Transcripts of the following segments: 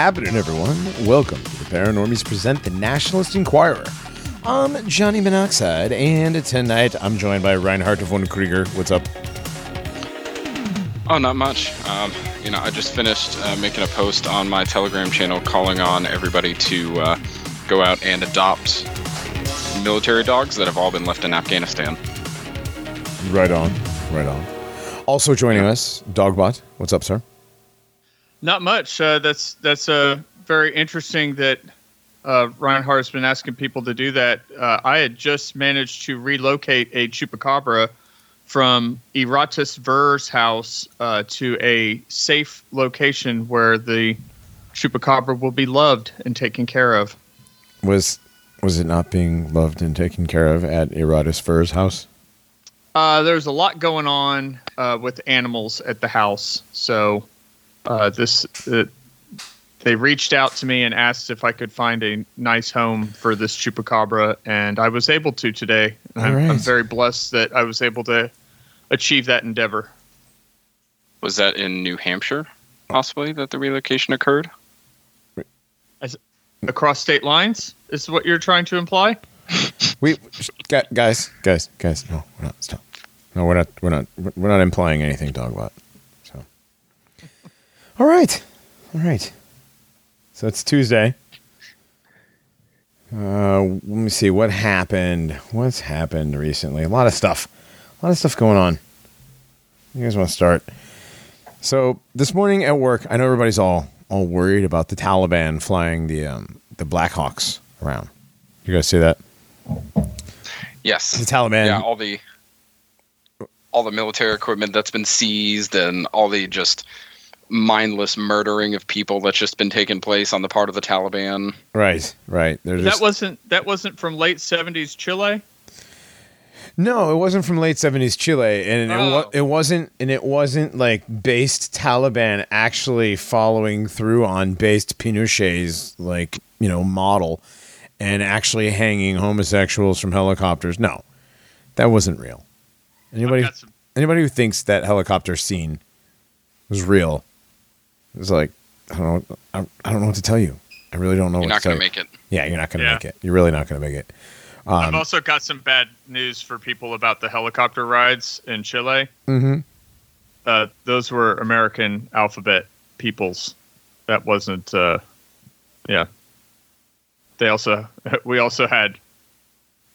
Happening, everyone? Welcome to the Paranormies Present the Nationalist Inquirer. I'm Johnny Monoxide, and tonight I'm joined by Reinhardt von Krieger. What's up? Oh, not much. Um, you know, I just finished uh, making a post on my Telegram channel calling on everybody to uh, go out and adopt military dogs that have all been left in Afghanistan. Right on, right on. Also joining us, Dogbot. What's up, sir? Not much. Uh, that's that's uh, very interesting that uh, Reinhardt has been asking people to do that. Uh, I had just managed to relocate a chupacabra from Iratus Vir's house uh, to a safe location where the chupacabra will be loved and taken care of. Was was it not being loved and taken care of at Iratus Vir's house? Uh, there's a lot going on uh, with animals at the house, so uh, this uh, they reached out to me and asked if I could find a nice home for this chupacabra, and I was able to today. I'm, right. I'm very blessed that I was able to achieve that endeavor. Was that in New Hampshire, possibly, that the relocation occurred? Across state lines is what you're trying to imply. We gu- guys, guys, guys. No, we're not. Stop. No, we're not. We're not. We're not implying anything, Dogbot. All right, all right. So it's Tuesday. Uh, let me see what happened. What's happened recently? A lot of stuff. A lot of stuff going on. You guys want to start? So this morning at work, I know everybody's all all worried about the Taliban flying the um, the Blackhawks around. You guys see that? Yes. The Taliban. Yeah, all the all the military equipment that's been seized and all the just mindless murdering of people that's just been taking place on the part of the Taliban. Right, right. They're just, That wasn't that wasn't from late '70s Chile. no, it wasn't from late seventies Chile, and it, Oh. it wasn't, and it wasn't like based Taliban actually following through on based Pinochet's like you know model, and actually hanging homosexuals from helicopters. No, that wasn't real. Anybody, some- anybody who thinks that helicopter scene was real is like, I don't know, I, I don't know what to tell you. I really don't know You're what not to going tell to you. make it. Yeah, you're not going to Yeah. make it. You're really not going to make it. I've also got some bad news for people about the helicopter rides in Chile. Mm-hmm. Uh, those were American alphabet peoples. That wasn't. Uh, yeah. They also we also had,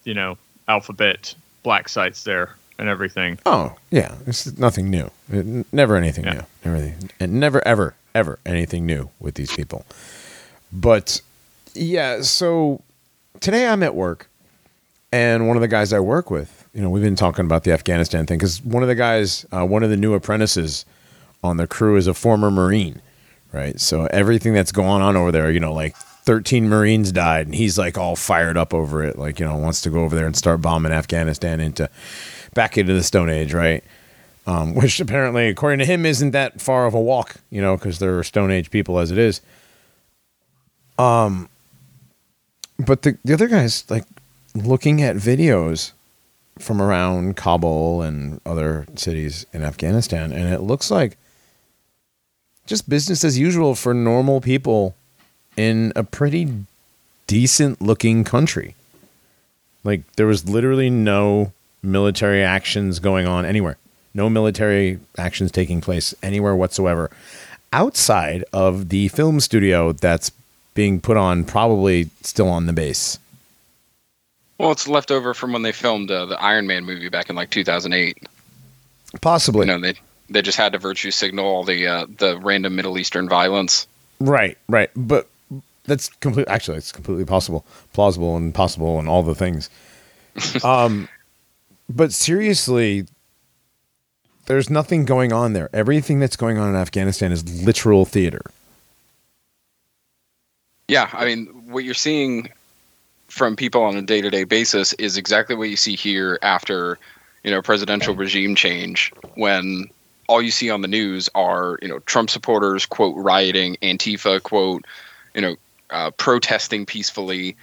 you know, alphabet black sites there and everything. Oh, yeah. It's nothing new. It- never anything Yeah. new. Never, and never, ever, ever anything new with these people. But yeah, so today I'm at work, and one of the guys I work with, you know, we've been talking about the Afghanistan thing because one of the guys, uh, one of the new apprentices on the crew is a former Marine, right? So everything that's going on over there, you know, like 13 Marines died, and he's like all fired up over it, like, you know, wants to go over there and start bombing Afghanistan into back into the Stone Age, right? Um, which apparently, according to him, isn't that far of a walk, you know, because they're Stone Age people as it is. Um, but the the other guys like looking at videos from around Kabul and other cities in Afghanistan, and it looks like just business as usual for normal people in a pretty decent looking country. Like there was literally no military actions going on anywhere. No military actions taking place anywhere whatsoever outside of the film studio that's being put on probably still on the base. Well, it's left over from when they filmed uh, the Iron Man movie back in like 2008. Possibly. You know, they they just had to virtue signal all the uh, the random Middle Eastern violence. Right, right. But that's complete. Actually, it's completely possible, plausible, and possible, and all the things. um, but seriously, there's nothing going on there. Everything that's going on in Afghanistan is literal theater. Yeah, I mean, what you're seeing from people on a day-to-day basis is exactly what you see here after, you know, presidential regime change when all you see on the news are, you know, Trump supporters quote rioting, Antifa quote, you know, uh, protesting peacefully,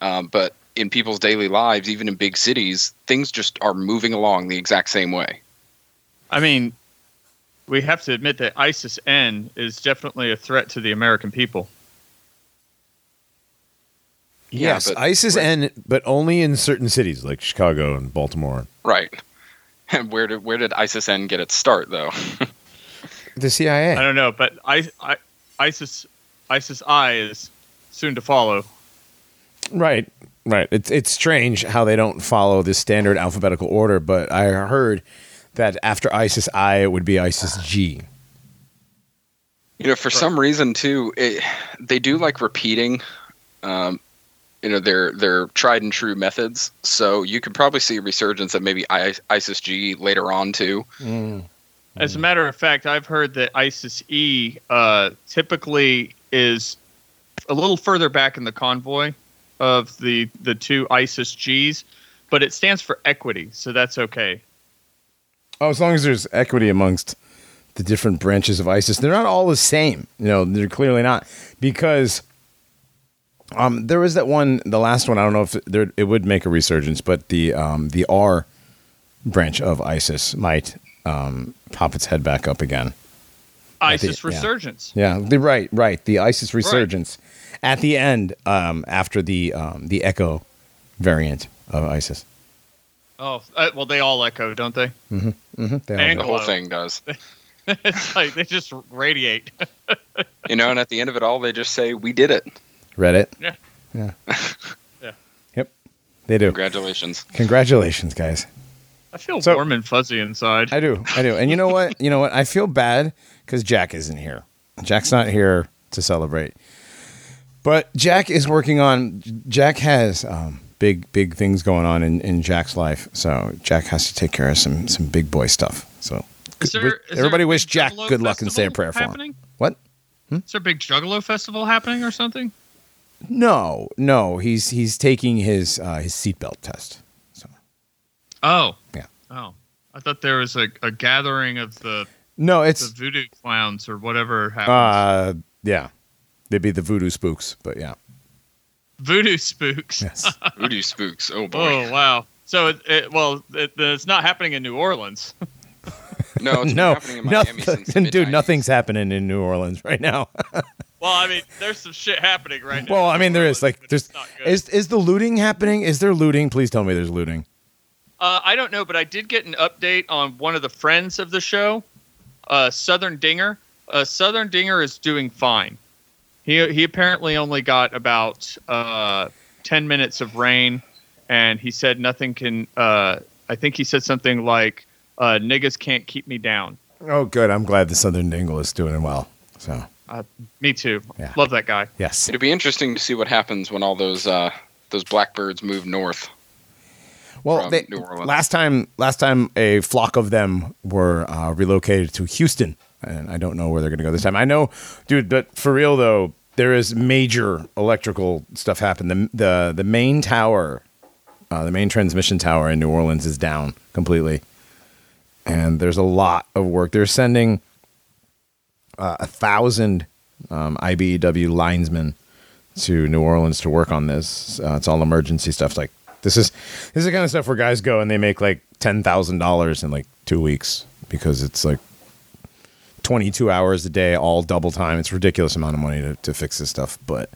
um, but in people's daily lives, even in big cities, things just are moving along the exact same way. I mean, we have to admit that ISIS N is definitely a threat to the American people. Yeah, yes, but- ISIS N, but only in certain cities like Chicago and Baltimore. Right. And where did where did ISIS N get its start though? The CIA. I don't know, but I, I, ISIS ISIS I is soon to follow. Right, right. It's it's strange how they don't follow the standard alphabetical order, but I heard that after ISIS I, it would be ISIS G. You know, for some reason too, it, they do like repeating, um, you know, their their tried and true methods. So you could probably see a resurgence of maybe I, ISIS G later on too. As a matter of fact, I've heard that ISIS E uh, typically is a little further back in the convoy of the the two ISIS Gs, but it stands for equity, so that's okay. Oh, as long as there's equity amongst the different branches of ISIS, they're not all the same. You know, they're clearly not because um, there was that one, the last one. I don't know if there, it would make a resurgence, but the um, the R branch of ISIS might um, pop its head back up again. ISIS yeah. resurgence. Yeah, the, right, right. The ISIS resurgence at the end um, after the um, the Echo variant of ISIS. Oh, uh, well, they all echo, don't they? Mm-hmm. They all And- The whole thing does. it's like they just radiate. You know, and at the end of it all, they just say, "We did it. Read it. Yeah. Yeah. Yeah. Yep. They do. Congratulations." Congratulations, guys. I feel So- warm and fuzzy inside. I do. I do. And you know what? You know what? I feel bad because Jack isn't here. Jack's not here to celebrate. But Jack is working on. Jack has um, big, big things going on in, in Jack's life. So Jack has to take care of some some big boy stuff. So Is there- wi- everybody wish Jack Juggalo good luck and say a prayer for him. happening? What? Is there a big Juggalo festival happening or something? No, no. He's he's taking his uh, his seatbelt test. So Oh. Yeah. Oh. I thought there was a, a gathering of the, no, it's the voodoo clowns or whatever happens. uh yeah. They'd be the voodoo spooks, but yeah. Voodoo spooks. Yes. Voodoo spooks. Oh boy. Oh, wow. So, it, it, well, it, it's not happening in New Orleans. No, it's been no, happening in Miami since the nothing, dude, nothing's happening in New Orleans right now. Well, I mean, there's some shit happening right now. well, I mean, New there is Orleans, like there's it's not good. is is the looting happening? Is there looting? Please tell me there's looting. Uh, I don't know, but I did get an update on one of the friends of the show, uh, Southern Dinger. Uh, Southern Dinger is doing fine. He he apparently only got about uh, ten minutes of rain, and he said nothing can. Uh, I think he said something like, uh, "Niggas can't keep me down." Oh, good. I'm glad the Southern Dingle is doing well. So Uh, me too. Yeah. Love that guy. yes, It'd be interesting to see what happens when all those uh, those blackbirds move north. well, they, New Orleans. last time last time a flock of them were uh, relocated to Houston, and I don't know where they're going to go this time. I know, dude, but for real though, there is major electrical stuff happen. The the the main tower, uh, the main transmission tower in New Orleans is down completely, and there's a lot of work. They're sending uh, a thousand um, IBEW linesmen to New Orleans to work on this. Uh, it's all emergency stuff. Like this is this is the kind of stuff where guys go and they make like ten thousand dollars in like two weeks because it's like twenty two hours a day, all double time. It's a ridiculous amount of money to, to fix this stuff, but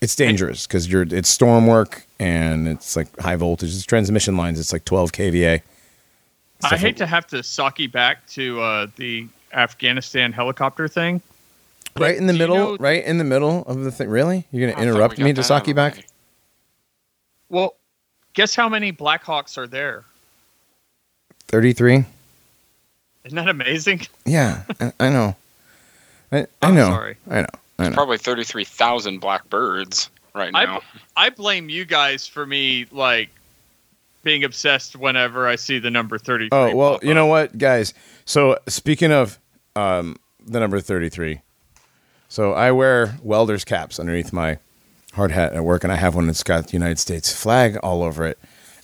it's dangerous because you're it's storm work and it's like high voltage. It's transmission lines. It's like twelve kVA. I Stuff- hate to have to sock you back to uh, the Afghanistan helicopter thing. right in the do you middle, know- right in the middle of the thing. Really, you're gonna interrupt me to that sock you back? Well, guess how many Blackhawks are there? Thirty three. Isn't that amazing? Yeah, I, I know. I, I I'm know. sorry. I know. I know. Probably thirty three thousand black birds right now. I blame you guys for me like being obsessed whenever I see the number 33. Oh well, you know what, guys? So speaking of um, the number thirty-three, so I wear welder's caps underneath my hard hat at work, and I have one that's got the United States flag all over it,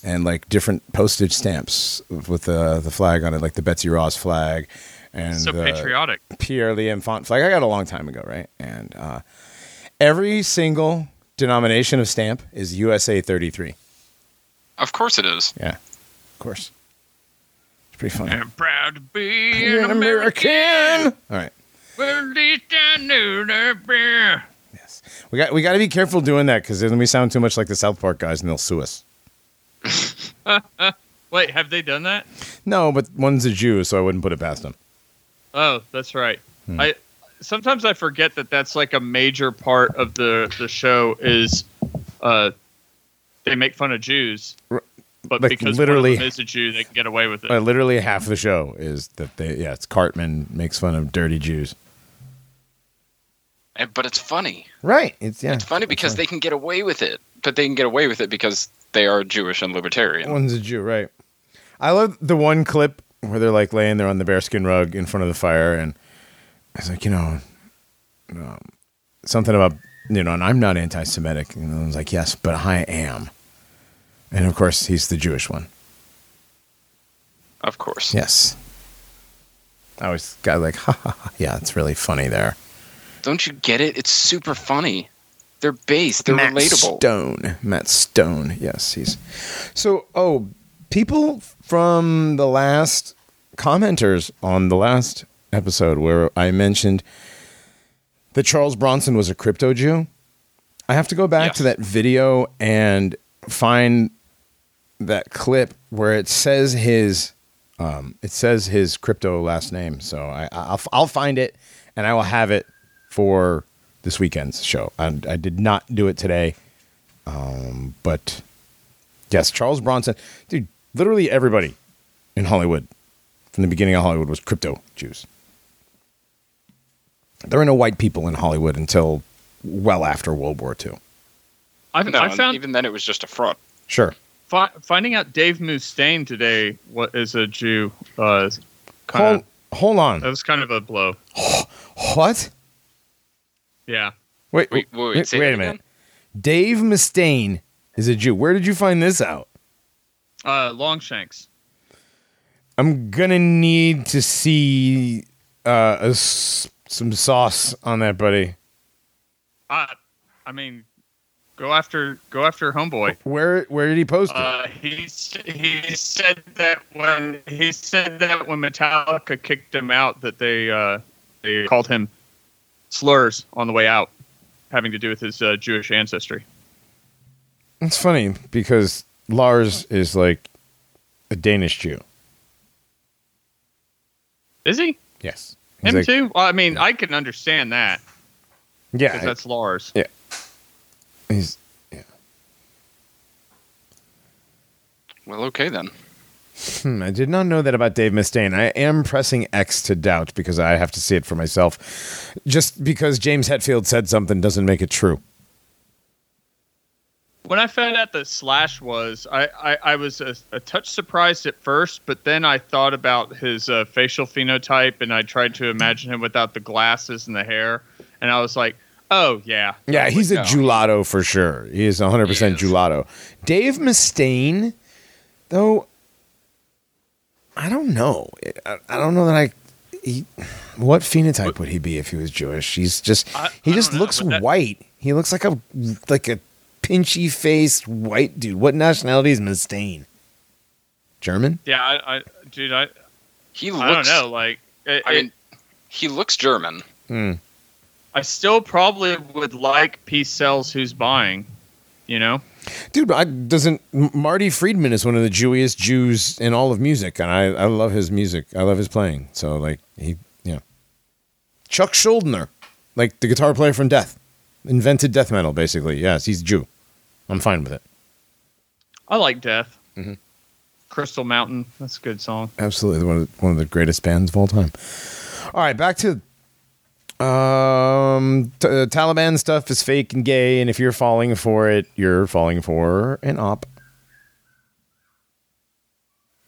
and like different postage stamps with the the flag on it, like the Betsy Ross flag, and so the patriotic. Pierre L'Enfant flag. I got a long time ago, right? And uh, every single denomination of stamp is USA thirty-three. Of course it is. Yeah, of course. It's pretty funny. I'm proud to be You're an American. All right. Well, at least I knew that. bear. Yes. We got we got to be careful doing that because then we sound too much like the South Park guys and they'll sue us. Wait, have they done that? No, but one's a Jew, so I wouldn't put it past them. Oh, that's right. Hmm. I sometimes I forget that that's like a major part of the the show is uh they make fun of Jews, but like because literally- one of them is a Jew, they can get away with it. Uh, literally half of the show is that they yeah, it's Cartman makes fun of dirty Jews. And, but it's funny. Right. It's yeah. It's funny because they can get away with it, but they can get away with it because they are Jewish and libertarian. One's a Jew, right? I love the one clip where they're like laying there on the bearskin rug in front of the fire, and it's like you know, um, something about you know, and I'm not anti-Semitic. And I was like, yes, but I am. And of course, he's the Jewish one. Of course. Yes. I was got like, ha ha ha. Yeah, it's really funny there. Don't you get it? It's super funny. They're base. They're Matt relatable. Stone. Matt Stone. Yes, he's. So, oh, people from the last commenters on the last episode where I mentioned that Charles Bronson was a crypto Jew. I have to go back to that video and find that clip where it says his um, it says his crypto last name. So I, I'll, I'll find it and I will have it for this weekend's show. I, I did not do it today, um, but yes, Charles Bronson, dude. Literally everybody in Hollywood from the beginning of Hollywood was crypto Jews. There were no white people in Hollywood until well after World War II. I, No, I found even then it was just a front. Sure. fi- finding out Dave Mustaine today what is a Jew uh, kind Hold, of hold on. that was kind of a blow. What? Yeah. Wait, Wait, wait, wait, wait, say wait a minute. Dave Mustaine is a Jew. Where did you find this out? Uh, Longshanks. I'm gonna need to see uh, a s- some sauce on that, buddy. Uh, I mean, go after go after homeboy. Where where did he post it? Uh, he he said that when he said that when Metallica kicked him out, that they uh, they called him slurs on the way out, having to do with his uh, Jewish ancestry. It's funny because Lars is like a Danish Jew. Is he Yes. He's him like- too? Well, I mean, I can understand that Yeah. because that's Lars. Yeah. He's yeah. Well, okay then. Hmm, I did not know that about Dave Mustaine. I am pressing X to doubt because I have to see it for myself. Just because James Hetfield said something doesn't make it true. When I found out that Slash was, I, I, I was a, a touch surprised at first, but then I thought about his uh, facial phenotype and I tried to imagine him without the glasses and the hair, and I was like, oh yeah, Yeah, he's a gelato for sure. He is 100% He is. gelato. Dave Mustaine, though, I don't know. I, I don't know that I. He, what phenotype would he be if he was Jewish? He's just I- he I just don't know, looks that- white. He looks like a like a pinchy faced white dude. What nationality is Mustaine? German? yeah, I, I dude, I, He looks, I don't looks. know, like, it, I it- mean, he looks German. Hmm. I still probably would like Peace Cells who's buying, you know. Dude, I doesn't Marty Friedman is one of the Jewiest Jews in all of music, and I, I love his music. I love his playing. So like he, yeah. Chuck Schuldiner, like the guitar player from Death, invented death metal basically. Yes, he's Jew. I'm fine with it. I like Death. Mhm. Crystal Mountain, that's a good song. Absolutely, one of, one of the greatest bands of all time. All right, back to um t- uh, Taliban stuff is fake and gay, and if you're falling for it, you're falling for an op.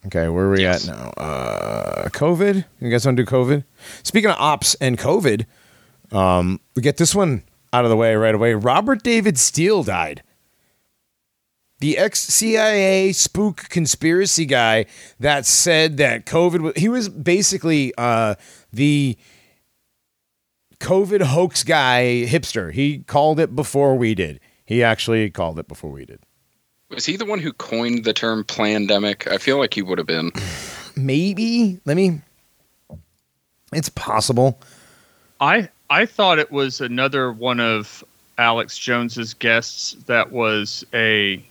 Okay, where are we Yes. at now? Uh, COVID. You guys want to do COVID? Speaking of ops and COVID, um, we get this one out of the way right away. Robert David Steele died. The ex CIA spook conspiracy guy that said that COVID was, he was basically uh, the COVID hoax guy hipster. He called it before we did. He actually called it before we did. Was he the one who coined the term "plandemic"? I feel like he would have been. maybe. Let me. It's possible. I I thought it was another one of Alex Jones's guests that was a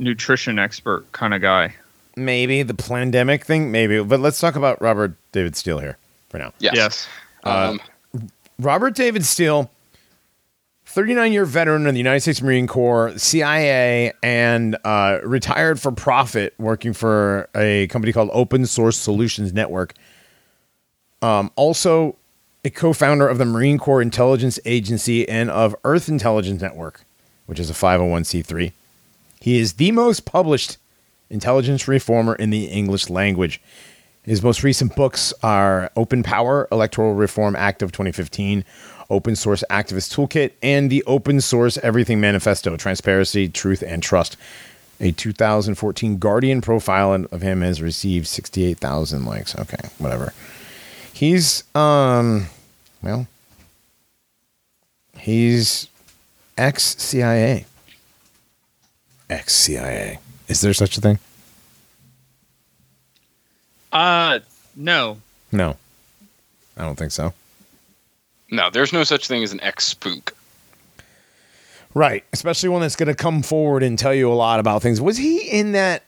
nutrition expert kind of guy. Maybe the pandemic thing. Maybe, but let's talk about Robert David Steele here for now. Yes. Yes. Um, Robert David Steele, 39 year veteran of the United States Marine Corps, CIA, and uh, retired for profit working for a company called Open Source Solutions Network. Um, also, a co founder of the Marine Corps Intelligence Agency and of Earth Intelligence Network, which is a 501c3. He is the most published intelligence reformer in the English language. His most recent books are Open Power, Electoral Reform Act of 2015, Open Source Activist Toolkit, and the Open Source Everything Manifesto Transparency, Truth, and Trust. A 2014 Guardian profile of him has received 68,000 likes. Okay, whatever. He's, um, well, he's ex CIA. Ex CIA. Is there such a thing? Uh no. No. I don't think so. no, there's no such thing as an ex spook. Right. Especially one that's going to come forward and tell you a lot about things. Was he in that?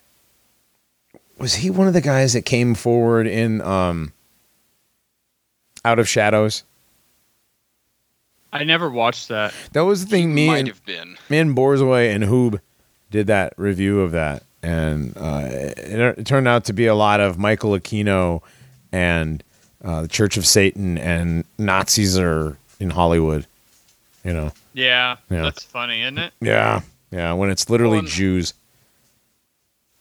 Was he one of the guys that came forward in um, Out of Shadows? I never watched that. That was the thing. Me Might and, have been. me and Borzoi and Hoob did that review of that, and uh, it, it turned out to be a lot of Michael Aquino and uh, the Church of Satan and Nazis are in Hollywood. You know. Yeah, Yeah. that's funny, isn't it? Yeah. Yeah. When it's literally Well, Jews.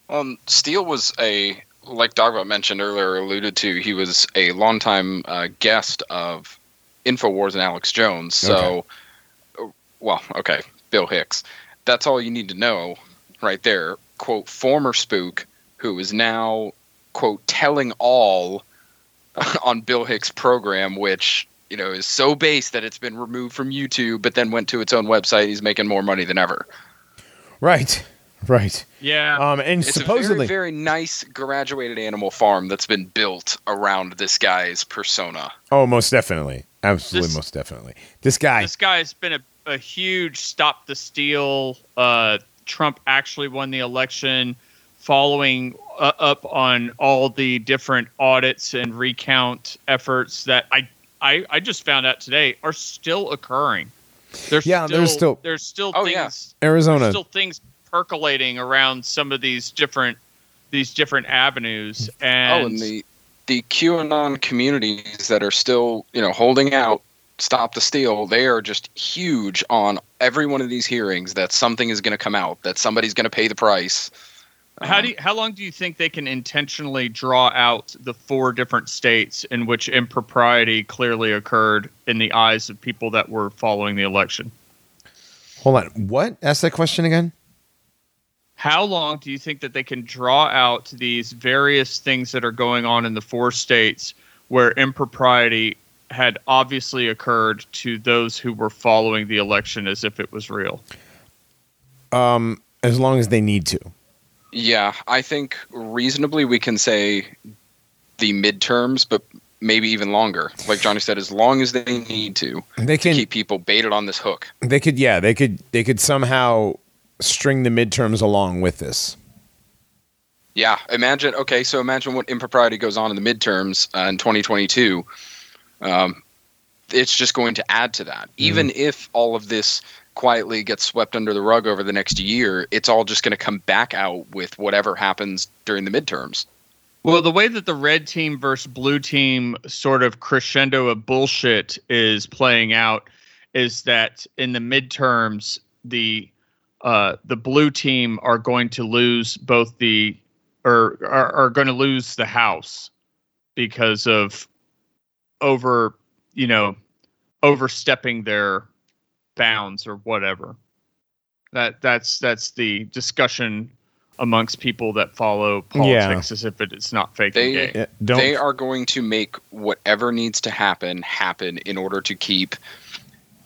Um, Steele was a, like Dogbot mentioned earlier, alluded to, he was a longtime uh, guest of InfoWars and Alex Jones. So, uh, well, okay, Bill Hicks. That's all you need to know right there. Quote, former spook who is now, quote, telling all on Bill Hicks' program, which, you know, is so base that it's been removed from YouTube, but then went to its own website. He's making more money than ever. Right. Right. Yeah. Um, and It's supposedly, a very, very nice graduated animal farm that's been built around this guy's persona. oh, most definitely, absolutely, This- most definitely. This guy, this guy's been a, a huge stop the steal. Uh, Trump actually won the election, following uh, up on all the different audits and recount efforts that I, I I just found out today are still occurring. There's Yeah, still, there's still- there's still Oh, things yeah. there's Arizona. still things percolating around some of these different these different avenues and, oh, and the the QAnon communities that are still, you know, holding out, stop the steal. They are just huge on every one of these hearings. That something is going to come out. That somebody's going to pay the price. How Um, do you, how long do you think they can intentionally draw out the four different states in which impropriety clearly occurred in the eyes of people that were following the election? hold on. What? Ask that question again. How long do you think that they can draw out these various things that are going on in the four states where impropriety had obviously occurred to those who were following the election as if it was real? Um, As long as they need to. Yeah, I think reasonably we can say the midterms, but maybe even longer. Like Johnny said, as long as they need to, They to can. keep people baited on this hook. They could. Yeah. They could. They could somehow string the midterms along with this. Yeah, imagine. Okay, so imagine what impropriety goes on in the midterms uh, in 2022. Um, it's just going to add to that. Even if all of this quietly gets swept under the rug over the next year, it's all just going to come back out with whatever happens during the midterms. Well, the way that the red team versus blue team sort of crescendo of bullshit is playing out is that in the midterms, the uh, the blue team are going to lose both the or are, are going to lose the house because of over you know overstepping their bounds or whatever. That that's that's the discussion amongst people that follow Yeah. politics as if it is not fake They- and gay. Yeah, don't. They are going to make whatever needs to happen happen in order to keep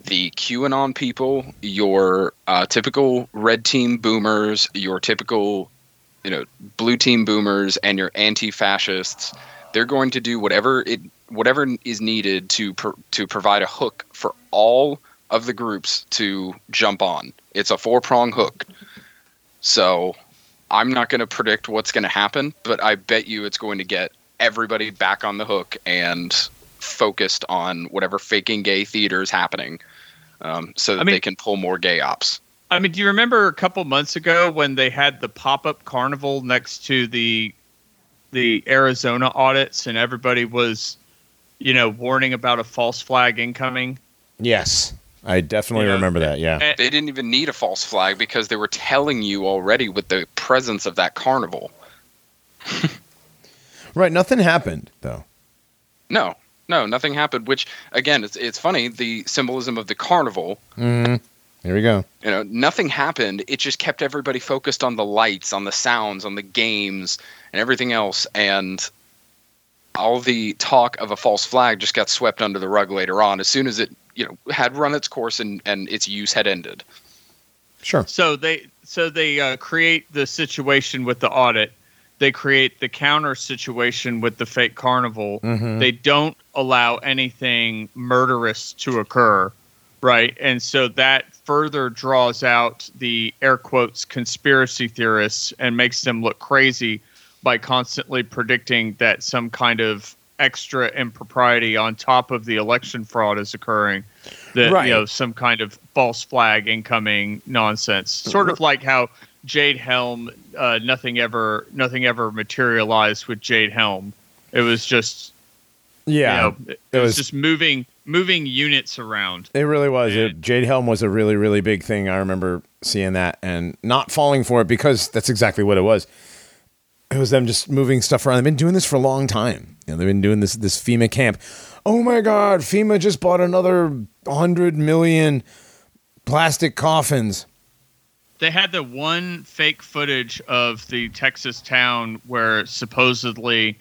the QAnon people, your uh, typical red team boomers, your typical you know blue team boomers and your anti-fascists they're going to do whatever it whatever is needed to pro- to provide a hook for all of the groups to jump on. It's a four prong hook. So i'm not going to predict what's going to happen but i bet you it's going to get everybody back on the hook and focused on whatever faking gay theater is happening um, so that I mean- they can pull more gay ops. I mean, do you remember a couple months ago when they had the pop-up carnival next to the the Arizona audits, and everybody was, you know, warning about a false flag incoming? Yes, I definitely Yeah. remember that. Yeah. And- They didn't even need a false flag because they were telling you already with the presence of that carnival. Right. Nothing happened though. No, no, nothing happened. Which again, it's it's funny the symbolism of the carnival. Mm-hmm. Here we go. You know, nothing happened. It just kept everybody focused on the lights, on the sounds, on the games, and everything else. And all the talk of a false flag just got swept under the rug later on, as soon as it you know had run its course and and its use had ended. Sure. So they so they uh, create the situation with the audit. They create the counter situation with the fake carnival. They don't allow anything murderous to occur, right? And so that further draws out the air quotes conspiracy theorists and makes them look crazy by constantly predicting that some kind of extra impropriety on top of the election fraud is occurring that Right. you know some kind of false flag incoming nonsense sort of like how jade helm uh, nothing ever nothing ever materialized with jade helm it was just Yeah. you know it, it was, just moving moving units around It really was. It, Jade Helm was a really, really big thing. I remember seeing that and not falling for it because that's exactly what it was. It was them just moving stuff around. They've been doing this for a long time. You know, they've been doing this this FEMA camp. Oh my God, FEMA just bought another hundred million plastic coffins. They had the one fake footage of the Texas town where supposedly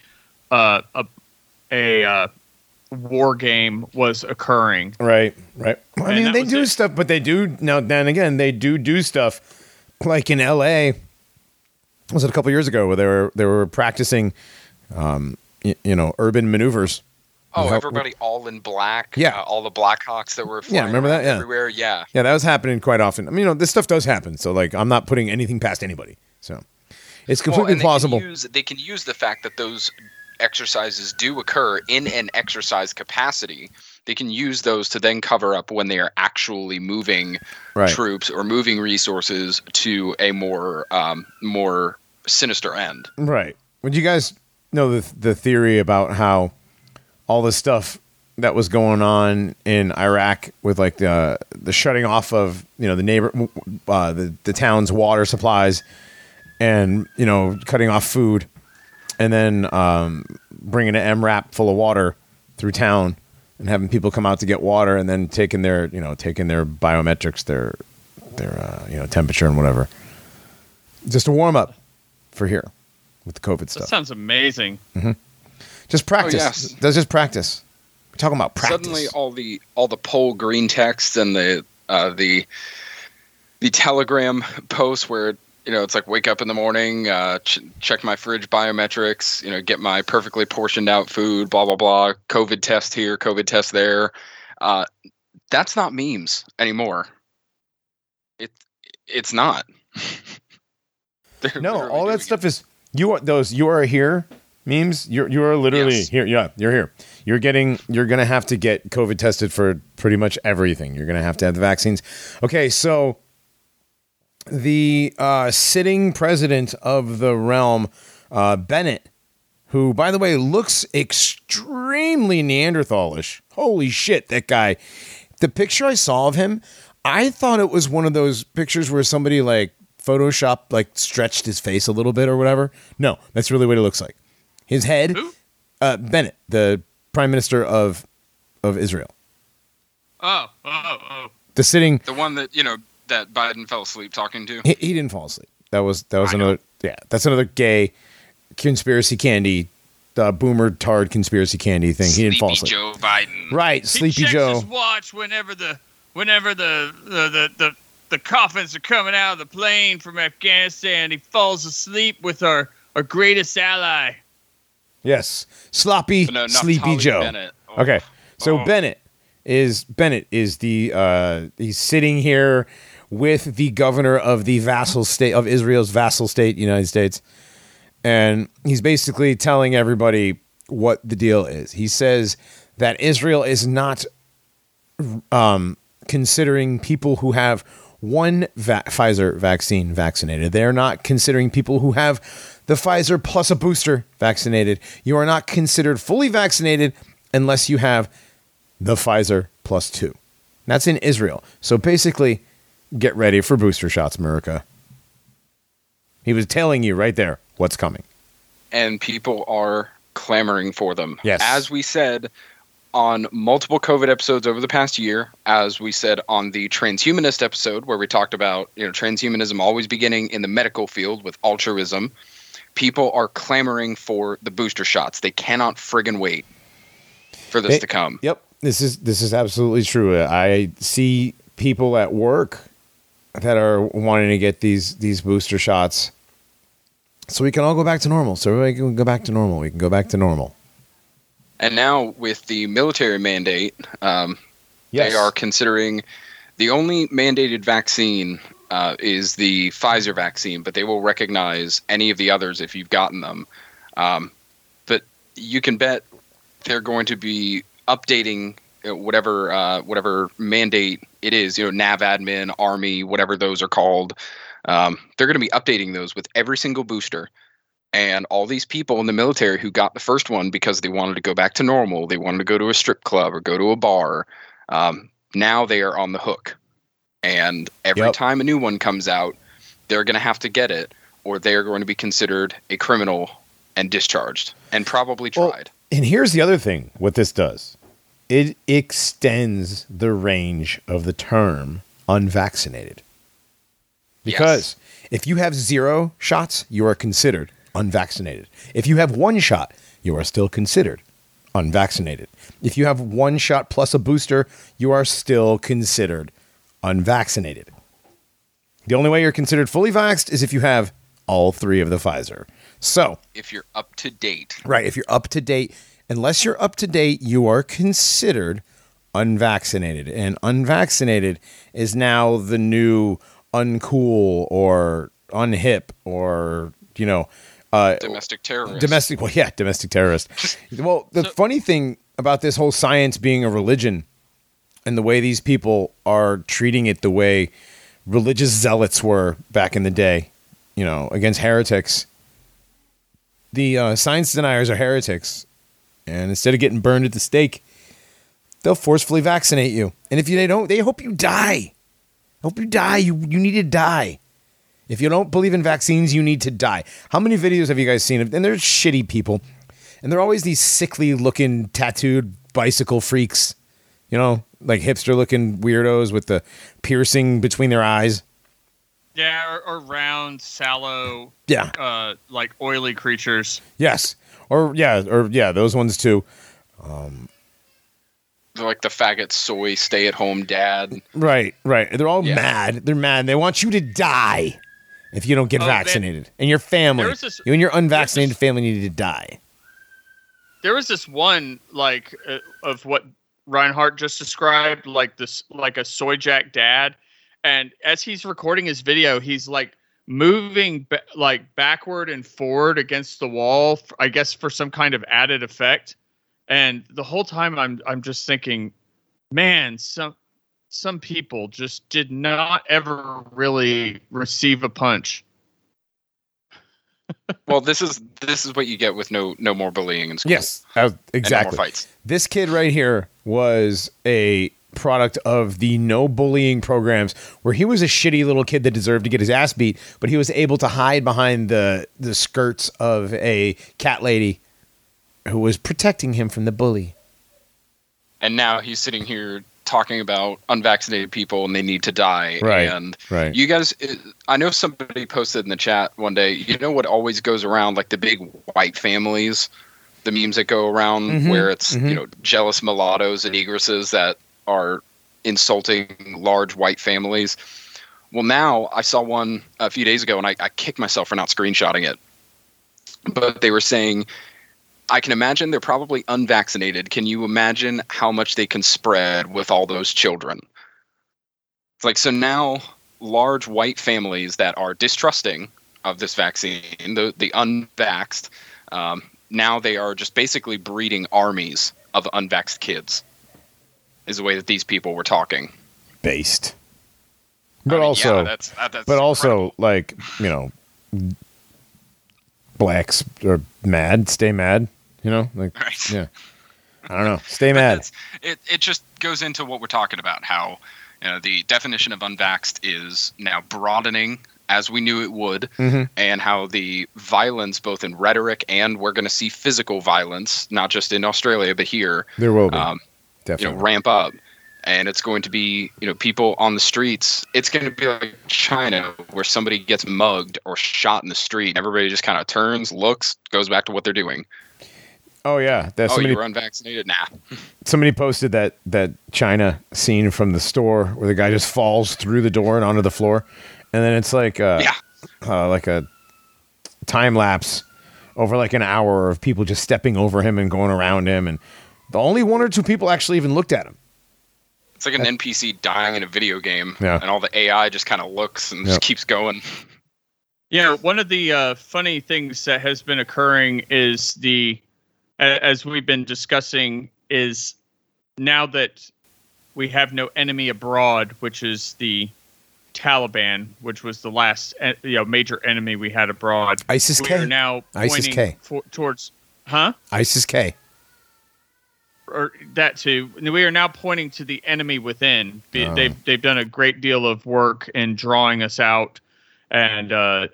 uh, a a uh, war game was occurring. Right, right. I And mean, they do it. stuff, but they do now. Then again, they do do stuff like in L.A. Was it a couple years ago where they were they were practicing, um, y- you know, urban maneuvers. Oh, How- everybody all in black. Yeah. uh, all the Blackhawks that were flying remember that? Yeah. everywhere. Yeah, Yeah, that was happening quite often. I mean, you know, this stuff does happen. So, like, I'm not putting anything past anybody. So, it's Well, completely they plausible. Can use, they can use the fact that those exercises do occur in an exercise capacity. They can use those to then cover up when they are actually moving Right. troops or moving resources to a more um, more sinister end. Right. Would you guys know the the theory about how all the stuff that was going on in Iraq with like the the shutting off of you know the neighbor uh, the the town's water supplies and you know cutting off food and then um, bringing an MRAP full of water through town and having people come out to get water and then taking their you know taking their biometrics their their uh, you know temperature and whatever just a warm up for here with the COVID stuff That stuff. sounds amazing. Just practice. yes. That's just practice. We're talking about practice. Suddenly, all the all the poll green text and the uh, the the telegram posts where you know it's like wake up in the morning, uh, ch- check my fridge biometrics, you know, get my perfectly portioned out food, blah blah blah. COVID test here, COVID test there. Uh, that's not memes anymore. It it's not. No, all that stuff is you are those you are here memes. You're you are literally Yes. here. Yeah, you're here. You're getting. You're gonna have to get COVID tested for pretty much everything. You're gonna have to have the vaccines. Okay, so the uh, sitting president of the realm, uh, Bennett, who by the way looks extremely Neanderthalish. Holy shit, that guy! The picture I saw of him, I thought it was one of those pictures where somebody like Photoshop like stretched his face a little bit or whatever. No, that's really what it looks like. His head, Who? uh, Bennett, the prime minister of of Israel, Oh, oh, oh. the sitting. The one that you know that Biden fell asleep talking to. He, he didn't fall asleep. That was that was I know. another. Yeah, that's another gay conspiracy candy, uh, boomer tard conspiracy candy thing. he didn't fall asleep. Joe Biden. Right, He Sleepy Joe. his watch whenever the whenever the the the, the the coffins are coming out of the plane from Afghanistan. He falls asleep with our, our greatest ally. Yes, sloppy, No, sleepy Joe. Bennett. Oh. Okay, so Oh. Bennett is Bennett is the uh, he's sitting here with the governor of the vassal state of Israel's vassal state, United States, and he's basically telling everybody what the deal is. He says that Israel is not um, considering people who have one va- Pfizer vaccine vaccinated. They're not considering people who have the Pfizer plus a booster vaccinated. You are not considered fully vaccinated unless you have the Pfizer plus two. That's in Israel. So basically, get ready for booster shots, America. He was telling you right there what's coming. and people are clamoring for them. Yes. As we said on multiple COVID episodes over the past year, as we said on the transhumanist episode where we talked about, you know, transhumanism always beginning in the medical field with altruism, people are clamoring for the booster shots. They cannot friggin' wait for this to come. Yep, this is this is absolutely true. I see people at work that are wanting to get these these booster shots, so we can all go back to normal. So everybody can go back to normal. We can go back to normal. And now with the military mandate, um, Yes. They are considering the only mandated vaccine uh, is the Pfizer vaccine, but they will recognize any of the others if you've gotten them. Um, but you can bet they're going to be updating whatever uh, whatever mandate it is. You know, nav admin, army, whatever those are called. Um, they're going to be updating those with every single booster. And all these people in the military who got the first one because they wanted to go back to normal, they wanted to go to a strip club or go to a bar, um, now they are on the hook. And every Yep. time a new one comes out, they're going to have to get it, or they are going to be considered a criminal and discharged, and probably Well, tried. And here's the other thing: what this does, it extends the range of the term unvaccinated. Because if you have zero shots, you are considered unvaccinated. If you have one shot, you are still considered unvaccinated. If you have one shot plus a booster, you are still considered unvaccinated. The only way you're considered fully vaxxed is if you have all three of the Pfizer. So, if you're up to date. Right. If you're up to date, unless you're up to date, you are considered unvaccinated. And unvaccinated is now the new uncool or unhip or, you know, uh, Domestic terrorist. domestic. Well, yeah, domestic terrorist. well, the funny thing about this whole science being a religion and the way these people are treating it the way religious zealots were back in the day, you know, against heretics. The uh, science deniers are heretics, and instead of getting burned at the stake, they'll forcefully vaccinate you. And if you, they don't, they hope you die. Hope you die. You you need to die. If you don't believe in vaccines, you need to die. How many videos have you guys seen? And they're shitty people, and they're always these sickly looking tattooed bicycle freaks. You know, like hipster looking weirdos with the piercing between their eyes. Yeah, or, or round, sallow, Yeah. uh, like oily creatures. Yes. Or yeah, or yeah, those ones too. They're like the faggot soy stay at home dad. Right, right. They're all Yeah. mad. They're mad. They want you to die if you don't get Oh, man. vaccinated. And your family, There was this- you and your unvaccinated this- family need to die. There was this one like uh, of what Reinhardt just described, like this, like a soy jack dad, and as he's recording his video, he's like moving ba- like backward and forward against the wall, f- I guess for some kind of added effect. And the whole time, I'm I'm just thinking, man, some some people just did not ever really receive a punch. Well, this is this is what you get with no no more bullying in school. Yes, uh, And no more exactly. fights. This kid right here was a product of the no bullying programs where he was a shitty little kid that deserved to get his ass beat, but he was able to hide behind the the skirts of a cat lady who was protecting him from the bully. And now he's sitting here talking about unvaccinated people and they need to die. Right, And right. you guys, I know somebody posted in the chat one day. You know what always goes around, like the big white families, the memes that go around Mhm, where it's mhm. you know jealous mulattoes and egresses that are insulting large white families. Well, now I saw one a few days ago, and I, I kicked myself for not screenshotting it. But they were saying, I can imagine they're probably unvaccinated. Can you imagine how much they can spread with all those children? It's like so now large white families that are distrusting of this vaccine, the the unvaxxed, um, now they are just basically breeding armies of unvaxxed kids. Is the way that these people were talking. Based. I But mean, also, yeah, that's, that- that's but also incredible. like you know, blacks are mad. Stay mad. You know, like Right. yeah. I don't know. Stay mad. It it just goes into what we're talking about. How you know the definition of unvaxxed is now broadening as we knew it would, Mhm. and how the violence, both in rhetoric and we're going to see physical violence, not just in Australia but here, There will be um, you know, ramp up. And it's going to be, you know, people on the streets. It's going to be like China, where somebody gets mugged or shot in the street. Everybody just kind of turns, looks, goes back to what they're doing. oh yeah, that oh, somebody you were unvaccinated? Nah. somebody posted that that China scene from the store where the guy just falls through the door and onto the floor, and then it's like uh, Yeah. uh, like a time lapse over like an hour of people just stepping over him and going around him, and the only one or two people actually even looked at him. It's like an NPC dying in a video game, Yeah. and all the AI just kind of looks and Yeah. just keeps going. Yeah, one of the uh, funny things that has been occurring is the, as we've been discussing, is now that we have no enemy abroad, which is the Taliban, which was the last eh, you know major enemy we had abroad. ISIS we K. are now ISIS pointing K. for, towards, huh? ISIS K. or that too. We are now pointing to the enemy within. Oh. They've they've done a great deal of work in drawing us out, and uh,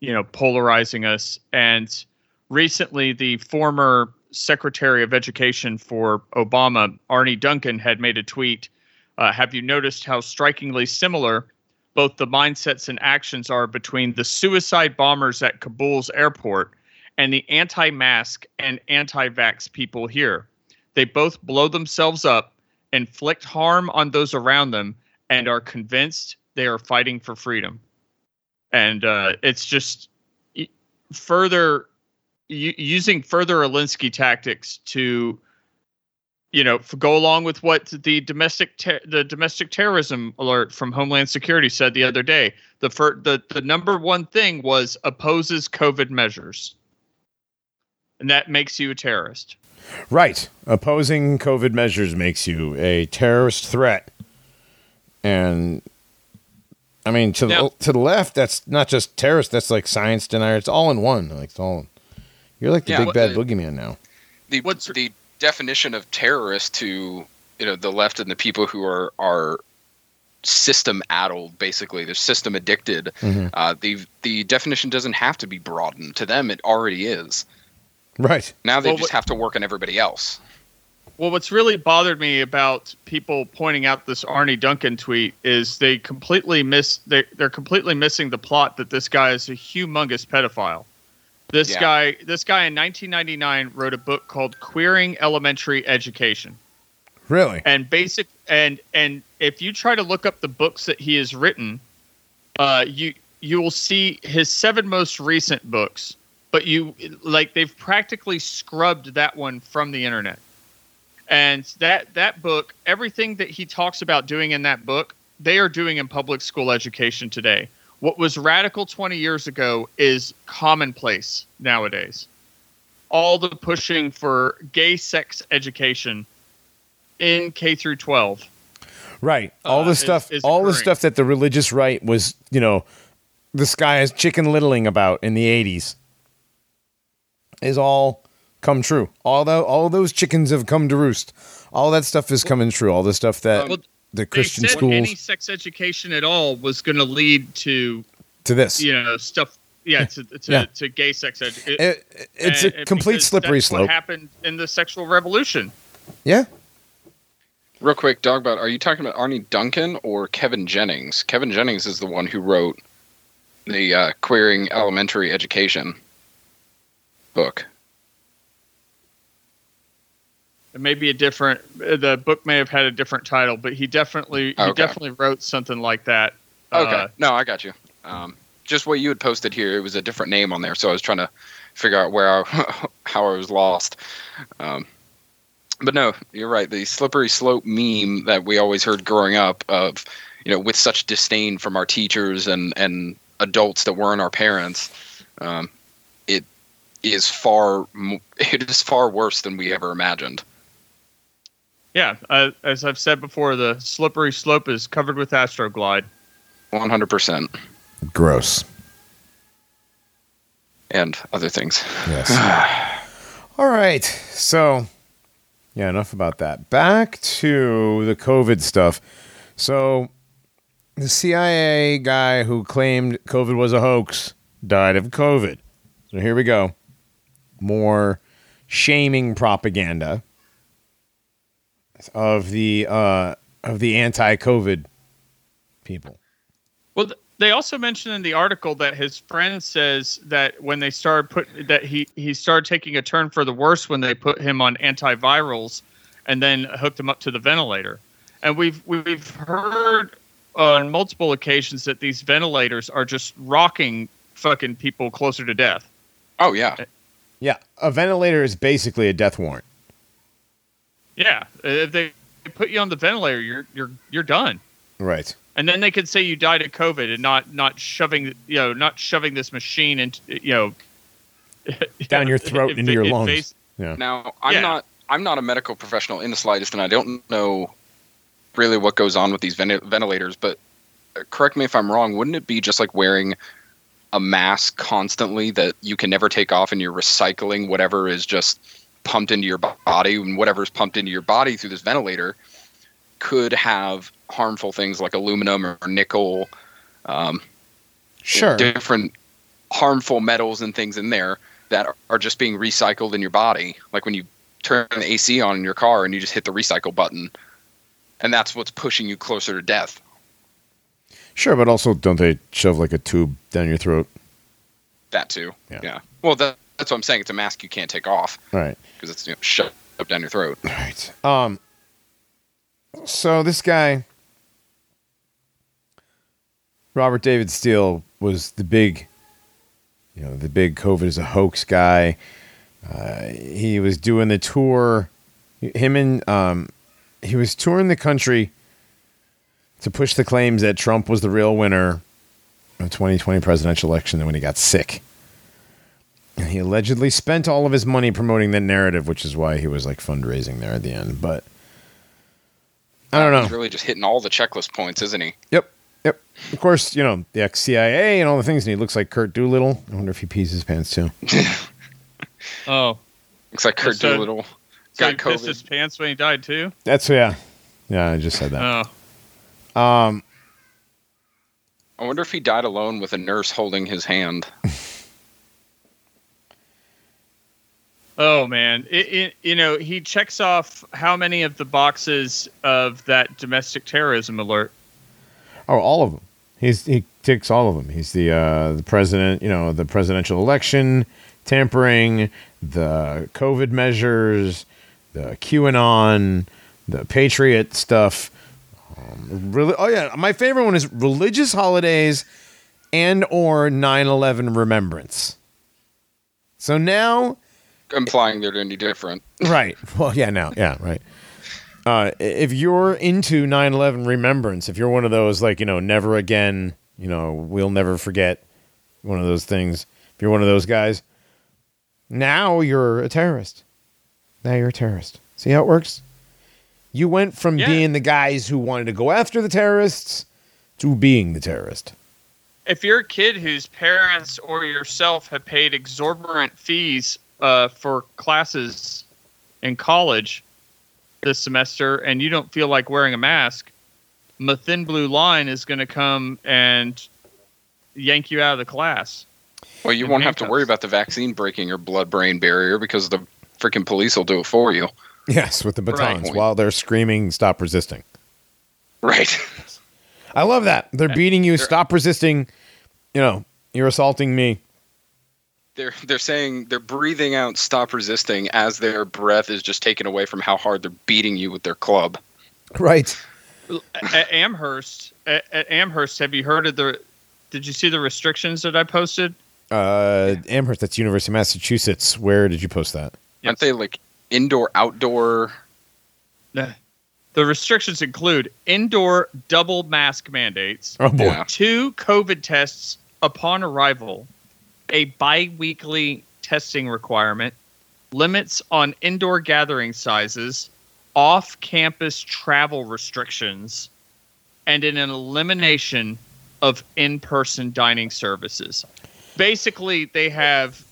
you know polarizing us. And recently, the former Secretary of Education for Obama, Arne Duncan, had made a tweet. Uh, have you noticed how strikingly similar both the mindsets and actions are between the suicide bombers at Kabul's airport and the anti-mask and anti-vax people here? They both blow themselves up, inflict harm on those around them, and are convinced they are fighting for freedom. And uh, it's just further using further Alinsky tactics to, you know, go along with what the domestic ter- the domestic terrorism alert from Homeland Security said the other day. The fir- the the number one thing was opposes COVID measures, and that makes you a terrorist. Right. Opposing COVID measures makes you a terrorist threat. And I mean to the Now- to the left, that's not just terrorist, that's like science denier. It's all in one. Like it's all You're like the Yeah, big what- bad uh, boogeyman now. the What's- the definition of terrorist to you know the left and the people who are are system addled basically they're system addicted Mhm. uh, the the definition doesn't have to be broadened to them it already is Right. now they Well, just what- have to work on everybody else Well, what's really bothered me about people pointing out this Arne Duncan tweet is they completely miss they they're completely missing the plot that this guy is a humongous pedophile. This Yeah. guy this guy in 1999 wrote a book called Queering Elementary Education. Really? And basic and and if you try to look up the books that he has written, uh you you will see his seven most recent books, but you like they've practically scrubbed that one from the internet. And that that book everything that he talks about doing in that book they are doing in public school education today. What was radical 20 years ago is commonplace nowadays. All the pushing for gay sex education in K through 12 Right. All uh, the stuff is all the stuff that the religious right was, you know, the sky is chicken littling about in the 80s is all come true. All the, all those chickens have come to roost. All that stuff is coming true. All the stuff that Well, the Christian they said schools any sex education at all was going to lead to to this. you know stuff yeah to to, Yeah. to gay sex education It- it's And- a complete slippery that's slope. What happened in the sexual revolution? Yeah. real quick dogbot are you talking about arne duncan or kevin jennings kevin jennings is the one who wrote the uh, queering elementary education book It may be a different. The book may have had a different title, but he definitely he Okay. definitely wrote something like that. Okay. Uh, no, I got you. Um, just what you had posted here, it was a different name on there, so I was trying to figure out where I, how I was lost. Um, but no, you're right. The slippery slope meme that we always heard growing up of, you know, with such disdain from our teachers and and adults that weren't our parents, um, is far it is far worse than we ever imagined. yeah, uh, as I've said before, the slippery slope is covered with Astroglide. One hundred percent, Gross. and other things. Yes. All right. So, yeah, enough about that. Back to the COVID stuff. So, the CIA guy who claimed COVID was a hoax died of COVID. So, here we go. More shaming propaganda of the uh, of the anti-COVID people. Well, th- they also mentioned in the article that his friend says that when they started put that he he started taking a turn for the worse when they put him on antivirals and then hooked him up to the ventilator. And we've we've heard on multiple occasions that these ventilators are just rocking fucking people closer to death. Oh yeah, Yeah, a ventilator is basically a death warrant. Yeah, if they put you on the ventilator, you're you're you're done. Right. and then they could say you died of COVID and not not shoving you know not shoving this machine into you know Down your throat inv- into your invas- lungs. Yeah. Now, I'm Yeah. not I'm not a medical professional in the slightest, and I don't know really what goes on with these venti- ventilators. But uh, correct me if I'm wrong. Wouldn't it be just like wearing a mask constantly that you can never take off, and you're recycling whatever is just pumped into your body, and whatever's pumped into your body through this ventilator could have harmful things like aluminum or nickel, um, Sure. different harmful metals and things in there that are- are just being recycled in your body. Like when you turn the AC on in your car and you just hit the recycle button, and that's what's pushing you closer to death. Sure, but also don't they shove like a tube down your throat? That too. Yeah. Well, that, that's what I'm saying. It's a mask you can't take off Right. because it's you know, shoved up down your throat. Right. Um so this guy Robert David Steele was the big you know, the big COVID is a hoax guy. Uh, he was doing the tour him and um he was touring the country to push the claims that Trump was the real winner of the 2020 presidential election and when he got sick. And he allegedly spent all of his money promoting that narrative, which is why he was like fundraising there at the end. But I don't know. He's really just hitting all the checklist points, isn't he? Yep. Yep. Of course, you know, the ex CIA and all the things, and he looks like Curt Doolittle. I wonder if he pees his pants too. Oh, Looks like Curt So- Doolittle so got he pissed his pants when he died too. That's yeah. Yeah, I just said that. Oh, Um I wonder if he died alone with a nurse holding his hand. oh man, it, it, you know he checks off how many of the boxes of that domestic terrorism alert. Oh, all of them. He's he ticks all of them. He's the uh, the president. You know, the presidential election, tampering, the COVID measures, the QAnon, the Patriot stuff. Um, really, oh yeah, my favorite one is religious holidays and or 9/11 remembrance. So now implying they're any different. right. Well, yeah, now, yeah, right. Uh, if you're into 9/11 remembrance, if you're one of those like you know, never again, you know, we'll never forget, one of those things. If you're one of those guys, now you're a terrorist. Now you're a terrorist. See how it works? You went from Yeah. being the guys who wanted to go after the terrorists to being the terrorist. If you're a kid whose parents or yourself have paid exorbitant fees uh, for classes in college this semester, and you don't feel like wearing a mask, the thin blue line is going to come and yank you out of the class. Well, you won't have to worry about the vaccine breaking your blood-brain barrier because the freaking police will do it for you. Yes, with the Right. batons while they're screaming, "Stop resisting." Right. I love that. They're beating you. Stop resisting. You know, you're assaulting me. they're they're saying they're breathing out stop resisting as their breath is just taken away from how hard they're beating you with their club. Right. at Amherst, at, at Amherst, have you heard of the? Did you see the restrictions that I posted? Uh, Amherst, that's University of Massachusetts. Where did you post that? Aren't they like indoor, outdoor? The restrictions include indoor double mask mandates, Oh boy. Yeah. two COVID tests upon arrival, a bi-weekly testing requirement, limits on indoor gathering sizes, off-campus travel restrictions, and an elimination of in-person dining services. Basically, they have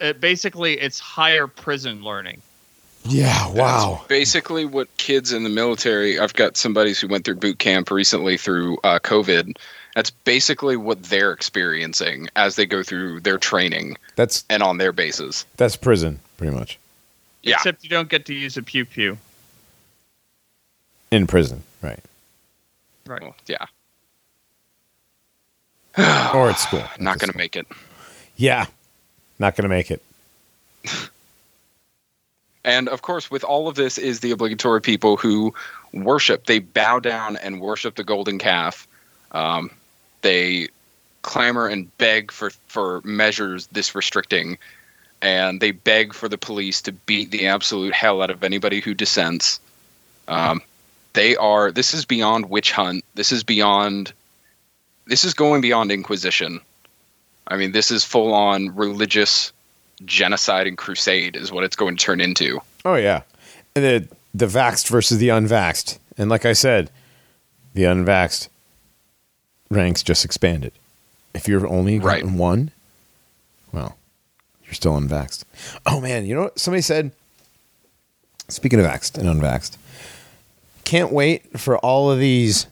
uh, basically it's higher prison learning. Yeah. Wow. That's basically what kids in the military. I've got somebody who went through boot camp recently through uh, COVID. That's basically what they're experiencing as they go through their training That's and on their bases. that's prison, pretty much. Yeah. Except you don't get to use a pew pew. In prison, right? Right. Well, yeah. Or at school. Not going to make it. Yeah. Not gonna make it. And of course, with all of this is the obligatory people who worship. They bow down and worship the golden calf. Um, they clamor and beg for, for measures this restricting. And they beg for the police to beat the absolute hell out of anybody who dissents. Um, they are, this is beyond witch hunt. This is beyond, this is going beyond Inquisition. I mean, this is full on religious genocide and crusade, is what it's going to turn into. Oh yeah. And the the vaxxed versus the unvaxxed. And like I said, the unvaxxed ranks just expanded. If you're only Right. gotten one, well, you're still unvaxxed. Oh man, you know what somebody said? Speaking of vaxxed and unvaxxed, can't wait for all of these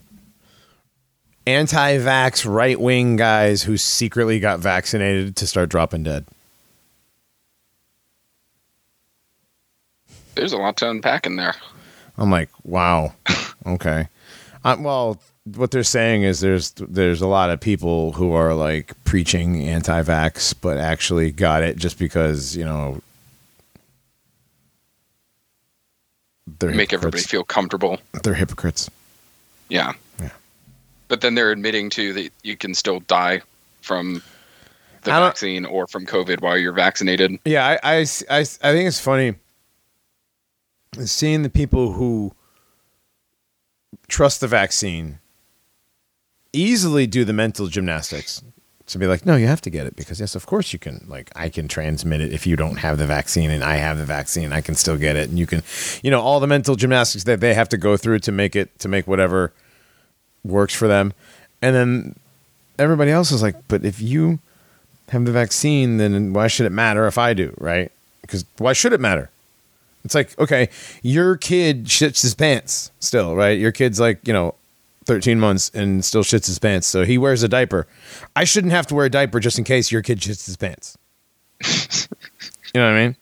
anti-vax right-wing guys who secretly got vaccinated to start dropping dead. There's a lot to unpack in there. I'm like, wow, okay. Uh, well, what they're saying is there's there's a lot of people who are like preaching anti-vax, but actually got it just because you know they're Make everybody feel comfortable. They're hypocrites. Yeah. Yeah. But then they're admitting to that you can still die from the vaccine or from COVID while you're vaccinated. Yeah, I, I, I, I think it's funny seeing the people who trust the vaccine easily do the mental gymnastics to be like, no, you have to get it because yes, of course you can. Like, I can transmit it if you don't have the vaccine, and I have the vaccine, I can still get it, and you can, you know, all the mental gymnastics that they have to go through to make it to make whatever works for them, and then everybody else is like, but if you have the vaccine, then why should it matter if I do, right? Because why should it matter? It's like, okay, your kid shits his pants still, right? Your kid's like, you know, 13 months and still shits his pants. So he wears a diaper. I shouldn't have to wear a diaper just in case your kid shits his pants. you know what I mean?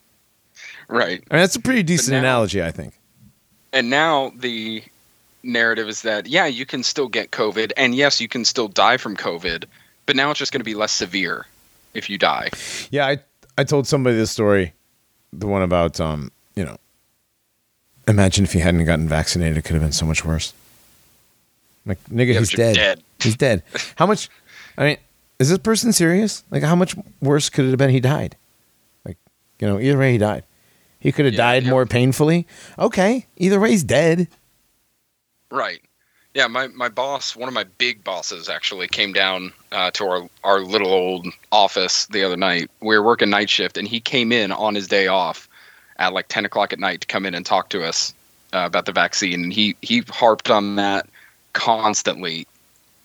Right. I mean, that's a pretty decent now- analogy, I think. And now the narrative is that, yeah, you can still get COVID. And yes, you can still die from COVID. But now it's just going to be less severe if you die. Yeah, I I told somebody this story, the one about um, you know, imagine if he hadn't gotten vaccinated, it could have been so much worse. Like nigga, Yeah, he's dead. dead. He's dead. How much? I mean, is this person serious? Like, how much worse could it have been? He died. Like, you know, either way, he died. He could have Yeah, died yeah. more painfully. Okay, either way, he's dead. Right. Yeah, my, my boss, one of my big bosses, actually came down uh, to our, our little old office the other night. We were working night shift, and he came in on his day off at like 10 o'clock at night to come in and talk to us uh, about the vaccine. And he, he harped on that constantly,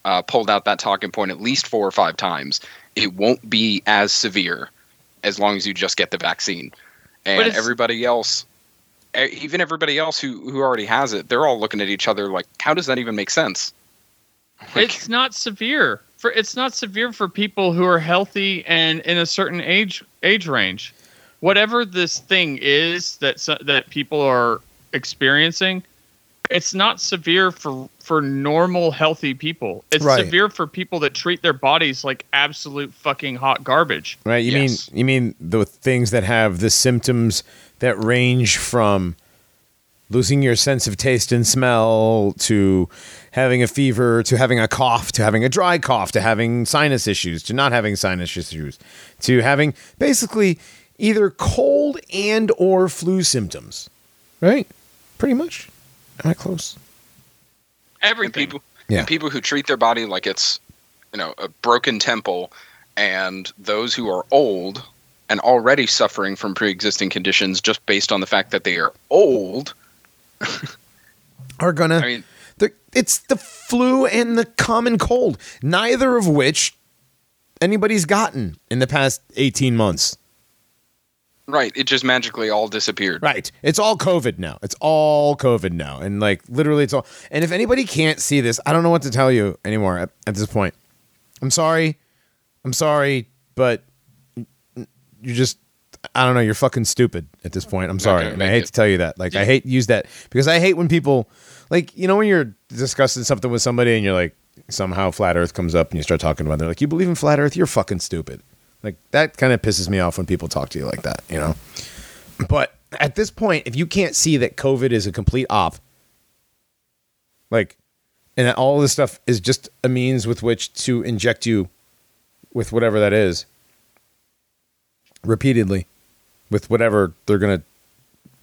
uh, pulled out that talking point at least four or five times. It won't be as severe as long as you just get the vaccine. And everybody else even everybody else who who already has it, they're all looking at each other like, how does that even make sense? Like, it's not severe for it's not severe for people who are healthy and in a certain age age range whatever this thing is that that people are experiencing it's not severe for for normal healthy people it's Right. severe for people that treat their bodies like absolute fucking hot garbage Right? You Yes. mean you mean the things that have the symptoms that range from losing your sense of taste and smell to having a fever to having a cough to having a dry cough to having sinus issues to not having sinus issues to having basically either cold and or flu symptoms. Right? Pretty much. Am i close Everything. people Yeah. and people who treat their body like it's you know a broken temple and those who are old and already suffering from pre-existing conditions just based on the fact that they are old are gonna i mean it's the flu and the common cold. Neither of which anybody's gotten in the past 18 months right it just magically all disappeared Right. It's all COVID now. It's all COVID now. And like literally it's all and if anybody can't see this, I don't know what to tell you anymore at, at this point. I'm sorry. I'm sorry, but you just I don't know, you're fucking stupid at this point. I'm sorry. And I hate it. to tell you that. Like I hate use that because I hate when people like you know when you're discussing something with somebody and you're like somehow flat earth comes up and you start talking about it. They're like, You believe in flat earth? You're fucking stupid. Like that kind of pisses me off when people talk to you like that, you know? But at this point, if you can't see that COVID is a complete op, like, and all this stuff is just a means with which to inject you with whatever that is repeatedly with whatever they're going to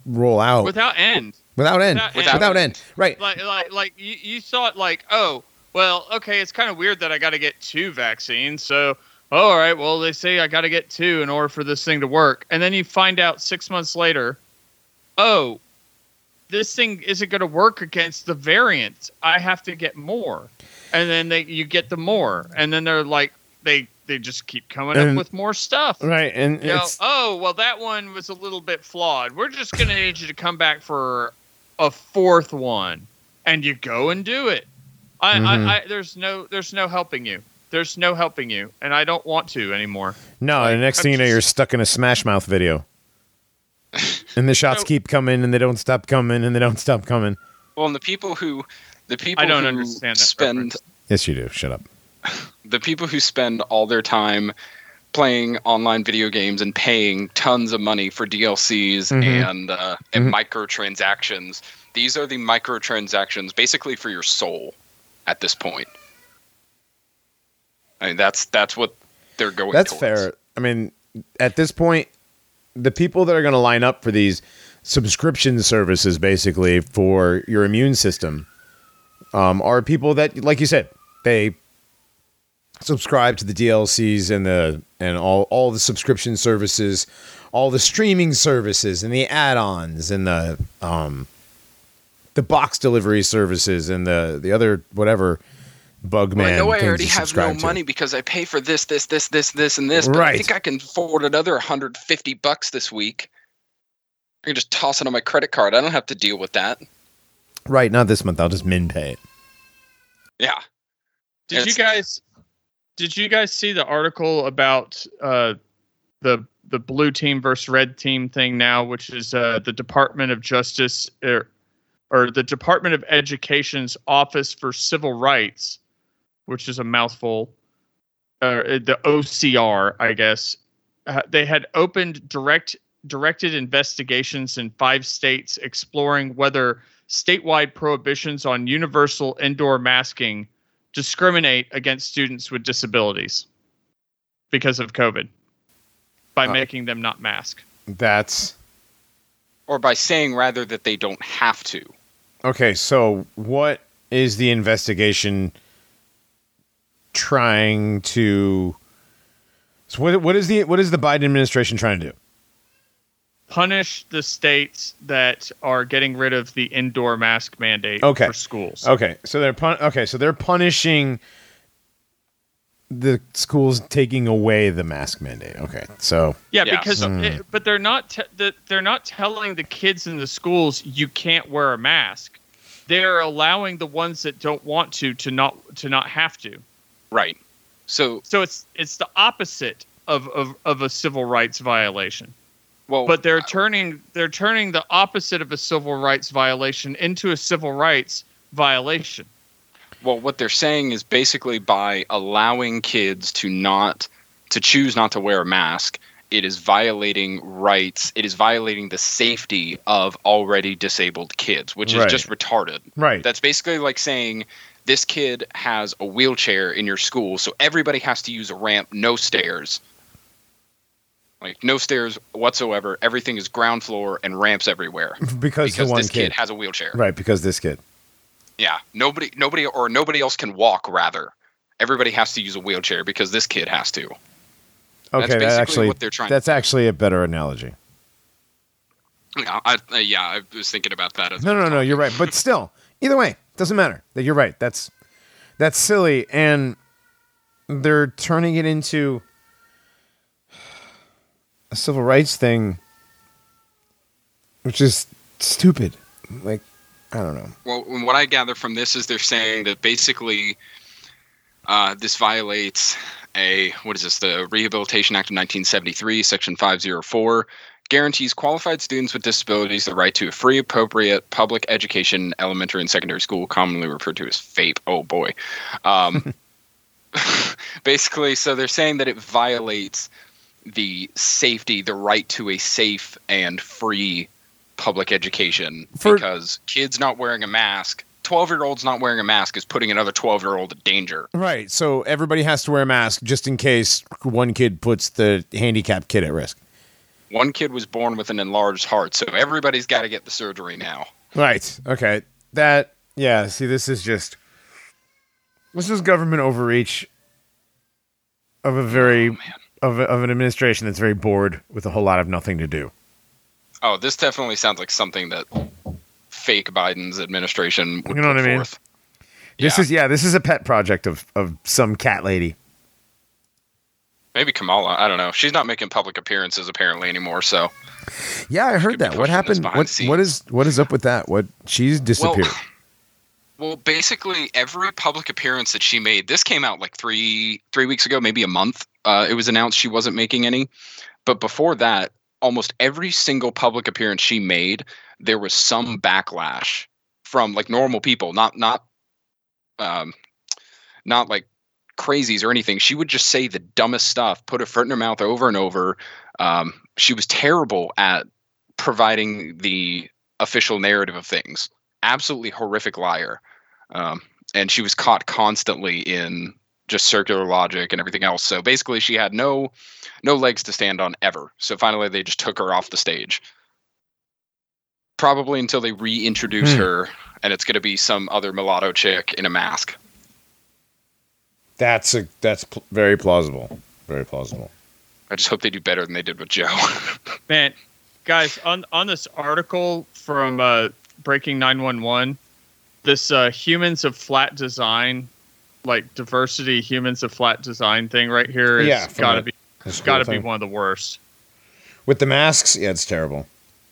roll out without end. without end. without Without, end. end. Right. Like, like, like you, you thought, like, oh, well, okay, it's kind of weird that I got to get two vaccines. So, all right, well, they say I got to get two in order for this thing to work, and then you find out six months later, oh, this thing isn't going to work against the variant. I have to get more, and then they you get the more, and then they're like they they just keep coming And- up with more stuff. Right. And You know, oh well, that one was a little bit flawed. We're just gonna need you to come back for a fourth one, and you go and do it. I, Mhm. I, I there's no there's no helping you. There's no helping you, and I don't want to anymore. no, and the next I'm thing you know, just- you're stuck in a Smash Mouth video. and the shots So- keep coming and they don't stop coming and they don't stop coming. well and the people who the people I don't who understand that spend reference. Yes, you do. Shut up. the people who spend all their time playing online video games and paying tons of money for DLCs Mhm. and uh, and microtransactions. These are the microtransactions, basically for your soul, at this point. I mean, that's that's what they're going. That's towards. fair. I mean, at this point, the people that are going to line up for these subscription services, basically for your immune system, um, are people that, like you said, they subscribe to the DLCs and the and all all the subscription services, all the streaming services and the add-ons and the um, the box delivery services and the the other whatever bug Well, man. I know I already have no to. money because I pay for this, this, this, this, this, and this. But I think I can afford another 150 bucks this week. I can just toss it on my credit card. I don't have to deal with that. Right, not this month. I'll just min pay it. Yeah. Did you guys did you guys see the article about uh, the the blue team versus red team thing now, which is uh, the Department of Justice or, or the Department of Education's Office for Civil Rights, which is a mouthful. Uh, the OCR, I guess. Uh, they had opened direct directed investigations in five states exploring whether statewide prohibitions on universal indoor masking discriminate against students with disabilities because of COVID by Uh, making them not mask. That's Or by saying rather that they don't have to. okay. So, what is the investigation trying to? So, what what is the what is the Biden administration trying to do? Punish the states that are getting rid of the indoor mask mandate Okay. for schools. Okay, so they're pun- okay, so they're punishing the schools taking away the mask mandate. Okay, so Yeah, Yeah. because Hmm. it- but they're not te- the- they're not telling the kids in the schools you can't wear a mask. They're allowing the ones that don't want to to not to not have to. Right. So, So it's it's the opposite of of, of a civil rights violation. well, But they're turning they're turning the opposite of a civil rights violation into a civil rights violation. well, what they're saying is basically by allowing kids to not to choose not to wear a mask it is violating rights. It is violating the safety of already disabled kids, which is Right. just retarded. Right. That's basically like saying this kid has a wheelchair in your school, so everybody has to use a ramp, no stairs. Like no stairs whatsoever. Everything is ground floor and ramps everywhere because, because this kid. kid has a wheelchair. right. Because this kid. Yeah, nobody, nobody, or nobody else can walk. Rather, everybody has to use a wheelchair because this kid has to. Okay. basically that actually. what they're trying to That's actually a better analogy. Yeah, I, uh, yeah, I was thinking about that. As No, no, no. You're right. But still, either way, doesn't matter. That you're right. That's that's silly, and they're turning it into a civil rights thing, which is stupid. Like, I don't know. Well, what I gather from this is they're saying that basically uh, this violates a what is this? The Rehabilitation Act of 1973, Section 504, guarantees qualified students with disabilities the right to a free, appropriate public education, in elementary and secondary school, commonly referred to as FAPE. Oh boy. Um, basically, so they're saying that it violates the safety, the right to a safe and free public education For- because kids not wearing a mask, 12 year olds not wearing a mask is putting another 12 year old in danger. Right. So everybody has to wear a mask just in case one kid puts the handicapped kid at risk. One kid was born with an enlarged heart, so everybody's got to get the surgery now. Right. Okay. That. Yeah. See, this is just. This is government overreach of a very Oh, of, a, of an administration that's very bored with a whole lot of nothing to do. Oh, this definitely sounds like something that fake Biden's administration would You know put what I mean? forth. This Yeah. is yeah, this is a pet project of of some cat lady. Maybe Kamala. I don't know. She's not making public appearances apparently anymore. So Yeah, I heard that. What happened? What what is what is up with that? What she's disappeared. Well, basically every public appearance that she made, this came out like three three weeks ago, maybe a month. Uh, it was announced she wasn't making any, but before that, almost every single public appearance she made, there was some backlash from like normal people, not not um, not like crazies or anything. She would just say the dumbest stuff, put her foot in her mouth over and over. Um, she was terrible at providing the official narrative of things. Absolutely horrific liar. Um, and she was caught constantly in just circular logic and everything else. So basically, she had no no legs to stand on ever. So finally, they just took her off the stage. Probably until they reintroduce Hmm. her, and it's going to be some other mulatto chick in a mask. That's a that's pl- very plausible. Very plausible. I just hope they do better than they did with Joe. Man, guys, on on this article from uh, Breaking Nine One One, this uh, humans of flat design, like diversity humans of flat design thing right here, Yeah, is from gotta that- be That's gotta cool be one of the worst. With the masks, yeah, it's terrible.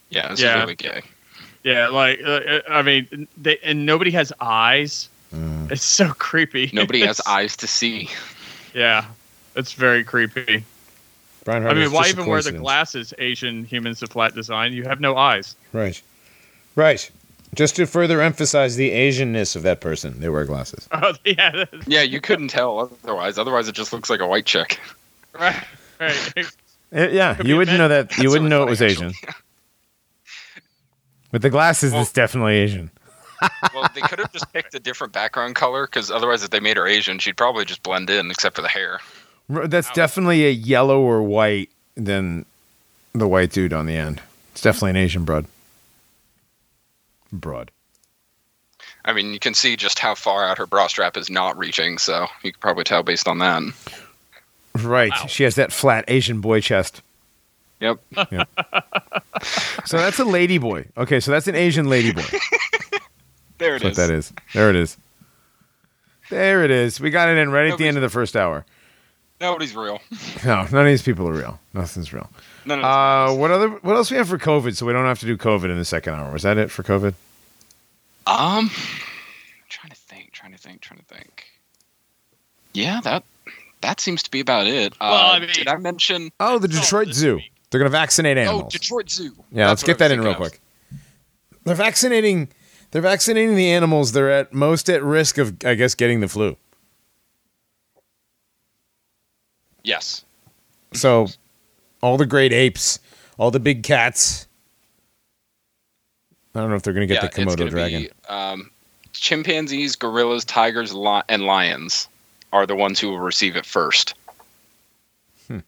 yeah, this Yeah. really gay. Yeah, like uh, I mean, they and nobody has eyes. Mm. It's so creepy. Nobody has eyes to see. Yeah, it's very creepy. Brian I mean, why even wear the glasses? Asian humans of flat design. You have no eyes. Right. Right. Just to further emphasize the Asianness of that person, they wear glasses. Oh yeah, Yeah, you couldn't tell otherwise. Otherwise, it just looks like a white chick. right, right. Uh, yeah, you wouldn't man. know that. You That's wouldn't really know it was funny, Asian. actually. With the glasses, Well- it's definitely Asian. Well, they could have just picked a different background color because otherwise, if they made her Asian, she'd probably just blend in, except for the hair. That's definitely a yellow or white than the white dude on the end. It's definitely an Asian broad. Broad. I mean, you can see just how far out her bra strap is not reaching, so you could probably tell based on that. Right. Wow. She has that flat Asian boy chest. Yep. So that's a lady boy. Okay, so that's an Asian lady boy. There it That's what is. that is. There it is. There it is. We got it in right at the end of the first hour. Nobody's real. No, none of these people are real. Nothing's real. None of Uh, what other? What else we have for COVID? So we don't have to do COVID in the second hour. Was that it for COVID? Um, trying to think, trying to think, trying to think. Yeah, that that seems to be about it. Well, uh, I mean- did I mention? Oh, the Detroit Zoo. week. They're going to vaccinate animals. Oh. Detroit Zoo. yeah, let's get that in real thinking of. quick. They're vaccinating. They're vaccinating the animals. They're at most at risk of, I guess, getting the flu. Yes. So, all the great apes, all the big cats. I don't know if they're going to get yeah, the Komodo dragon. Be, um, chimpanzees, gorillas, tigers, li- and lions are the ones who will receive it first. Hmm.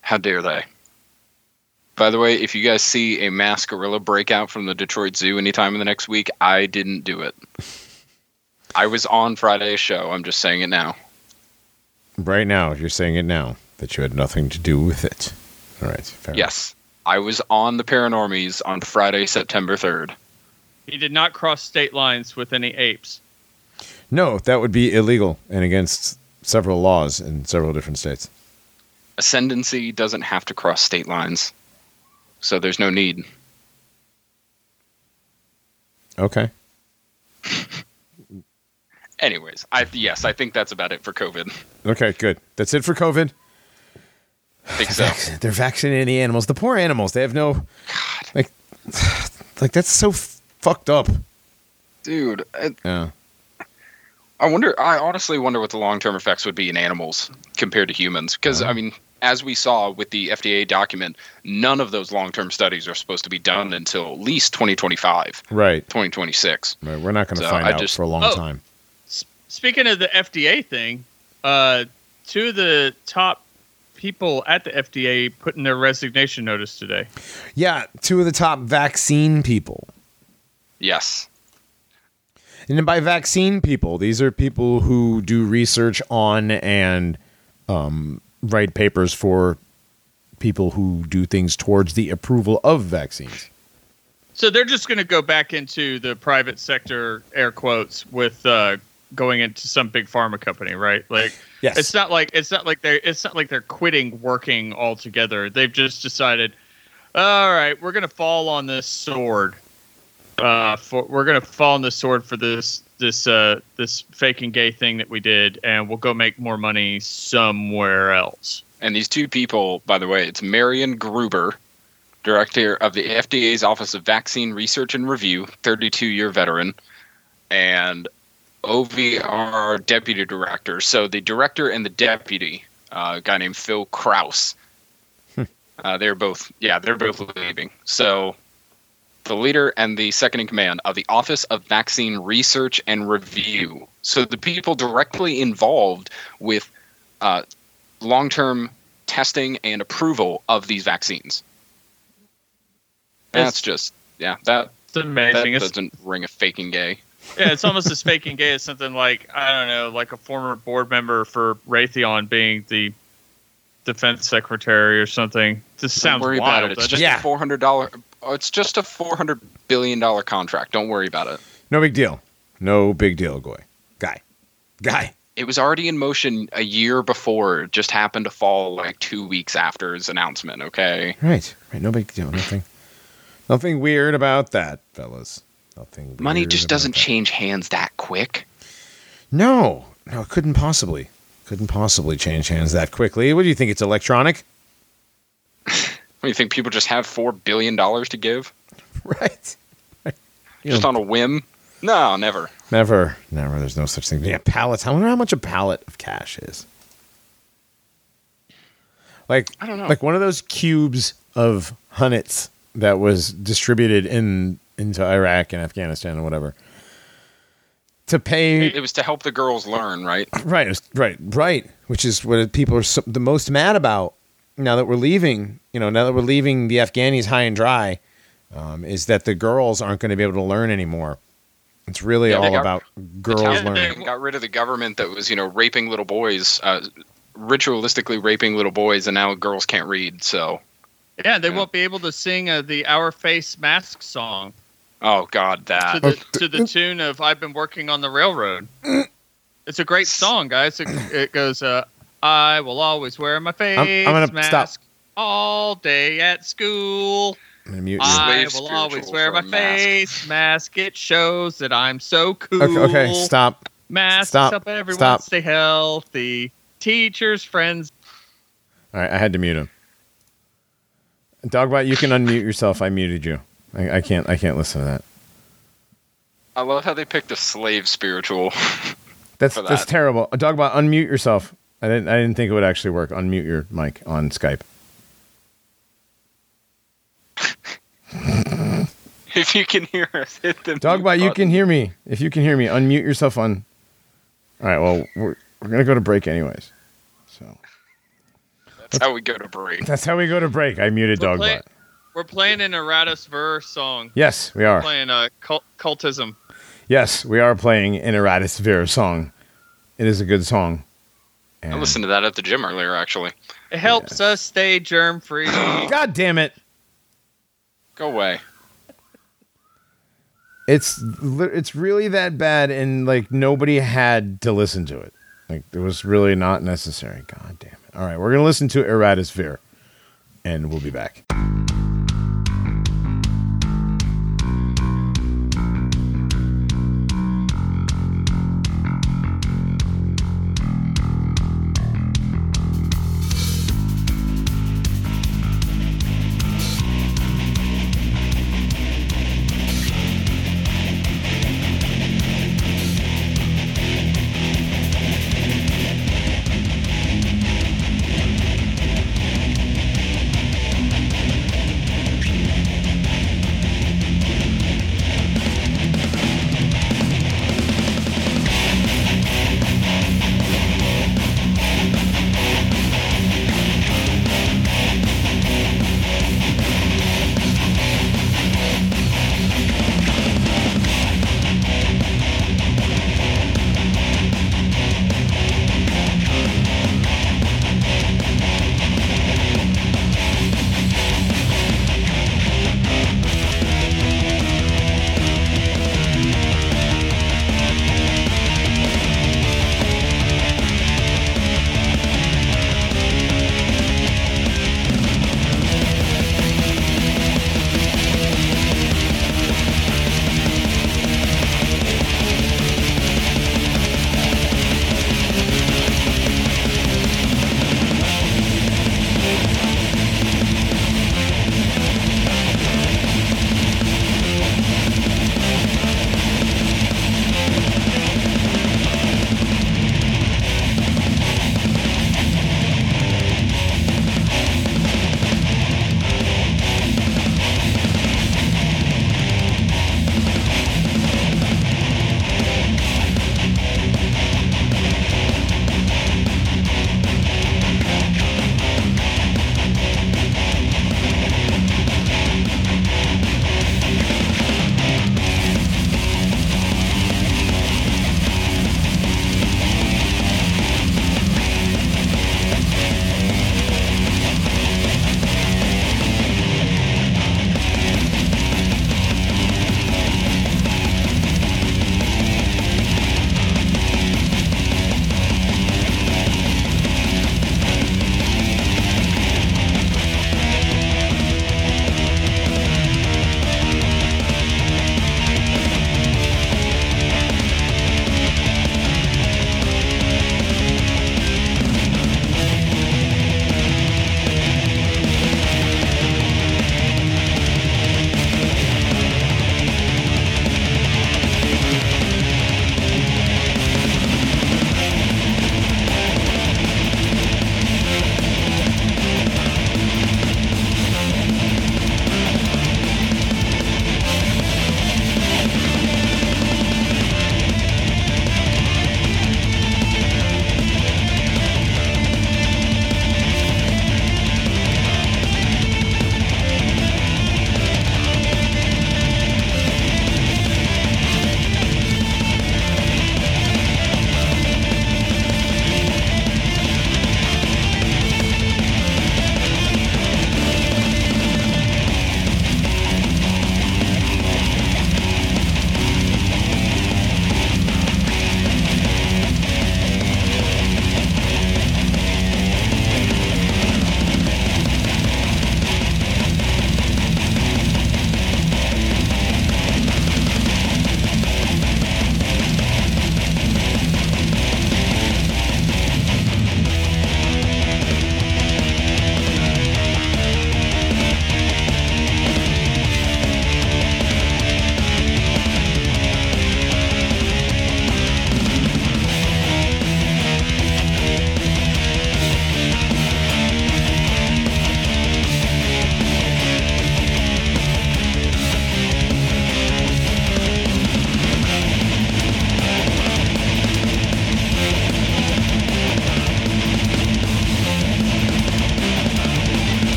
How dare they? By the way, if you guys see a mass gorilla breakout from the Detroit Zoo anytime in the next week, I didn't do it. I was on Friday's show. I'm just saying it now. right now, you're saying it now that you had nothing to do with it. All right. Fair enough. Yes, I was on the Paranormies on Friday, September 3rd. He did not cross state lines with any apes. No, that would be illegal and against several laws in several different states. Ascendancy doesn't have to cross state lines, so there's no need. Okay. Anyways, I yes, I think that's about it for COVID. Okay, good. That's it for COVID. I think so. Vac- They're vaccinating the animals. The poor animals. They have no God. like, like that's so f- fucked up. Dude, I, Yeah. I wonder. I honestly wonder what the long term effects would be in animals compared to humans. Because I mean, as we saw with the FDA document, none of those long term studies are supposed to be done until at least 2025, Right. 2026. right. We're not going to So find I out just- for a long Oh. time. Speaking of the FDA thing, uh, two of the top people at the FDA put in their resignation notice today. Yeah, two of the top vaccine people. Yes. And by vaccine people, these are people who do research on and um, write papers for people who do things towards the approval of vaccines. So they're just going to go back into the private sector, air quotes, with uh, going into some big pharma company, right? Like, Yes. it's not like it's not like they're it's not like they're quitting working altogether. They've just decided, all right, we're going to fall on this sword. Uh, for we're going to fall on the sword for this this uh this fake and gay thing that we did, and we'll go make more money somewhere else. And these two people, by the way, it's Marion Gruber, director of the FDA's Office of Vaccine Research and Review, 32 year veteran, and OVR deputy director. So the director and the deputy, uh, a guy named Phil Krause, uh, they're both, yeah, they're both leaving. So the leader and the second in command of the Office of Vaccine Research and Review. So the people directly involved with uh, long-term testing and approval of these vaccines. That's just yeah, that It's amazing. that It's- doesn't ring a faking gay. yeah, it's almost as faking gay as something like I don't know, like a former board member for Raytheon being the defense secretary or something. This Don't sounds worry wild. about it. It's just Yeah. a four hundred dollar. Oh, it's just a four hundred billion dollar contract. Don't worry about it. No big deal. No big deal, Goy. Guy. Guy. It was already in motion a year before. It just happened to fall like two weeks after his announcement. Okay. Right. Right. No big deal. Nothing. Nothing weird about that, fellas. Nothing. Money just doesn't that. change hands that quick. No. No, it couldn't possibly. Couldn't possibly change hands that quickly. What do you think? It's electronic? What, you think people just have four billion dollars to give Right. Just know, on a whim? No, never. never. Never. There's no such thing. Yeah, pallets. I wonder how much a pallet of cash is. Like I don't know. like one of those cubes of hunnits that was distributed in into Iraq and Afghanistan and whatever. To pay It was to help the girls learn, right? Right, was- right, right. Which is what people are so, the most mad about now that we're leaving. You know, now that we're leaving the Afghanis high and dry, um, is that the girls aren't going to be able to learn anymore. It's really Yeah, all got- about girls Taliban learning. got rid of the government that was, you know, raping little boys, uh, ritualistically raping little boys, and now girls can't read. So, yeah, they Yeah. won't be able to sing uh, the "Our Face Mask" song oh god, to that. the to the tune of "I've Been Working on the Railroad." It's a great song, guys. It, it goes, uh, "I will always wear my face I'm gonna mask stop. all day at school." I'm gonna mute you. I Slave will always spiritual wear for my a mask. face mask. It shows that I'm so cool. Okay, okay, stop. Masks Stop. help everyone Stop. stay healthy. Teachers, friends. All right, I had to mute him. Dogbot, you can unmute yourself. I muted you. I, I can't. I can't listen to that. I love how they picked a slave spiritual. That's For that's that. terrible. Dogbot, unmute yourself. I didn't. I didn't think it would actually work. Unmute your mic on Skype. if you can hear us, hit the Dogbot. You can hear me. If you can hear me, unmute yourself on. All right. Well, we're we're gonna go to break anyways. So that's how we go to break. That's how we go to break. I muted dog. Dogbot. We're playing an Iratus Vir song. Yes, we are we're playing uh, cult- cultism. Yes, we are playing an Iratus Vir song. It is a good song. I listened to that at the gym earlier, actually. It helps us stay germ free. God damn it! Go away. It's it's really that bad, and like nobody had to listen to it. Like it was really not necessary. God damn it! All right, we're gonna listen to Iratus and we'll be back.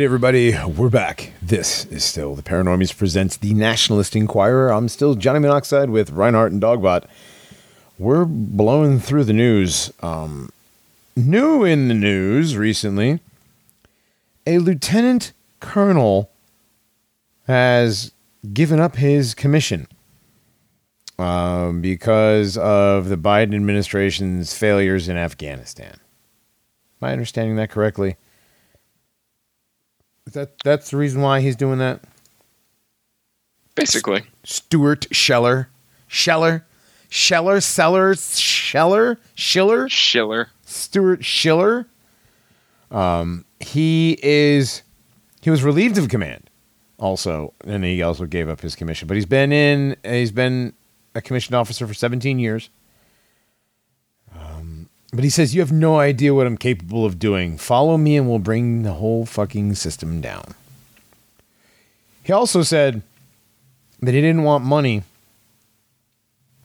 Alright, everybody, we're back. This is still the Paranormies presents the Nationalist Inquirer. I'm still Johnny Monoxide with Reinhardt and Dogbot. We're blowing through the news. Um, new in the news recently, a lieutenant colonel has given up his commission um, because of the Biden administration's failures in Afghanistan. Am I understanding that correctly? That that's the reason why he's doing that? Basically, Stuart Scheller, Scheller, Scheller, Sellers, Scheller, Schiller, Schiller. Stuart Schiller. Um, he is he was relieved of command, also, and he also gave up his commission. But he's been in he's been a commissioned officer for 17 years. But he says you have no idea what I'm capable of doing. Follow me, and we'll bring the whole fucking system down. He also said that he didn't want money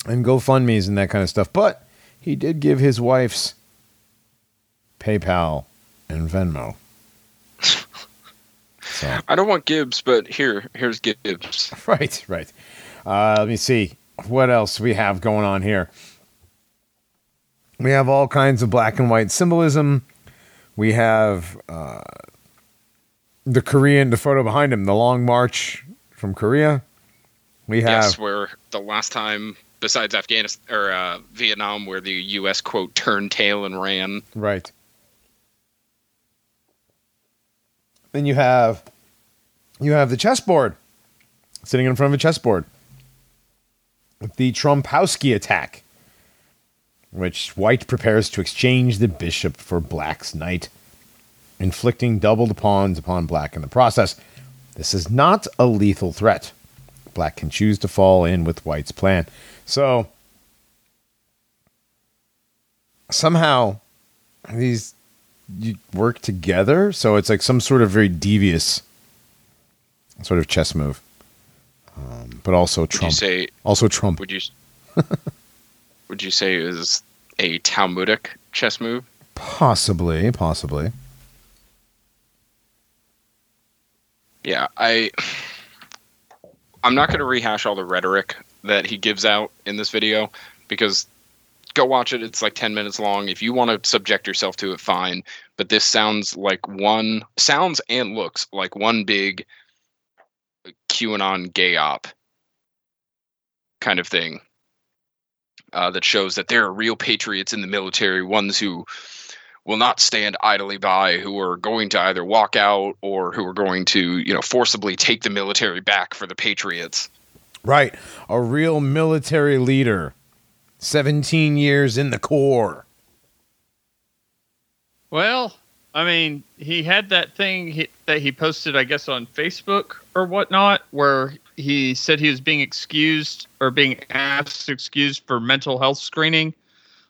and GoFundMe's and that kind of stuff, but he did give his wife's PayPal and Venmo. so, I don't want Gibbs, but here, here's Gibbs. right, right. Uh, let me see what else we have going on here. We have all kinds of black and white symbolism. We have uh, the Korean, the photo behind him, the long march from Korea. We have Yes, where the last time, besides Afghanistan or uh, Vietnam, where the U.S. quote turned tail and ran. Right. Then you have you have the chessboard sitting in front of a chessboard. The Trompowsky attack, which White prepares to exchange the bishop for Black's knight, inflicting double the pawns upon Black in the process. This is not a lethal threat. Black can choose to fall in with White's plan. So somehow these you work together so it's like some sort of very devious sort of chess move um, but also trump say? also trump Would you? would you say it is a Talmudic chess move? possibly possibly Yeah, I. I'm not going to rehash all the rhetoric that he gives out in this video because go watch it. It's like 10 minutes long. If you want to subject yourself to it, fine. But this sounds like one, sounds and looks like one big QAnon gay op kind of thing uh, that shows that there are real patriots in the military, ones who will not stand idly by, who are going to either walk out or who are going to, you know, forcibly take the military back for the patriots. right a real military leader 17 years in the corps Well, I mean, he had that thing he, that he posted, I guess, on Facebook or whatnot, where he said he was being excused or being asked excused for mental health screening,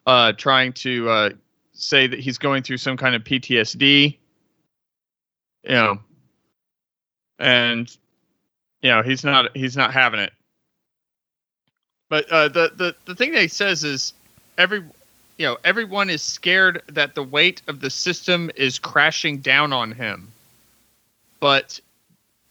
uh, trying to uh, say that he's going through some kind of PTSD. You know, and you know he's not he's not having it. But uh, the the the thing that he says is every you know everyone is scared that the weight of the system is crashing down on him but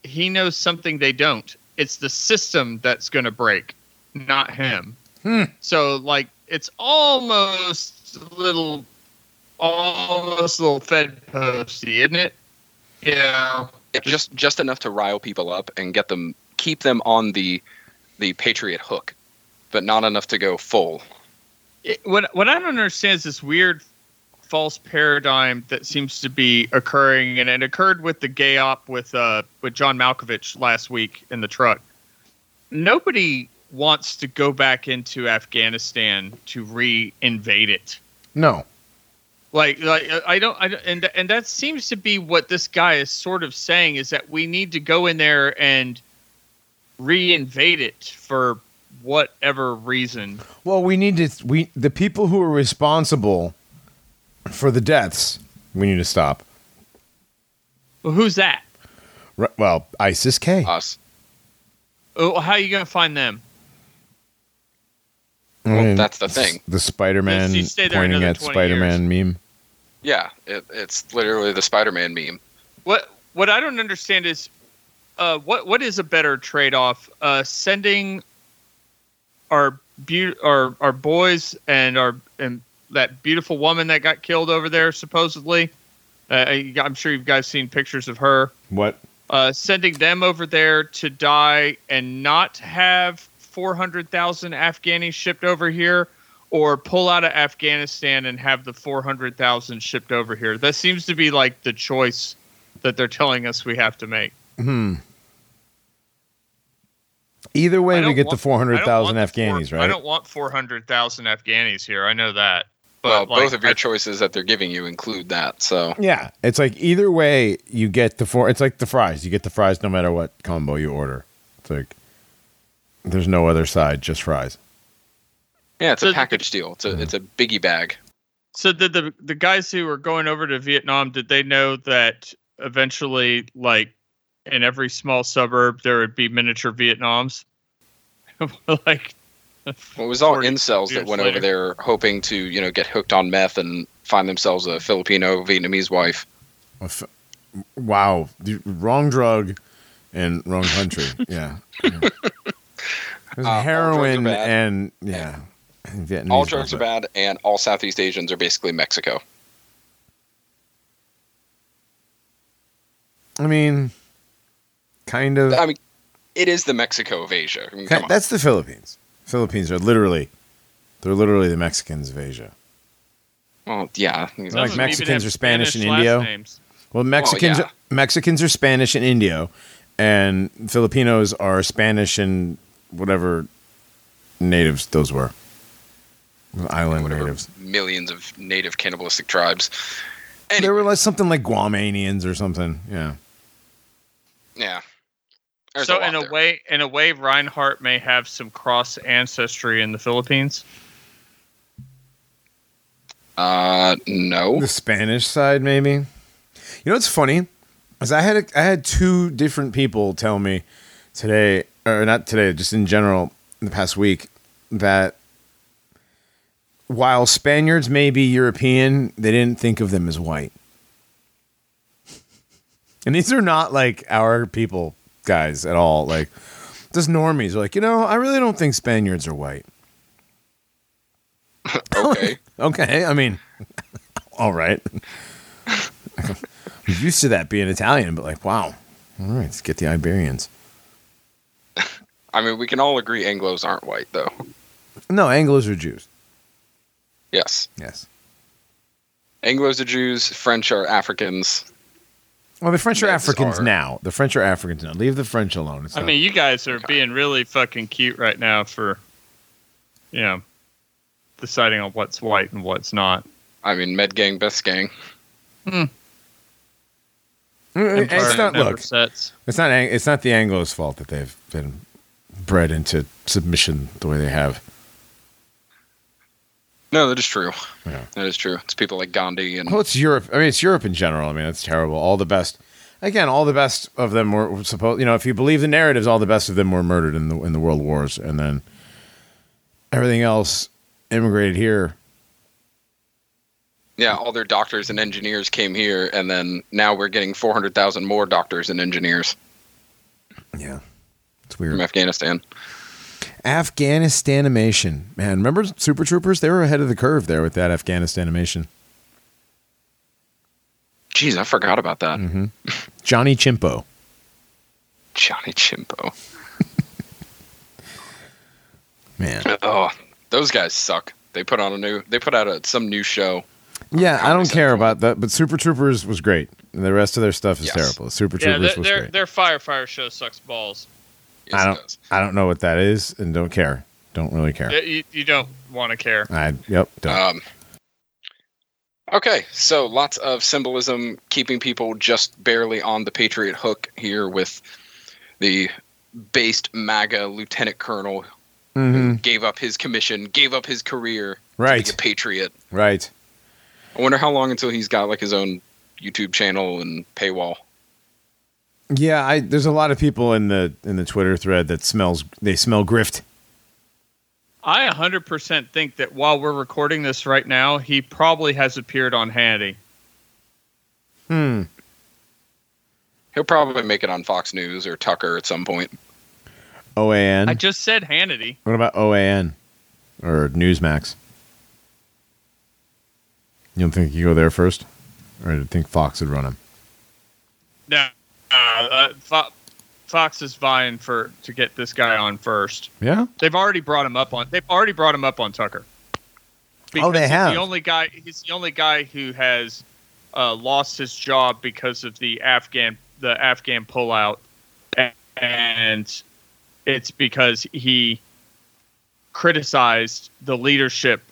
he knows something they don't it's the system that's going to break not him Hmm. so like it's almost a little almost a little fed posty isn't it yeah It just just enough to rile people up and get them keep them on the the patriot hook, but not enough to go full. it, what what I don't understand is this weird false paradigm that seems to be occurring, and it occurred with the gay op with uh with John Malkovich last week in the truck. Nobody wants to go back into Afghanistan to re-invade it. no Like, like I don't, I don't, and and that seems to be what this guy is sort of saying is that we need to go in there and re-invade it for whatever reason. well we need to we the people who are responsible for the deaths we need to stop Well, who's that? Ri- well isis k Us. Oh, how are you gonna find them? I Well, that's the thing. the spider-man Yes, you stay there pointing at spider-man meme Yeah, it, it's literally the Spider-Man meme. What what I don't understand is uh, what what is a better trade off? Uh, sending our be- our our boys and our and that beautiful woman that got killed over there supposedly. Uh, I'm sure you guys seen pictures of her. What? Uh, sending them over there to die and not have 400,000 Afghanis shipped over here, or pull out of Afghanistan and have the 400,000 shipped over here. That seems to be like the choice that they're telling us we have to make. Hmm. Either way, we get the want- four I don't hundred thousand want the Afghanis, four- right? I don't want 400,000 Afghanis here. I know that. But well, like, both of your I- choices that they're giving you include that. So Yeah, it's like either way, you get the four. It's like the fries. You get the fries no matter what combo you order. It's like there's no other side, just fries. yeah, it's So a package deal. It's a it's a biggie bag. So did the the guys who were going over to Vietnam did they know that eventually like in every small suburb there would be miniature Vietnams? like Well, it was all incels that went later. over there hoping to you know get hooked on meth and find themselves a Filipino Vietnamese wife. Wow, the wrong drug and wrong country. yeah, yeah. Uh, all drugs are heroin and yeah, and Vietnamese all drugs are bad, and all Southeast Asians are basically Mexico. I mean, kind of. I mean, it is the Mexico of Asia. I mean, come on. That's the Philippines. Philippines are literally, they're literally the Mexicans of Asia. well, yeah. Like some of Mexicans are Spanish and last Indio? names. Well, Mexicans yeah. Mexicans are Spanish and Indio, and Filipinos are Spanish and whatever natives those were. Island Whatever natives. millions of native cannibalistic tribes. They Anyway, were like something like Guamanians or something. Yeah. yeah. There's so lot in a there. way, in a way, Reinhardt may have some cross ancestry in the Philippines. uh, no. The Spanish side, maybe. You know what's funny? Is I had a, I had two different people tell me today, or not today, just in general, in the past week, that while Spaniards may be European, they didn't think of them as white. And these are not like our people guys at all. Like, just normies are like, you know, I really don't think Spaniards are white. Okay. Okay, I mean, all right. I'm used to that being Italian, but like, wow. All right, let's get the Iberians. I mean, we can all agree Anglos aren't white, though. No, Anglos are Jews. Yes. Yes. Anglos are Jews. French are Africans. Well, the French are Africans are- now. The French are Africans now. Leave the French alone. It's I not- mean, you guys are being really fucking cute right now for, you know, deciding on what's white and what's not. I mean, Med Gang, Best Gang. Mm, it's not. Look, sets. it's not. Ang- It's not the Anglos' fault that they've been bred into submission the way they have. No, that is true. Yeah. That is true. It's people like Gandhi and Well, it's Europe. I mean, it's Europe in general. I mean, it's terrible. All the best. Again, all the best of them were supposed. You know, if you believe the narratives, all the best of them were murdered in the in the world wars, and then everything else immigrated here. yeah, all their doctors and engineers came here, and then now we're getting four hundred thousand more doctors and engineers Yeah, it's weird from. Afghanistan. Afghanistan animation, man. Remember Super Troopers? They were ahead of the curve there with that Afghanistan animation. Jeez, I forgot about that. Mm-hmm. Johnny Chimpo. Johnny Chimpo. Man. Oh, those guys suck. They put on a new. They put out a, some new show. Yeah, I don't care about that, but Super Troopers was great. And the rest of their stuff is Yes. terrible. Super Yeah, Troopers their, was their, great. their firefighter show sucks balls. Yes, I don't. I don't know what that is, and don't care. Don't really care. You, you- you don't want to care. I yep. Don't. Um, okay, so lots of symbolism, keeping people just barely on the Patriot hook here with the based MAGA lieutenant colonel who Mhm. gave up his commission, gave up his career to Right. be a patriot. Right. I wonder how long until he's got like his own YouTube channel and paywall. Yeah, I there's a lot of people in the in the Twitter thread that smells they smell grift. I 100% think that while we're recording this right now, he probably has appeared on Hannity. Hmm. He'll probably make it on Fox News or Tucker at some point. OAN. I just said Hannity. what about OAN or Newsmax? You don't think you go there first, or do you think Fox would run him? No, uh, uh, Fo- Fox is vying for to get this guy on first. Yeah. They've already brought him up on. They've already brought him up on Tucker. Oh, they have? The only guy. He's the only guy who has uh, lost his job because of the Afghan the Afghan pullout, and it's because he criticized the leadership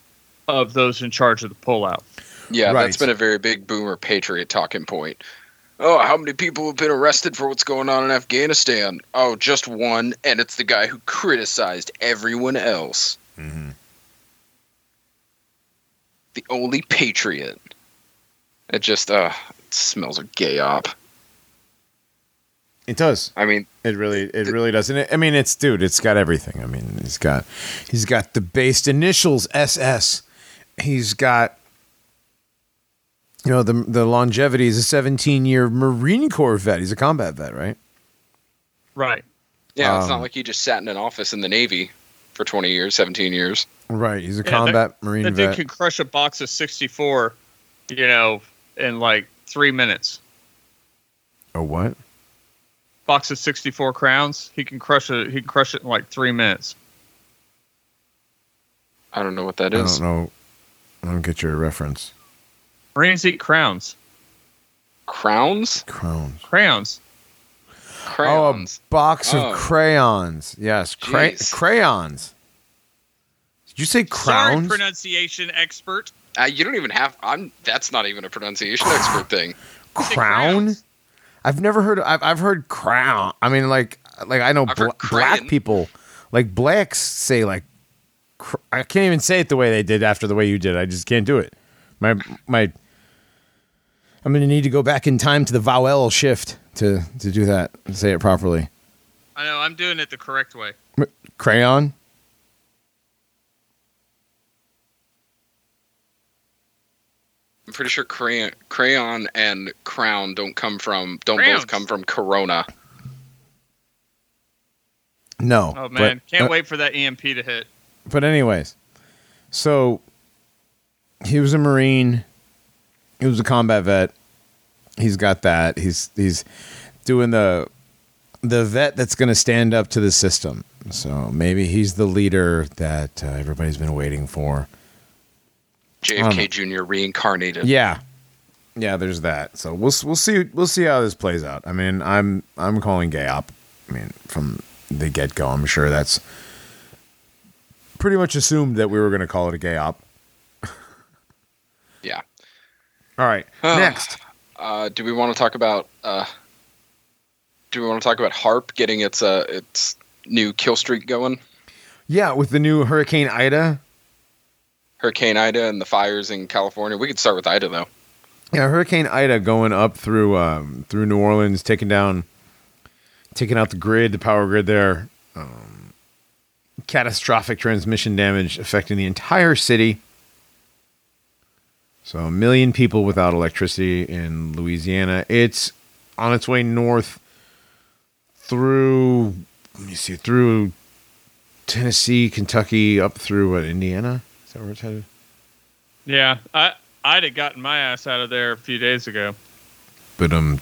of those in charge of the pullout. Yeah, Right. that's been a very big boomer patriot talking point. Oh, how many people have been arrested for what's going on in Afghanistan? Oh, just one, and it's the guy who criticized everyone else. The only patriot. It just uh it smells of gay op. It does. I mean, It really, it really does. And it, I mean, it's dude. It's got everything. I mean, he's got, he's got the based initials SS. He's got, you know, the the longevity. is a 17 year Marine Corps vet. He's a combat vet, right? Right. yeah, it's Um, not like he just sat in an office in the Navy for 20 years, 17 years. Right. He's a Yeah, combat Marine The dude vet. can crush a box of sixty four, you know, in like three minutes. oh, what? box of 64 crowns he can crush it he can crush it in like three minutes I don't know what that is. I don't know. I don't get your reference. Marines eat crowns Crowns? Crowns. crayons Crowns. Oh, a box Oh. of crayons. Yes, cray- crayons. Did you say crowns? sorry crowns? pronunciation expert Uh, you don't even have. I'm. That's not even a pronunciation expert thing. Crown? I've never heard. I've I've heard crown. I mean, like like I know I've bla- heard black people, like blacks say like. Cr- I can't even say it the way they did after the way you did. I just can't do it. My my. I'm gonna need to go back in time to the vowel shift to to do that and say it properly. i know i'm doing it the correct way Crayon. I'm pretty sure crayon, crayon and crown don't come from. Don't Crayons. both come from Corona. No. oh man but- can't uh, wait for that emp to hit But anyways, so he was a marine. He was a combat vet. He's got that. He's he's doing the the vet that's going to stand up to the system. So maybe he's the leader that uh, everybody's been waiting for. JFK Jr. reincarnated. Yeah, yeah. There's that. So we'll we'll see we'll see how this plays out. I mean, I'm I'm calling gay op. I mean, from the get go, I'm sure that's pretty much assumed that we were going to call it a gay op. Yeah. All right, next. Uh, do we want to talk about? Uh, do we want to talk about HAARP getting its uh its new kill streak going? Yeah, with the new Hurricane Ida. Hurricane Ida and the fires in California. We could start with Ida though. Yeah, Hurricane Ida going up through um, through New Orleans, taking down, taking out the grid, the power grid there. Um, catastrophic transmission damage affecting the entire city. So a million people without electricity in Louisiana. It's on its way north through. Let me see through Tennessee, Kentucky, up through what Indiana. Is that where it's headed? yeah i i'd have gotten my ass out of there a few days ago But um,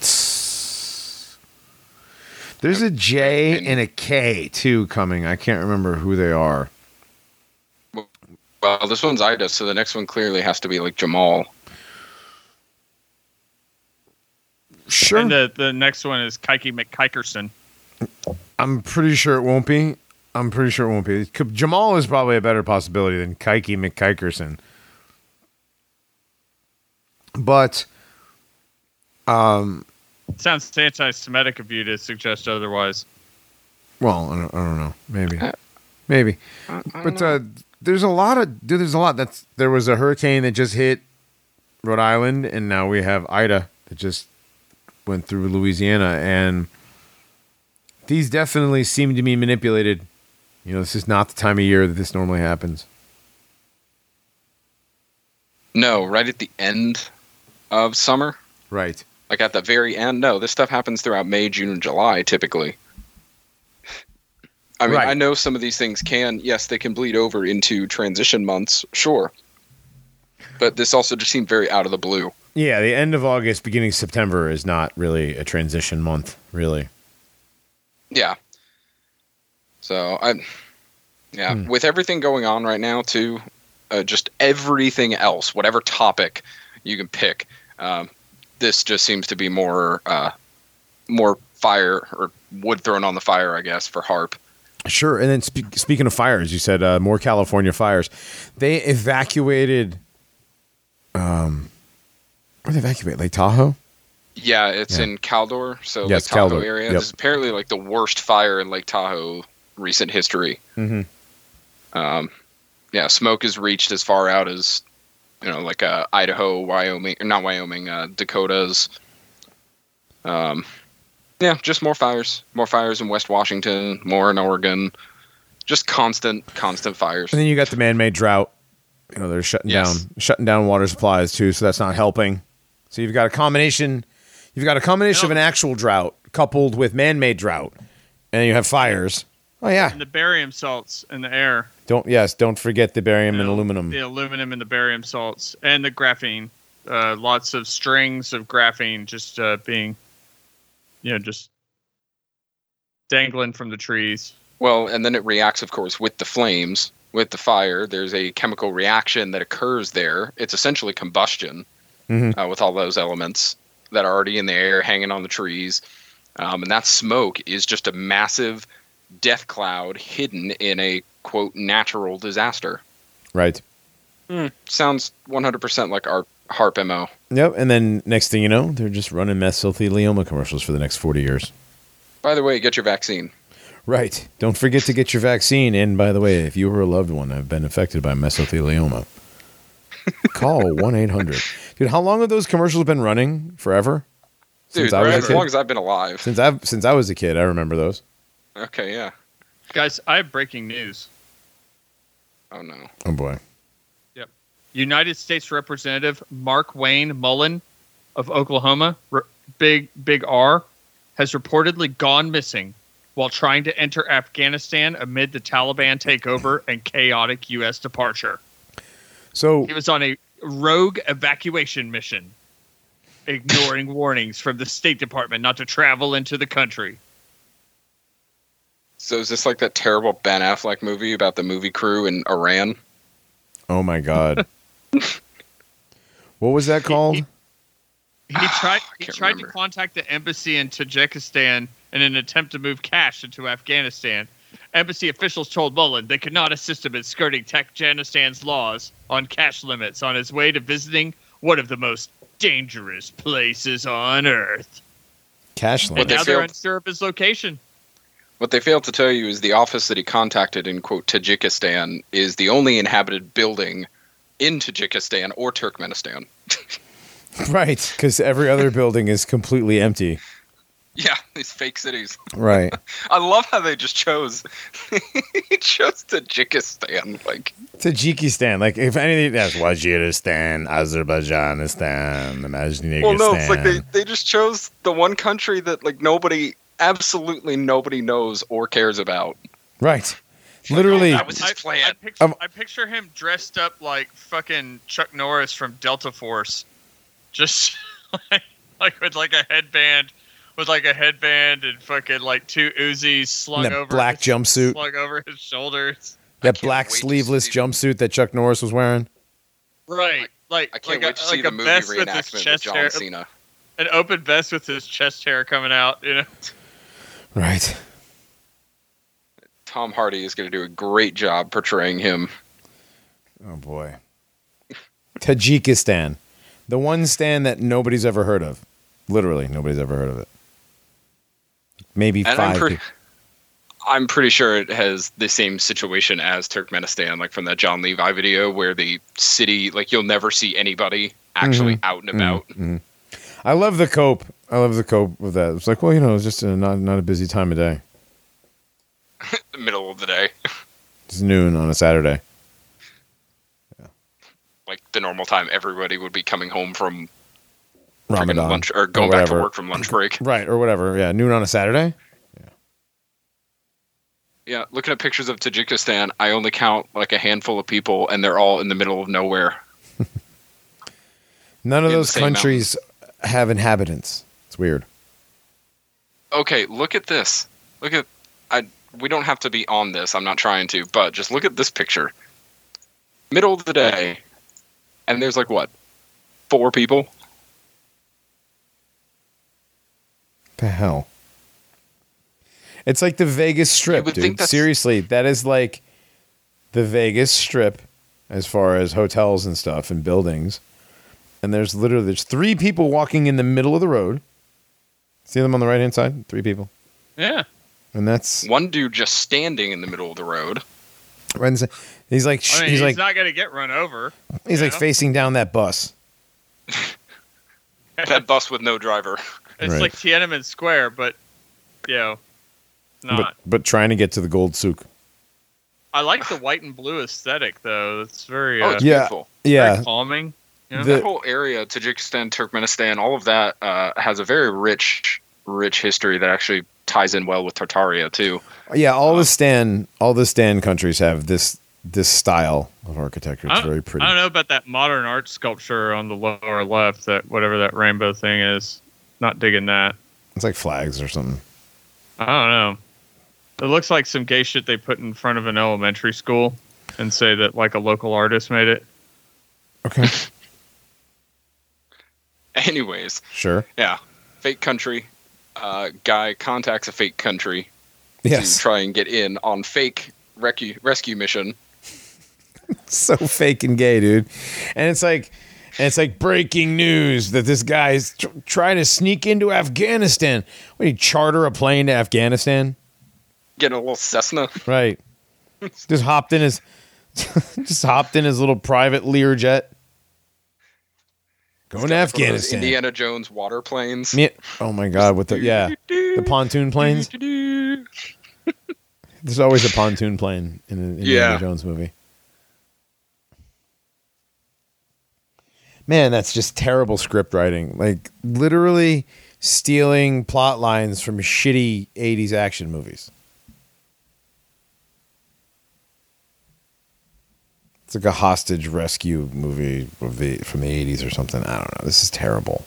there's a J and a K too coming. I can't remember who they are. Well, this one's Ida, so the next one clearly has to be like Jamal. Sure, and the the next one is Kike McKikerson. I'm pretty sure it won't be. I'm pretty sure it won't be. Jamal is probably a better possibility than Kike McKikerson. But um sounds anti-semitic of you to suggest otherwise well, I don't, I don't know. Maybe, maybe. I, I But know. uh, there's a lot of dude. There's a lot. That's there was a hurricane that just hit Rhode Island, and now we have Ida that just went through Louisiana, and these definitely seem to be manipulated. You know, this is not the time of year that this normally happens. no, right at the end of summer. Right. like at the very end. No, this stuff happens throughout May, June, and July typically. I mean, Right. I know some of these things can, yes, they can bleed over into transition months, sure. But this also just seemed very out of the blue. Yeah, the end of August, beginning of September is not really a transition month, really. Yeah. So I, yeah, Hmm. with everything going on right now too, uh, just everything else, whatever topic you can pick, um, this just seems to be more, uh, more fire or wood thrown on the fire, I guess, for HAARP. Sure. And then spe- speaking of fires, you said uh, more California fires. They evacuated. Um, where they evacuate Lake Tahoe? Yeah, it's Yeah. in Caldor, so Yeah, Lake Tahoe Caldor. area. Yep. This is apparently like the worst fire in Lake Tahoe recent history. Mhm. Um, yeah, smoke has reached as far out as you know, like uh, Idaho, Wyoming, or not Wyoming, uh, Dakotas. Um, yeah, just more fires, more fires in West Washington, more in Oregon. Just constant, constant fires. And then you got the man-made drought. You know, they're shutting Yes. down, shutting down water supplies too. So that's not helping. So you've got a combination. You've got a combination of an actual drought coupled with man-made drought, and you have fires. Oh yeah. And the barium salts in the air. Don't yes. Don't forget the barium You and aluminum. The aluminum and the barium salts and the graphene. Uh, lots of strings of graphene just uh, being, you know, just dangling from the trees. Well, and then it reacts, of course, with the flames, with the fire. There's a chemical reaction that occurs there. It's essentially combustion Mhm. uh, with all those elements that are already in the air, hanging on the trees. Um, and that smoke is just a massive death cloud hidden in a quote natural disaster. Right. Sounds 100% like our HAARP MO. Yep. And then next thing you know, they're just running mesothelioma commercials for the next forty years. By the way, get your vaccine. Right. Don't forget to get your vaccine. And by the way, if you or a loved one have been affected by mesothelioma, call 1 800. Dude, how long have those commercials been running? Forever? Dude, I was as long as I've been alive. Since I've since I was a kid, I remember those. Okay, yeah. Guys, I have breaking news. Oh, no. Oh boy. United States Representative Mark Wayne Mullin of Oklahoma, R- Big Big R, has reportedly gone missing while trying to enter Afghanistan amid the Taliban takeover and chaotic U.S. departure. So He was on a rogue evacuation mission, ignoring warnings from the State Department not to travel into the country. So is this like that terrible Ben Affleck movie about the movie crew in Iran? oh my god. what was that called? He ah, tried. He can't tried remember. to contact the embassy in Tajikistan in an attempt to move cash into Afghanistan. Embassy officials told Mullin they could not assist him in skirting Tajikistan's laws on cash limits on his way to visiting one of the most dangerous places on earth. Cash And now they're unsure of his location. What they failed to tell you is the office that he contacted in quote Tajikistan is the only inhabited building in Tajikistan or Turkmenistan. Right, because every other building is completely empty. Yeah, these fake cities. Right. I love how they just chose he chose Tajikistan. Like Tajikistan, like if anything, that's Waziristan, Azerbaijanistan, Imaginistan. Well no, it's like they, they just chose the one country that like nobody absolutely nobody knows or cares about. right. Literally, That was his I, plan. I, picture, Um, I picture him dressed up like fucking Chuck Norris from Delta Force, just like, like with like a headband, with like a headband and fucking like two Uzis slung that over black his, jumpsuit, slung over his shoulders. that black sleeveless jumpsuit that Chuck Norris was wearing. Right, like I can't like wait a, to see like the a movie vest with his reenactment with John hair, Cena. an open vest with his chest hair coming out. You know, Right. Tom Hardy is going to do a great job portraying him. Oh boy. Tajikistan, the one stand that nobody's ever heard of. Literally, nobody's ever heard of it. Maybe And 5 I'm, pre- I'm pretty sure it has the same situation as Turkmenistan, like from that John Levi video, where the city, like you'll never see anybody actually out and about. Mhm. I love the cope. I love the cope with that. It's like, well, you know, it's just a, not not a busy time of day. the middle of the day, It's noon on a Saturday. Yeah. Like the normal time everybody would be coming home from Ramadan lunch or going back to work from lunch break. right or whatever. Yeah, noon on a Saturday. Yeah, yeah, looking at pictures of Tajikistan, I only count like a handful of people, and they're all in the middle of nowhere. None of In those countries have inhabitants. It's weird. Okay, look at this. Look at. We don't have to be on this. I'm not trying to, but just look at this picture. Middle of the day, and there's like what, four people? The hell. It's like the Vegas Strip, dude. Seriously, that is like the Vegas Strip as far as hotels and stuff and buildings. And there's literally there's three people walking in the middle of the road. See them on the right hand side? Three people. Yeah. And that's One dude just standing in the middle of the road. right he's like I mean, he's he's, like not going to get run over. he's like yeah. facing down that bus. That bus with no driver. It's Right. like Tiananmen Square, but you know, not. But but trying to get to the gold souk. I like the white and blue aesthetic, though. It's very, Oh, uh, it's Yeah. beautiful. Yeah. very calming. You know? The- That whole area, Tajikistan, Turkmenistan, all of that uh, has a very rich, rich history that actually ties in well with Tartaria too. Yeah, all the uh, Stan all the Stan countries have this this style of architecture. It's very pretty. I don't know about that modern art sculpture on the lower left. That whatever that rainbow thing is. Not digging that. It's like flags or something. I don't know. It looks like some gay shit they put in front of an elementary school and say that like a local artist made it. Okay. Anyways, sure. yeah, fake country. Uh, guy contacts a fake country to try and get in on fake rescue rescue mission. so fake and gay, dude. And it's like, and it's like breaking news that this guy's tr- trying to sneak into Afghanistan. What, you charter a plane to Afghanistan? Getting a little Cessna. Right. just hopped in his, just hopped in his little private Learjet. Going to One of those Afghanistan. Indiana Jones water planes. Oh my God! With the yeah, the pontoon planes. There's always a pontoon plane in an Indiana Yeah. Jones movie. Man, that's just terrible script writing. Like literally stealing plot lines from shitty 80s action movies. It's like a hostage rescue movie of the, from the 80s or something. I don't know. This is terrible.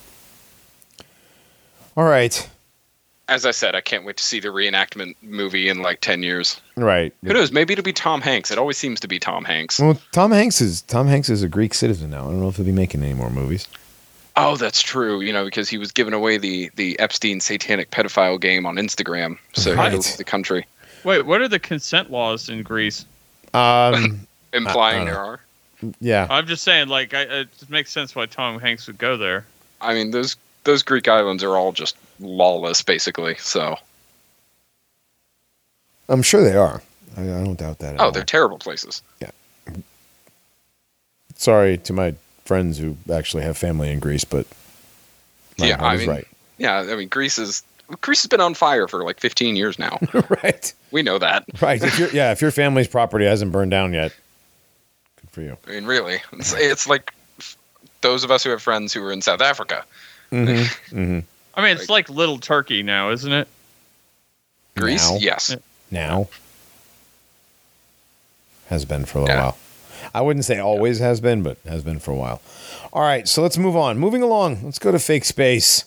All right. As I said, I can't wait to see the reenactment movie in like ten years. Right. Who knows? Maybe it'll be Tom Hanks. It always seems to be Tom Hanks. Well, Tom Hanks is Tom Hanks is a Greek citizen now. I don't know if he'll be making any more movies. Oh, that's true. You know, because he was giving away the the Epstein satanic pedophile game on Instagram, so he had to Right. leave the country, Wait, what are the consent laws in Greece? Um, implying I there are. yeah, I'm just saying, like, I, it makes sense why Tom Hanks would go there. I mean, those those Greek islands are all just lawless, basically. So, I'm sure they are. I, I don't doubt that. At oh, all. they're terrible places. Yeah. Sorry to my friends who actually have family in Greece, but Yeah, I is mean- right. Yeah, I mean, Greece is Greece has been on fire for like 15 years now. right, we know that. right. If your yeah, if your family's property hasn't burned down yet, good for you. I mean, really, it's, it's like those of us who have friends who are in South Africa. Mm-hmm. mm-hmm. I mean, it's like Little Turkey now, isn't it? Greece, Now? yes. Now has been for a little Yeah. while. I wouldn't say always has been, but has been for a while. All right, so let's move on. Moving along, let's go to fake space.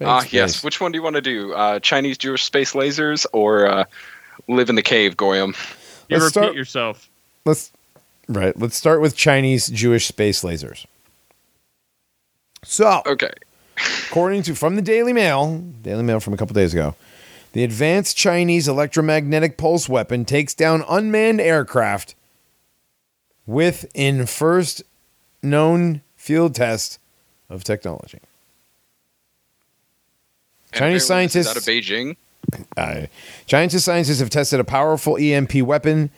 Ah, space. yes. Which one do you want to do? Uh, Chinese Jewish space lasers or uh, live in the cave, Goyam? You Let's repeat start- yourself. Let's right. Let's start with Chinese Jewish space lasers. So, Okay. according to from the Daily Mail, Daily Mail from a couple days ago, the advanced Chinese electromagnetic pulse weapon takes down unmanned aircraft with in first known field test of technology. Chinese scientists- out of Beijing. Uh, Chinese scientists have tested a powerful EMP weapon.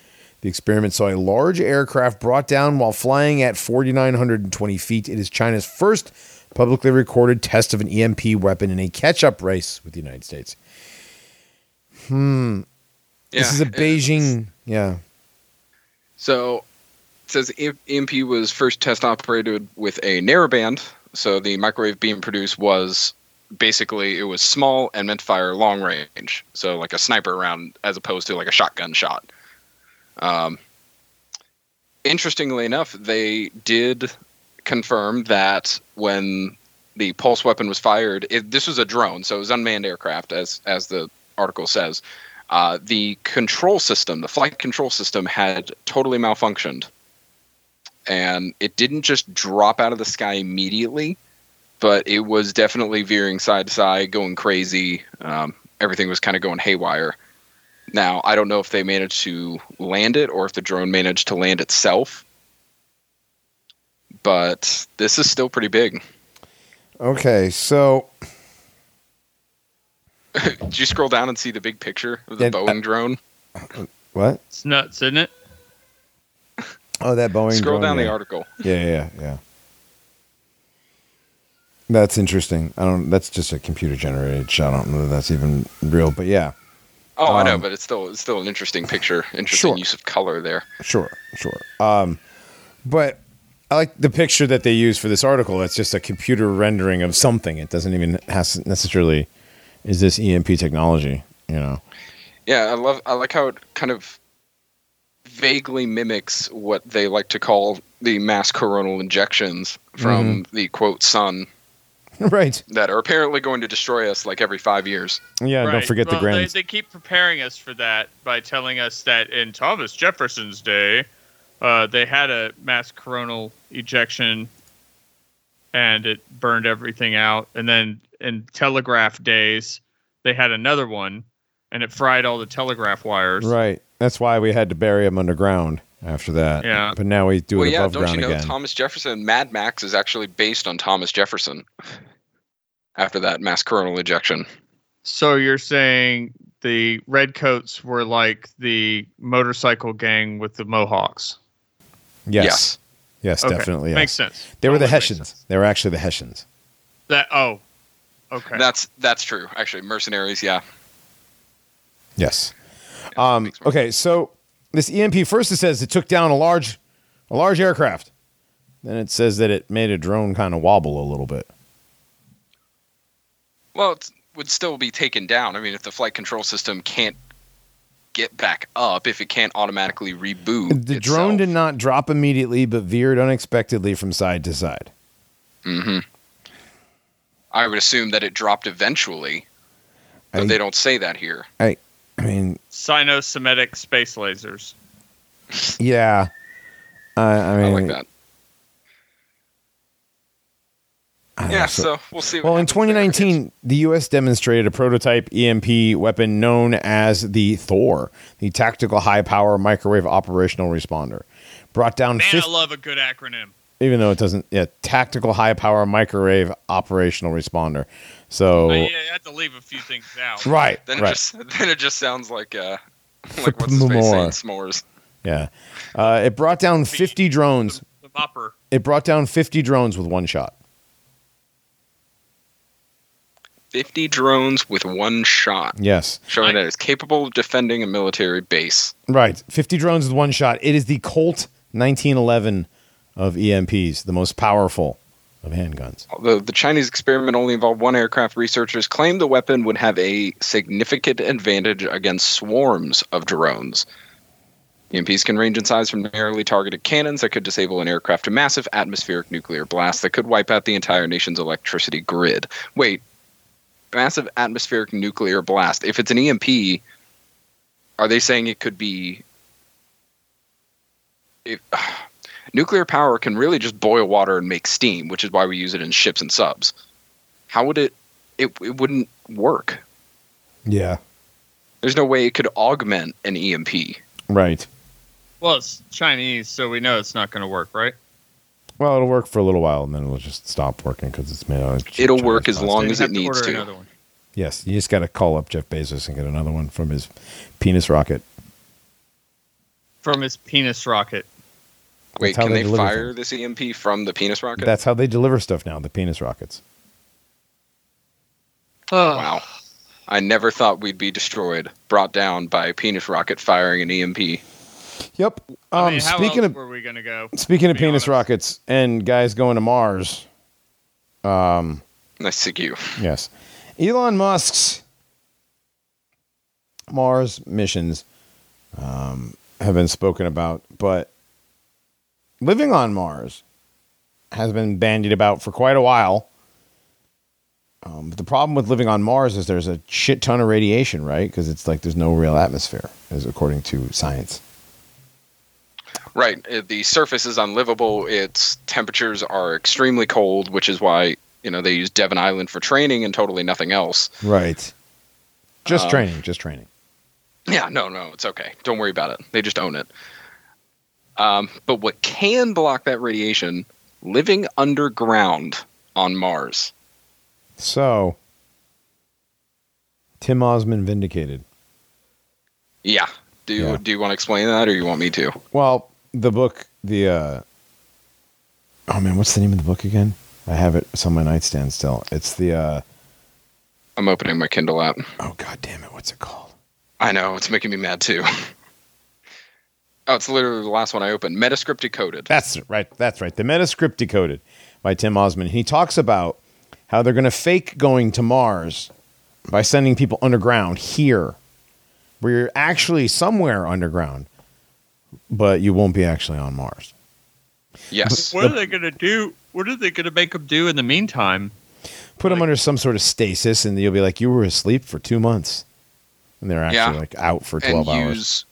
The experiment saw a large aircraft brought down while flying at 4,920 feet. It is China's first publicly recorded test of an EMP weapon in a catch up race with the United States. Hmm. This is a Beijing. Yeah. So it says EMP was first test operated with a narrowband So the microwave beam produced was basically it was small and meant to fire long range, so like a sniper round as opposed to like a shotgun shot. Um, interestingly enough, they did confirm that when the pulse weapon was fired, it, this was a drone, so it was unmanned aircraft, as as the article says. Uh, the control system, the flight control system, had totally malfunctioned, and it didn't just drop out of the sky immediately, but it was definitely veering side to side, going crazy. Um, everything was kind of going haywire. Now, I don't know if they managed to land it or if the drone managed to land itself, but this is still pretty big. Okay, so Did you scroll down and see the big picture of the Yeah, Boeing uh, drone? what? It's nuts, isn't it? Oh, that Boeing. Scroll drone, down yeah. the article. Yeah, yeah, yeah. That's interesting. I don't. That's just a computer generated shot. I don't know that that's even real, but yeah, Oh, I know, Um, but it's still it's still an interesting picture. Interesting Sure. use of color there. sure, sure. Um, but I like the picture that they use for this article. It's just a computer rendering of something. It doesn't even has necessarily is this EMP technology. You know. Yeah, I love. I like how it kind of vaguely mimics what they like to call the mass coronal injections from Mm-hmm. the quote sun right. that are apparently going to destroy us like every five years. Yeah. Don't Right. forget the Well, grand. They, they keep preparing us for that by telling us that in Thomas Jefferson's day, uh, they had a mass coronal ejection, and it burned everything out. And then in telegraph days, they had another one, and it fried all the telegraph wires. Right. That's why we had to bury them underground after that. Yeah. But now we do well, it yeah, above don't ground you know again. Thomas Jefferson? Mad Max is actually based on Thomas Jefferson. After that mass coronal ejection, So you're saying the redcoats were like the motorcycle gang with the Mohawks? yes. yes. Yes, Okay. definitely. Yes. Makes sense. They were the Hessians. They were actually the Hessians. That oh, okay. that's that's true. Actually, mercenaries. Yeah, Yes. Um, okay, so this EMP first it says it took down a large, a large aircraft. Then it says that it made a drone kind of wobble a little bit. Well, it would still be taken down. I mean, if the flight control system can't get back up, if it can't automatically reboot, The drone did not drop immediately, but veered unexpectedly from side to side. hmm I would assume that it dropped eventually, but I- they don't say that here. I mean, Sino-Semitic space lasers. yeah. Uh, I mean, I like that. I Yeah, know, so, we'll see. What Well, in happens there. 2019, the U.S. demonstrated a prototype EMP weapon known as the Thor, the Tactical High Power Microwave Operational Responder. Brought down, Man, 50, I love a good acronym. Even though it doesn't, yeah, Tactical High Power Microwave Operational Responder. So, But yeah, you have to leave a few things out. right, Then it just then it just sounds like uh like what's his face saying s'mores. yeah. Uh, it brought down 50 drones. The mopper. It brought down 50 drones with one shot. Fifty drones with one shot, Yes. showing that it's capable of defending a military base. Right. 50 drones with one shot. It is the Colt 1911 of EMPs, the most powerful of handguns. The Chinese experiment only involved one aircraft, researchers claim the weapon would have a significant advantage against swarms of drones. EMPs can range in size from narrowly targeted cannons that could disable an aircraft to massive atmospheric nuclear blasts that could wipe out the entire nation's electricity grid. Wait, massive atmospheric nuclear blast. If it's an EMP, are they saying it could be. If, nuclear power can really just boil water and make steam, which is why we use it in ships and subs. How would it? It, it wouldn't work. Yeah. There's no way it could augment an EMP. Right. Well, it's Chinese, so we know it's not going to work, right? Well, it'll work for a little while, and then it'll just stop working because it's made out of It'll Chinese work as long as it to needs to. Another one. Yes, you just got to call up Jeff Bezos and get another one from his penis rocket. From his penis rocket. Wait, can they they, deliver fire this EMP from the penis rocket? That's how they deliver stuff now. The penis rockets. Oh, wow. I never thought we'd be destroyed, brought down by a penis rocket firing an EMP. Yep. I Um, mean, how speaking else of were we going to go? speaking of penis honest? rockets and guys going to Mars, Um, nice to see you. Yes. Elon Musk's Mars missions um, have been spoken about, but living on Mars has been bandied about for quite a while. Um, but the problem with living on Mars is there's a shit ton of radiation, right? Because it's like there's no real atmosphere, as according to science. Right. uh, The surface is unlivable. Its temperatures are extremely cold, which is why you know they use Devon Island for training and totally nothing else. Right. Just Um, training, just training. Yeah, no, no, it's okay. Don't worry about it. They just own it. Um, but what can block that radiation? Living underground on Mars. So, Tim Ozman vindicated. Yeah. Do you Yeah. do you want to explain that, or you want me to? Well, the book, the uh oh man, what's the name of the book again? I have it. It's on my nightstand still. It's the uh I'm opening my Kindle app. oh god damn it, what's it called? I know it's making me mad too. oh, it's literally the last one I opened. Metascript decoded. That's right. That's right. The Metascript Decoded by Tim Ozman. He talks about how they're going to fake going to Mars by sending people underground here, where you're actually somewhere underground, but you won't be actually on Mars. Yes. What are they going to do? What are they going to make them do in the meantime? Put them under some sort of stasis, and you'll be like, you were asleep for two months, and they're actually Yeah. like out for and twelve hours. use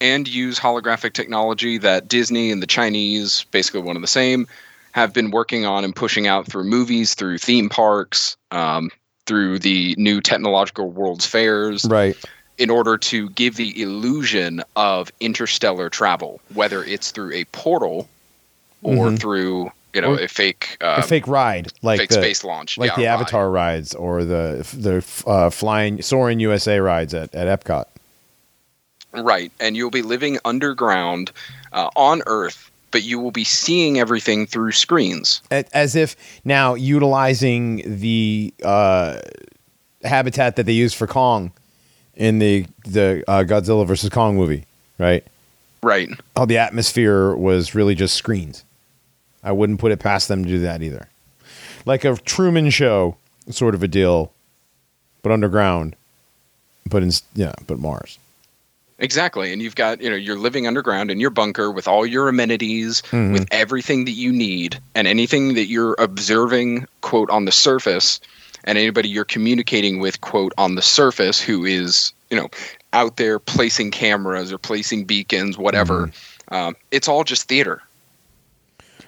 and use holographic technology that Disney and the Chinese, basically one of the same, have been working on and pushing out through movies, through theme parks, um, through the new technological world's fairs, Right. in order to give the illusion of interstellar travel, whether it's through a portal or Mhm. through you know Or- a fake uh, a fake ride, like fake the space launch, like yeah, the ride. Avatar rides or the the uh, flying soaring USA rides at at Epcot. Right, and you'll be living underground uh, on Earth, but you will be seeing everything through screens. As if now utilizing the uh, habitat that they use for Kong in the the uh, Godzilla versus Kong movie, right? Right. Oh, the atmosphere was really just screens. I wouldn't put it past them to do that either. Like a Truman Show sort of a deal, but underground. But in yeah, but Mars. Exactly. And you've got, you know, you're living underground in your bunker with all your amenities, Mhm. with everything that you need, and anything that you're observing, quote, on the surface, and anybody you're communicating with, quote, on the surface who is, you know, out there placing cameras or placing beacons, whatever. Um, it's all just theater.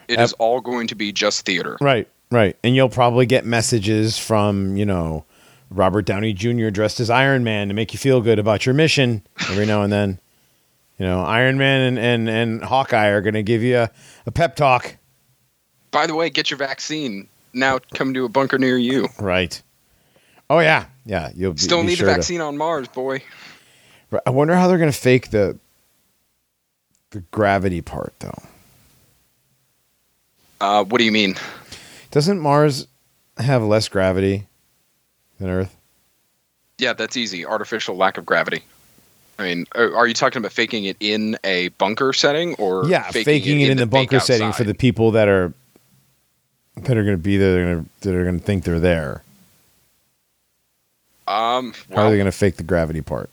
It is all going to be just theater. Right, right. And you'll probably get messages from, you know, Robert Downey Jr. dressed as Iron Man to make you feel good about your mission every now and then. You know, Iron Man and, and, and Hawkeye are going to give you a, a pep talk. By the way, get your vaccine. Now come to a bunker near you. Right. Oh, yeah. Yeah. You'll be, Still be need sure a to- vaccine on Mars, boy. I wonder how they're going to fake the the gravity part, though. Uh, what do you mean? Doesn't Mars have less gravity than Earth? Yeah, that's easy. Artificial lack of gravity. I mean, are are you talking about faking it in a bunker setting or yeah, faking, it, in, the, fake bunker setting for the people that are that are going to be there, they're gonna, that are going to think they're there. Um, How are well, they going to fake the gravity part?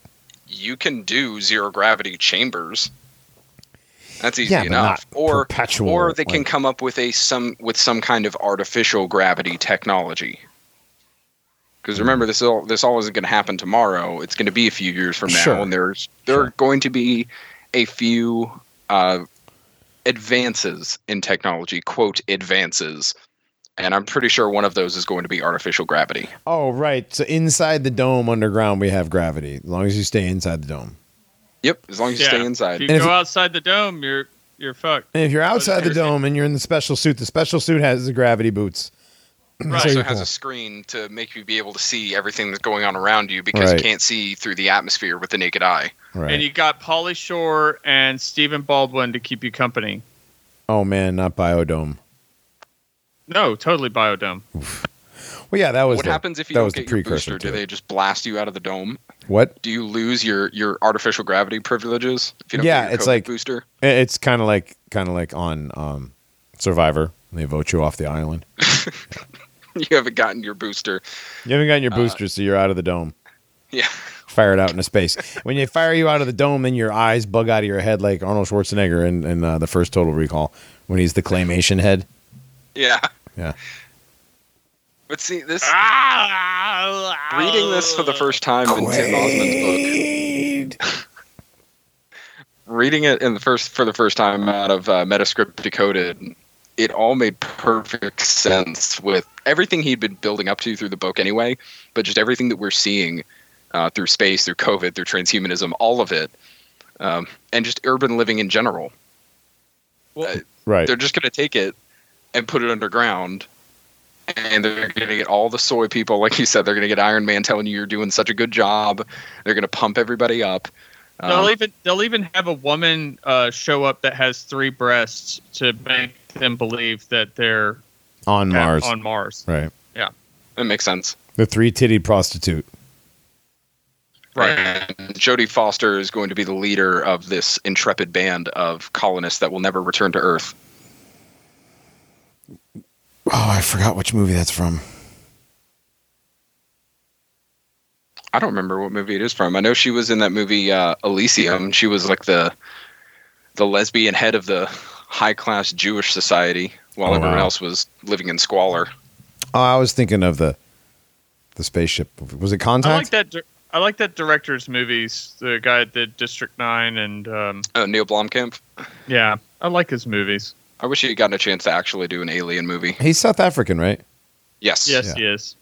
you can do zero gravity chambers. That's easy Yeah, enough. Or perpetual, or they can come up with a some with some kind of artificial gravity technology. Because remember, this all this all isn't going to happen tomorrow. It's going to be a few years from now, Sure. and there's there are going to be a few uh, advances in technology. Quote advances, and I'm pretty sure one of those is going to be artificial gravity. Oh, right. So inside the dome underground, we have gravity. As long as you stay inside the dome. Yep, as long as you Yeah. stay inside. If you if go you- outside the dome, you're you're fucked. And if you're outside the dome and you're in the special suit, the special suit has the gravity boots. Right. So also you're has a screen to make you be able to see everything that's going on around you because Right. you can't see through the atmosphere with the naked eye. Right. And you got Pauly Shore and Stephen Baldwin to keep you company. oh man, not biodome. No, totally biodome. Well, yeah, that was what the, happens if you that don't was the get your precursor booster? Do they just blast you out of the dome? What? Do you lose your, your artificial gravity privileges if you don't Yeah, get your it's like- booster? It's kind of like kind of like on um, Survivor. They vote you off the island. you haven't gotten your booster. You haven't gotten your booster, so you're out of the dome. Yeah. Fire it out into space. when they fire you out of the dome, then your eyes bug out of your head like Arnold Schwarzenegger in, in uh, the first Total Recall when he's the claymation head. Yeah. Yeah. But see, this reading this for the first time in Tim Ozman's book, reading it in the first for the first time out of uh, Metascript Decoded, it all made perfect sense with everything he'd been building up to through the book anyway, but just everything that we're seeing uh, through space, through COVID, through transhumanism, all of it, um, and just urban living in general. Well, Right. They're just going to take it and put it underground. And they're going to get all the soy people, like you said. They're going to get Iron Man telling you you're doing such a good job. They're going to pump everybody up. Um, They'll even they'll even have a woman uh, show up that has three breasts to make them believe that they're On at- Mars. on Mars. right. Yeah. That makes sense. The three titty prostitute. Right. And Jodie Foster is going to be the leader of this intrepid band of colonists that will never return to Earth. Oh, I forgot which movie that's from. I don't remember what movie it is from. I know she was in that movie uh, Elysium. She was like the the lesbian head of the high class Jewish society, while Oh, everyone wow. else was living in squalor. Oh, I was thinking of the the spaceship. Was it Contact? I like that. Di- I like that director's movies. The guy that did District Nine, and um, Uh, Neil Blomkamp. yeah, I like his movies. I wish he had gotten a chance to actually do an alien movie. He's South African, right? Yes. Yes, Yeah. he is.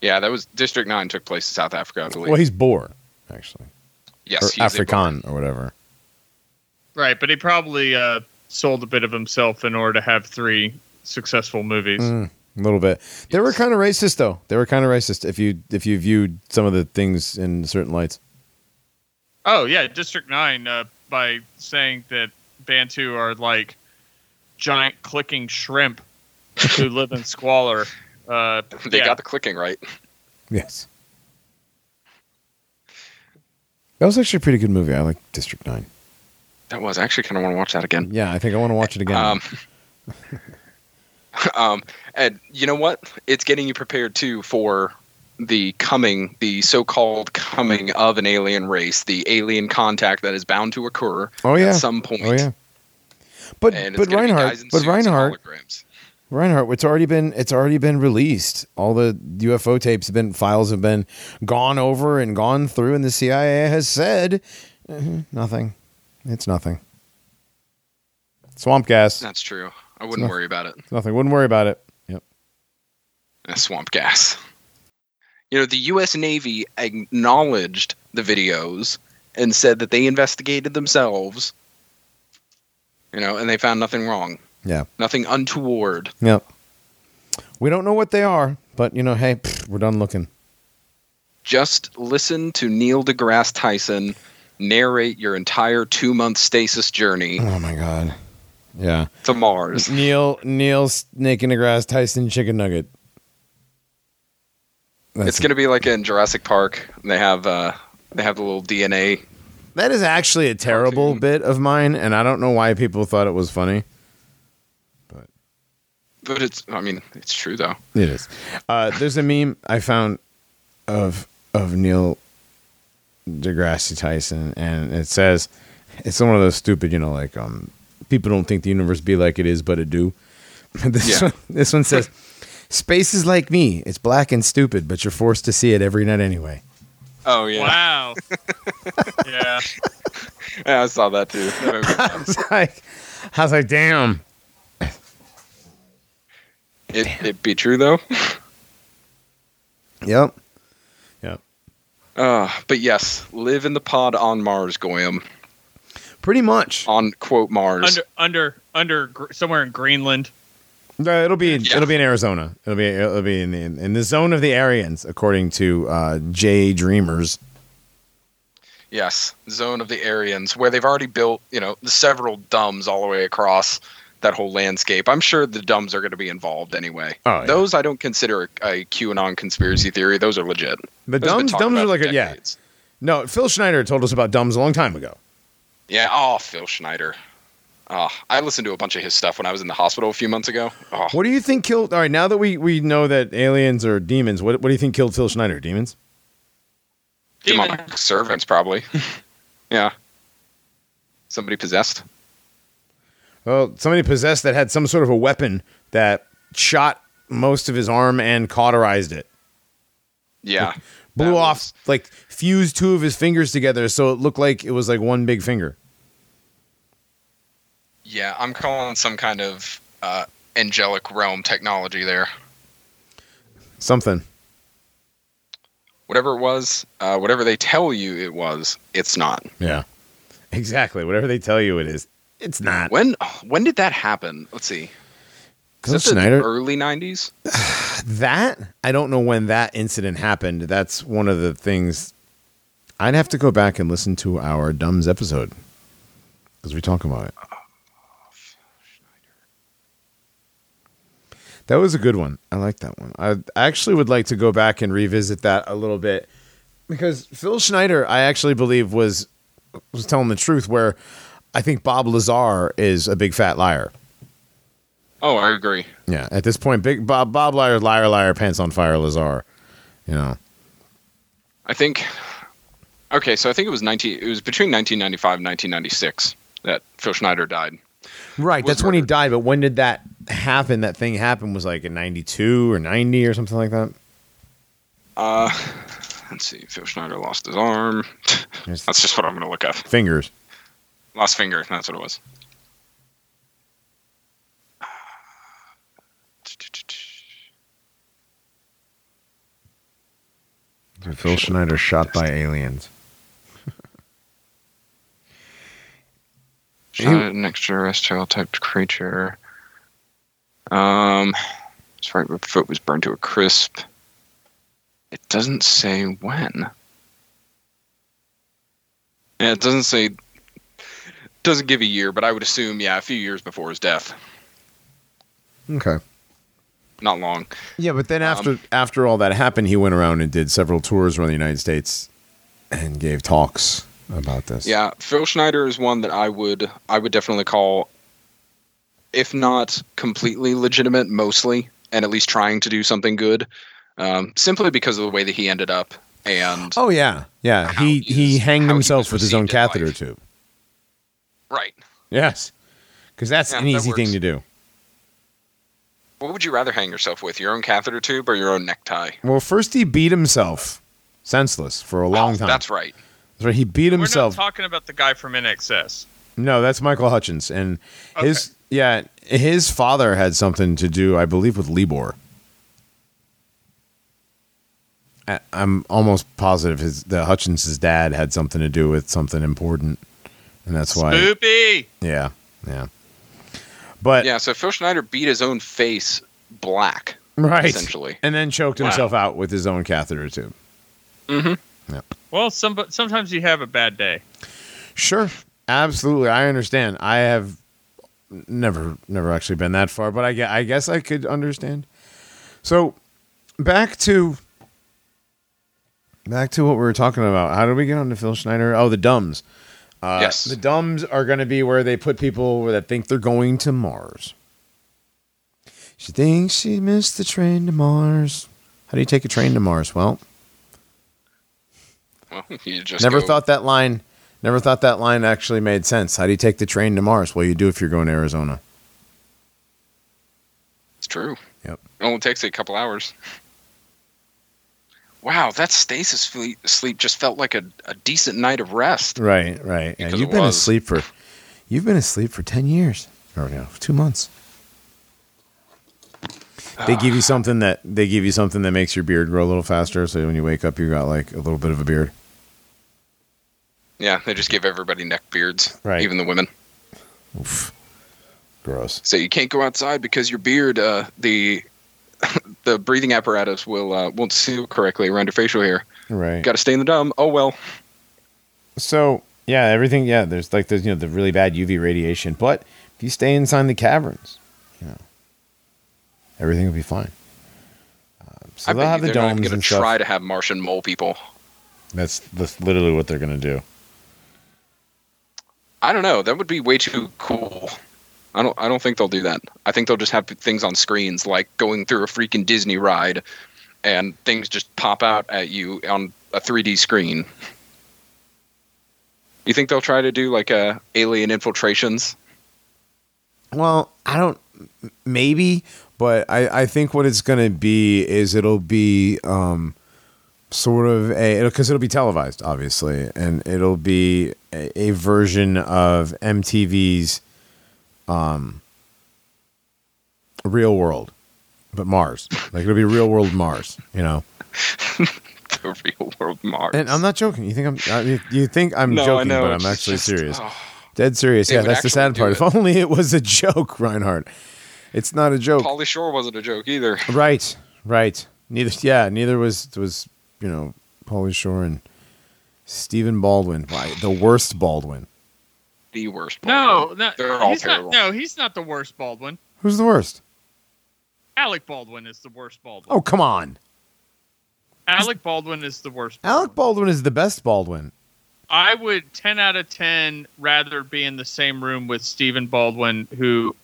Yeah, that was District Nine took place in South Africa, I believe. Well, he's Boer, actually. yes, or he's a Afrikaan or whatever. Right, but he probably uh, sold a bit of himself in order to have three successful movies. Mm, a little bit. They were kind of racist, though. They were kind of racist if you if you viewed some of the things in certain lights. Oh yeah, District Nine uh, by saying that Bantu are like giant clicking shrimp who live in squalor. Uh, They yeah. got the clicking right. Yes. That was actually a pretty good movie. I like District Nine. That was I actually kind of want to watch that again. Yeah, I think I want to watch it again. Um, um, and you know what? It's getting you prepared too for the coming, the so-called coming of an alien race, the alien contact that is bound to occur oh yeah. at some point. Oh yeah. But but Reinhardt, but Reinhardt. Reinhardt, it's already been it's already been released. All the UFO tapes have been files have been gone over and gone through, and the CIA has said "Mhm, nothing. It's nothing. Swamp gas. That's true. I wouldn't worry about it. It's nothing. Wouldn't worry about it. Yep. Uh, swamp gas. You know, the U.S. Navy acknowledged the videos and said that they investigated themselves. You know, and they found nothing wrong, Yeah. nothing untoward. Yep. We don't know what they are, but you know, hey, we're done looking. Just listen to Neil deGrasse Tyson narrate your entire two-month stasis journey Oh my god. Yeah. to Mars. Neil Neil Snake in the Grass Tyson Chicken Nugget. That's it's going to be like in Jurassic Park. They have uh, they have the little DNA. That is actually a terrible Cartoon. bit of mine, and I don't know why people thought it was funny. But But it's, I mean, it's true though. It is. Uh, there's a meme I found of of Neil deGrasse Tyson, and it says it's one of those stupid, you know, like um, people don't think the universe be like it is, but it do. this Yeah. one, this one says, "Space is like me. It's black and stupid, but you're forced to see it every night anyway." Oh yeah, Wow. yeah. yeah I saw that too. That made me I was like, I was like, damn. it it be true though. Yep. Yep. Uh, but yes, live in the pod on Mars, Goyam. Pretty much. On quote Mars. Under under under gr- somewhere in Greenland. No, it'll be Yeah. it'll be in Arizona. It'll be it'll be in the in the zone of the Aryans, according to uh, J Dreamers. yes, zone of the Aryans, where they've already built, you know, several dumbs all the way across that whole landscape. I'm sure the dumbs are going to be involved anyway. Oh, yeah. Those I don't consider a, a QAnon conspiracy theory. Those are legit. The Those No, Phil Schneider told us about dumbs a long time ago. yeah. Oh, Phil Schneider. Oh, I listened to a bunch of his stuff when I was in the hospital a few months ago. Oh, What do you think killed? All right, now that we, we know that aliens are demons, what what do you think killed Phil Schneider? Demons? demonic servants, probably. yeah. Somebody possessed. Well, somebody possessed that had some sort of a weapon that shot most of his arm and cauterized it. Yeah. Blew off, was- like fused two of his fingers together, so it looked like it was like one big finger. Yeah, I'm calling some kind of uh, angelic realm technology there. Something. Whatever it was, uh, whatever they tell you it was, it's not. Yeah. Exactly. Whatever they tell you it is, it's not. When when did that happen? Let's see. Is Schneider. early '90s? That I don't know when that incident happened. That's one of the things. I'd have to go back and listen to our Dumbs episode because we talk about it. That was a good one. I like that one. I I actually would like to go back and revisit that a little bit because Phil Schneider, I actually believe was was telling the truth. Where I think Bob Lazar is a big fat liar. Oh, I agree. Yeah, at this point, big Bob Bob liar liar liar pants on fire Lazar. You know, I think. Okay, so I think it was 19. It was between 1995 and 1996 that Phil Schneider died. right? That's when he died. But when did that happen? That thing happened was like in '92 or '90 or something like that. Uh, let's see. Phil Schneider lost his arm. That's just what I'm going to look up. fingers. Lost finger. That's what it was. Phil Schneider shot by aliens. Shot at an extraterrestrial type creature. Um, his right foot was burned to a crisp. It doesn't say when. Yeah, it doesn't say. Doesn't give a year, but I would assume, yeah, a few years before his death. Okay. Not long. Yeah, but then after Um, after all that happened, he went around and did several tours around the United States and gave talks about this. Yeah, Phil Schneider is one that I would I would definitely call, if not completely legitimate, mostly, and at least trying to do something good, um, simply because of the way that he ended up. And Oh yeah, yeah. He he is- hanged he himself with his own catheter life. tube. Right, Yes, because that's Yeah, an that easy thing to do. what would you rather hang yourself with, your own catheter tube or your own necktie? Well, first he beat himself senseless for a long Oh, time. That's right. That's right. He beat We're not himself. talking about the guy from INXS. no, that's Michael Hutchence, and his yeah, his father had something to do, I believe, with Libor. I, I'm almost positive his the Hutchence' dad had something to do with something important, and that's why. Spoopy. Yeah, yeah. But Yeah, so Phil Schneider beat his own face black, right, essentially. and then choked Wow. himself out with his own catheter tube. Mm-hmm. Well, some sometimes you have a bad day. Sure, absolutely. I understand. I have never, never actually been that far, but I, gue- I guess I could understand. So, back to back to what we were talking about. How did we get on to Phil Schneider? Oh, the dumbs. Uh, Yes. the dumbs are going to be where they put people that think they're going to Mars. She thinks she missed the train to Mars. How do you take a train to Mars? Well, Well, you just never go- thought that line. Never thought that line actually made sense. How do you take the train to Mars? Well, you do if you're going to Arizona. It's true. Yep. It only takes a couple hours. Wow, that stasis sleep, just felt like a, a decent night of rest. Right, right. Yeah, you've been was. asleep for you've been asleep for ten years or no, two months. They give you something that they give you something that makes your beard grow a little faster, so when you wake up, you got like a little bit of a beard. Yeah, they just give everybody neck beards, Right. even the women. Oof. Gross. So you can't go outside because your beard, uh, the the breathing apparatus will uh, won't seal correctly around your facial hair. Right. Got to stay in the dome. Oh well. So yeah, everything. Yeah, there's like there's you know the really bad UV radiation, but if you stay inside the caverns, you know, everything will be fine. Um, so I they'll have the they're not going and to try to have Martian mole people. That's that's literally what they're gonna do. I don't know. That would be way too cool. I don't. I don't think they'll do that. I think they'll just have things on screens like going through a freaking Disney ride, and things just pop out at you on a 3D screen. You think they'll try to do like a alien infiltrations? Well, I don't. Maybe, but I, I think what it's going to be is it'll be um, sort of a because it'll, it'll be televised, obviously, and it'll be a, a version of MTV's um, Real World, but Mars. Like it'll be Real World Mars, you know. the real world Mars. And I'm not joking. You think I'm? uh, You, you think I'm No, I joking, know, but I'm actually just- serious. oh. Dead serious. Yeah, that's the sad part. do If only it was a joke, Reinhardt. It's not a joke. Pauly Shore wasn't a joke either. Right, right. Neither, yeah, neither was was you know Pauly Shore and Stephen Baldwin. Why the worst Baldwin? The worst. No, Baldwin. no, they're all he's terrible. not. No, he's not the worst Baldwin. Who's the worst? Alec Baldwin is the worst Baldwin. Oh, come on. Alec Baldwin is the worst. Alec Baldwin is the best Baldwin. I would ten out of ten rather be in the same room with Stephen Baldwin, who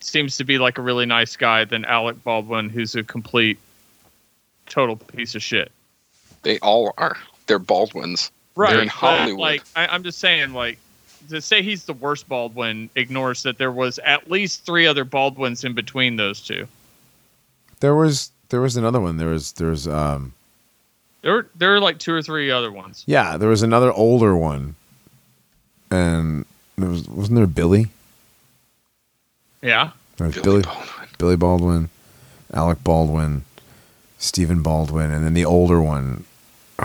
seems to be like a really nice guy, than Alec Baldwin, who's a complete total piece of shit. They all are. They're Baldwins. Right. They're in but, Hollywood. Like I, I'm just saying, like to say he's the worst Baldwin ignores that there was at least three other Baldwins in between those two. There was there was another one. There was there was um There were there were like two or three other ones. yeah there was another older one, and there was wasn't there Billy? Yeah. There was Billy Billy Baldwin. Billy Baldwin, Alec Baldwin, Stephen Baldwin, and then the older one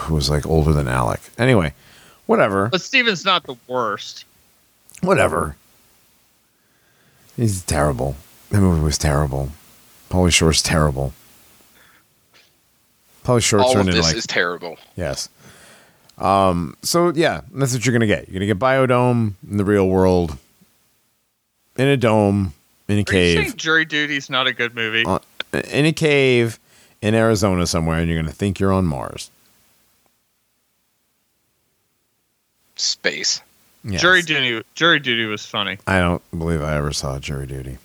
who was like older than Alec. Anyway, whatever. But Steven's not the worst. Whatever. He's terrible. That movie was terrible. Pauly Shore's terrible. Pauly Shore All of turned into this like is terrible. yes. Um. So yeah, that's what you're gonna get. You're gonna get Biodome in the real world, in a dome, in a Are cave, saying Jury Duty's not a good movie? Uh, in a cave in Arizona somewhere, and you're gonna think you're on Mars. Space. Yes. Jury Duty Jury Duty was funny. I don't believe I ever saw Jury Duty.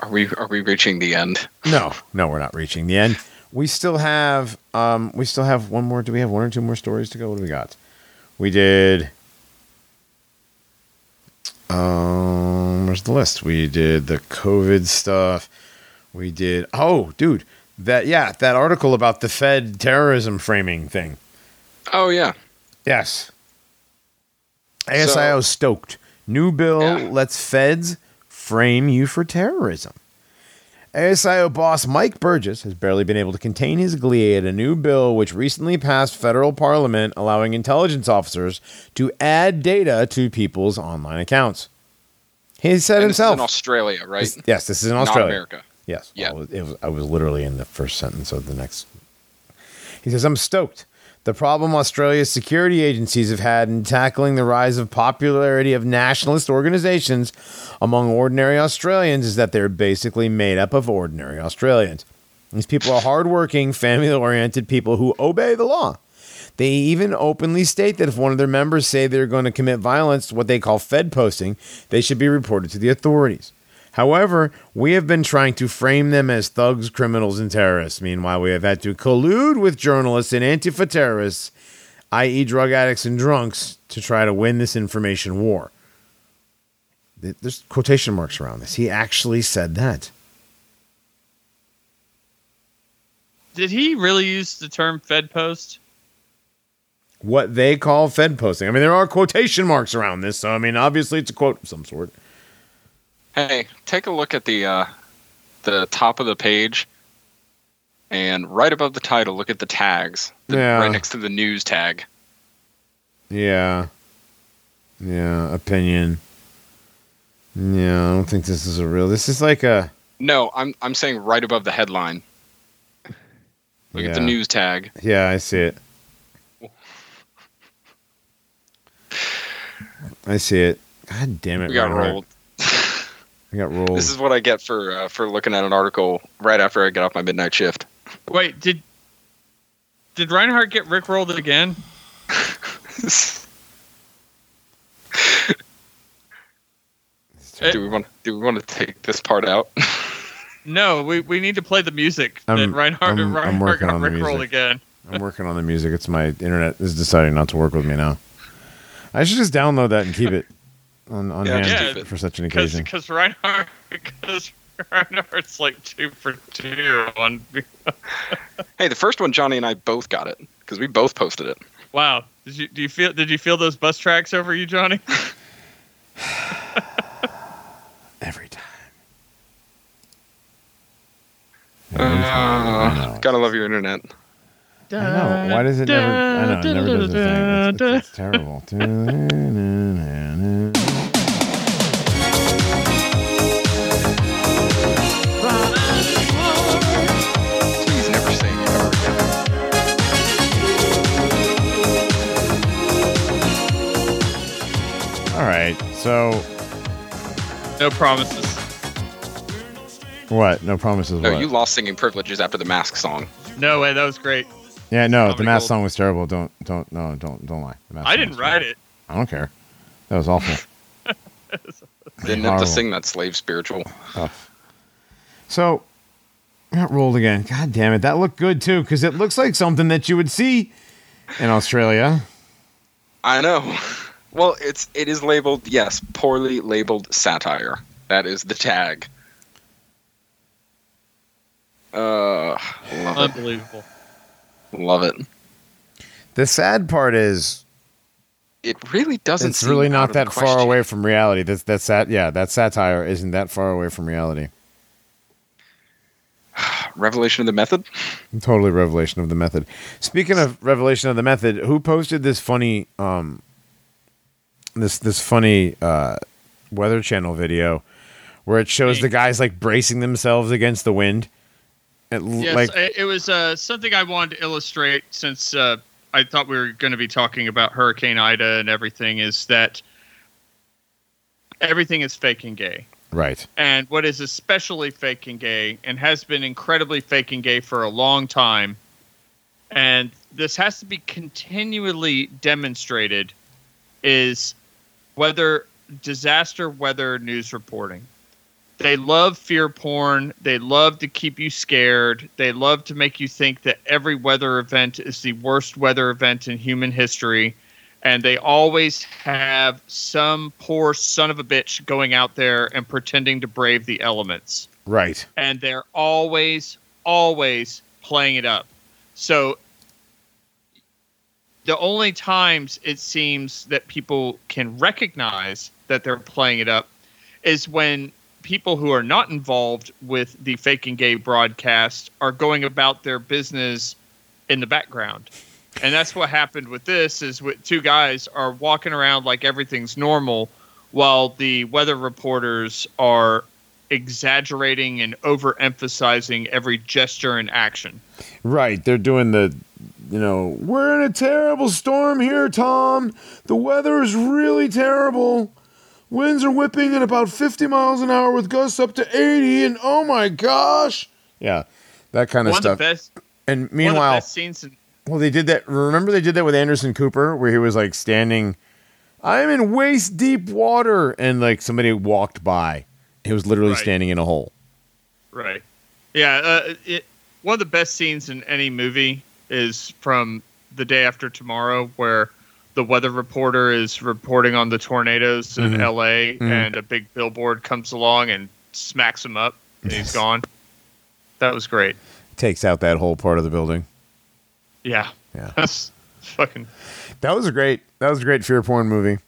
Are we are we reaching the end? No, no, we're not reaching the end. We still have um we still have one more do we have one or two more stories to go? What do we got? We did um where's the list? We did the COVID stuff. We did oh dude, that yeah, that article about the Fed terrorism framing thing. Oh yeah. Yes. ASIO stoked. New bill Yeah. lets feds frame you for terrorism. ASIO boss Mike Burgess has barely been able to contain his glee at a new bill which recently passed federal parliament allowing intelligence officers to add data to people's online accounts. He said And this is himself. in Australia, right? This- yes, this is in Not Australia. America. Yes. Yeah. Well, it was, I was literally in the first sentence of the next. He says, I'm stoked. The problem Australia's security agencies have had in tackling the rise of popularity of nationalist organizations among ordinary Australians is that they're basically made up of ordinary Australians. These people are hardworking, family oriented people who obey the law. They even openly state that if one of their members say they're going to commit violence, what they call Fed posting, they should be reported to the authorities. However, we have been trying to frame them as thugs, criminals, and terrorists. Meanwhile, we have had to collude with journalists and Antifa terrorists, i.e., drug addicts and drunks, to try to win this information war. There's quotation marks around this. He actually said that. Did he really use the term Fed post? What they call Fed posting. I mean, there are quotation marks around this, so I mean, obviously it's a quote of some sort. Hey, take a look at the uh, the top of the page, and right above the title, look at the tags. The- Yeah. Right next to the news tag. Yeah. Yeah, opinion. Yeah, I don't think this is a real. This is like a. No, I'm I'm saying right above the headline. Look at the news tag. Yeah, I see it. I see it. God damn it! We got rolled. I got rolled. This is what I get for uh, for looking at an article right after I get off my midnight shift. Wait, did did Reinhardt get Rick rolled again? do we want do we want to take this part out? No, we, we need to play the music I'm- Reinhardt I'm- I'm Reinhardt working got on the rickrolled again. I'm working on the music. It's my internet is deciding not to work with me now. I should just download that and keep it on, on Yeah, hand just keep it. for such an occasion. because Reinhardt because Reinhardt's like two for two on. hey, the first one, Johnny and I both got it because we both posted it. Wow, did you do you feel did you feel those bus tracks over you, Johnny? Every time. Uh, gotta love your internet. I know. Why does it never? I know. It never does the thing. It's, it's, it's terrible. So No promises. what? No promises. No, what? you lost singing privileges after the mask song. No way, that was great. yeah. No. The mask gold. song was terrible. Don't. Don't. No. Don't. Don't lie. The Mask I didn't was write it. I don't care. That was awful. Didn't have to sing that slave spiritual. So, got rolled again. God damn it. That looked good too, because it looks like something that you would see in Australia. I know. Well, it's it is labeled yes, poorly labeled satire. That is the tag. Uh, love Unbelievable. it, love it. The sad part is It really doesn't. it's really out not of that far away from reality. That's that sat yeah, that satire isn't that far away from reality. Revelation of the method. Totally revelation of the method. Speaking of revelation of the method, who posted this funny um this this funny uh weather channel video where it shows the guys like bracing themselves against the wind? It, Yes, like it was uh, something I wanted to illustrate since uh, I thought we were going to be talking about Hurricane Ida and everything. Is that everything is fake and gay? right. And what is especially fake and gay, and has been incredibly fake and gay for a long time, and this has to be continually demonstrated, is weather disaster weather news reporting. They love fear porn. They love to keep you scared. They love to make you think that every weather event is the worst weather event in human history. And they always have some poor son of a bitch going out there and pretending to brave the elements. Right. And they're always, always playing it up. So the only times it seems that people can recognize that they're playing it up is when people who are not involved with the fake and gay broadcast are going about their business in the background. And that's what happened with this is with two guys are walking around like everything's normal while the weather reporters are exaggerating and overemphasizing every gesture and action. Right. They're doing the, you know, we're in a terrible storm here, Tom. The weather is really terrible. Winds are whipping at about 50 miles an hour with gusts up to 80, and oh my gosh. Yeah, that kind of stuff. One of stuff. the best and one of the meanwhile, best scenes in well, they did that. Remember, they did that with Anderson Cooper, where he was like standing, I'm in waist deep water, and like somebody walked by. He was literally Right. standing in a hole. Right. Yeah. Uh, it, one of the best scenes in any movie is from the day after tomorrow, where the weather reporter is reporting on the tornadoes in Mhm. L.A. Mhm. and a big billboard comes along and smacks him up, and Yes. he's gone. That was great. Takes out that whole part of the building. Yeah. Yeah. That's fucking That was a great. That was a great fear porn movie.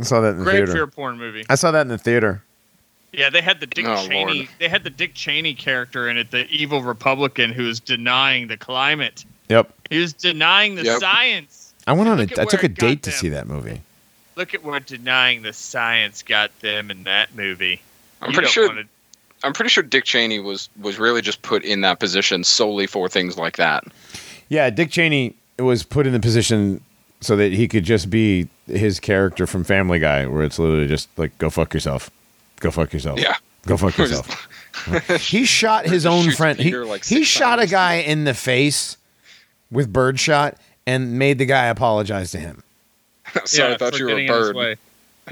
I saw that in the great theater. fear porn movie. I saw that in the theater. Yeah, they had the Dick Oh, Cheney. Lord. They had the Dick Cheney character in it, the evil Republican who was denying the climate. Yep. He was denying the Yep. science. I went on a. Look at I took a it got date to them. see that movie. Look at where denying the science got them in that movie. I'm You pretty sure. wanna- I'm pretty sure Dick Cheney was was really just put in that position solely for things like that. Yeah, Dick Cheney was put in the position so that he could just be his character from Family Guy, where it's literally just like, "Go fuck yourself, go fuck yourself, Yeah. go fuck yourself." he shot his own Shoots friend. He, like, he six shot a guy in the face with birdshot and made the guy apologize to him. so I thought you were a getting in his bird.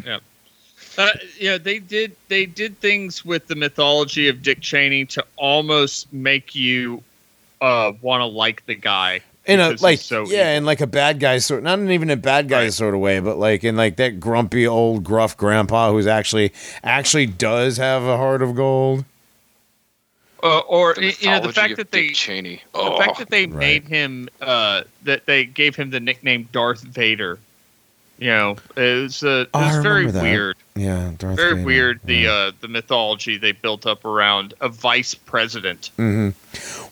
Yeah. Uh, yeah, they did. They did things with the mythology of Dick Cheney to almost make you uh, want to like the guy. in a like so yeah, in like a bad guy sort, not even a bad guy Right. sort of way, but like in like that grumpy old gruff grandpa who's actually actually does have a heart of gold. Uh, or The you know the fact of that they Dick Cheney. the Oh, fact that they right. made him uh, that they gave him the nickname Darth Vader. You know, it was, uh, it Oh, very that. weird. Yeah, Darth Very Vader. weird. The Yeah. uh, the mythology they built up around a vice president. hmm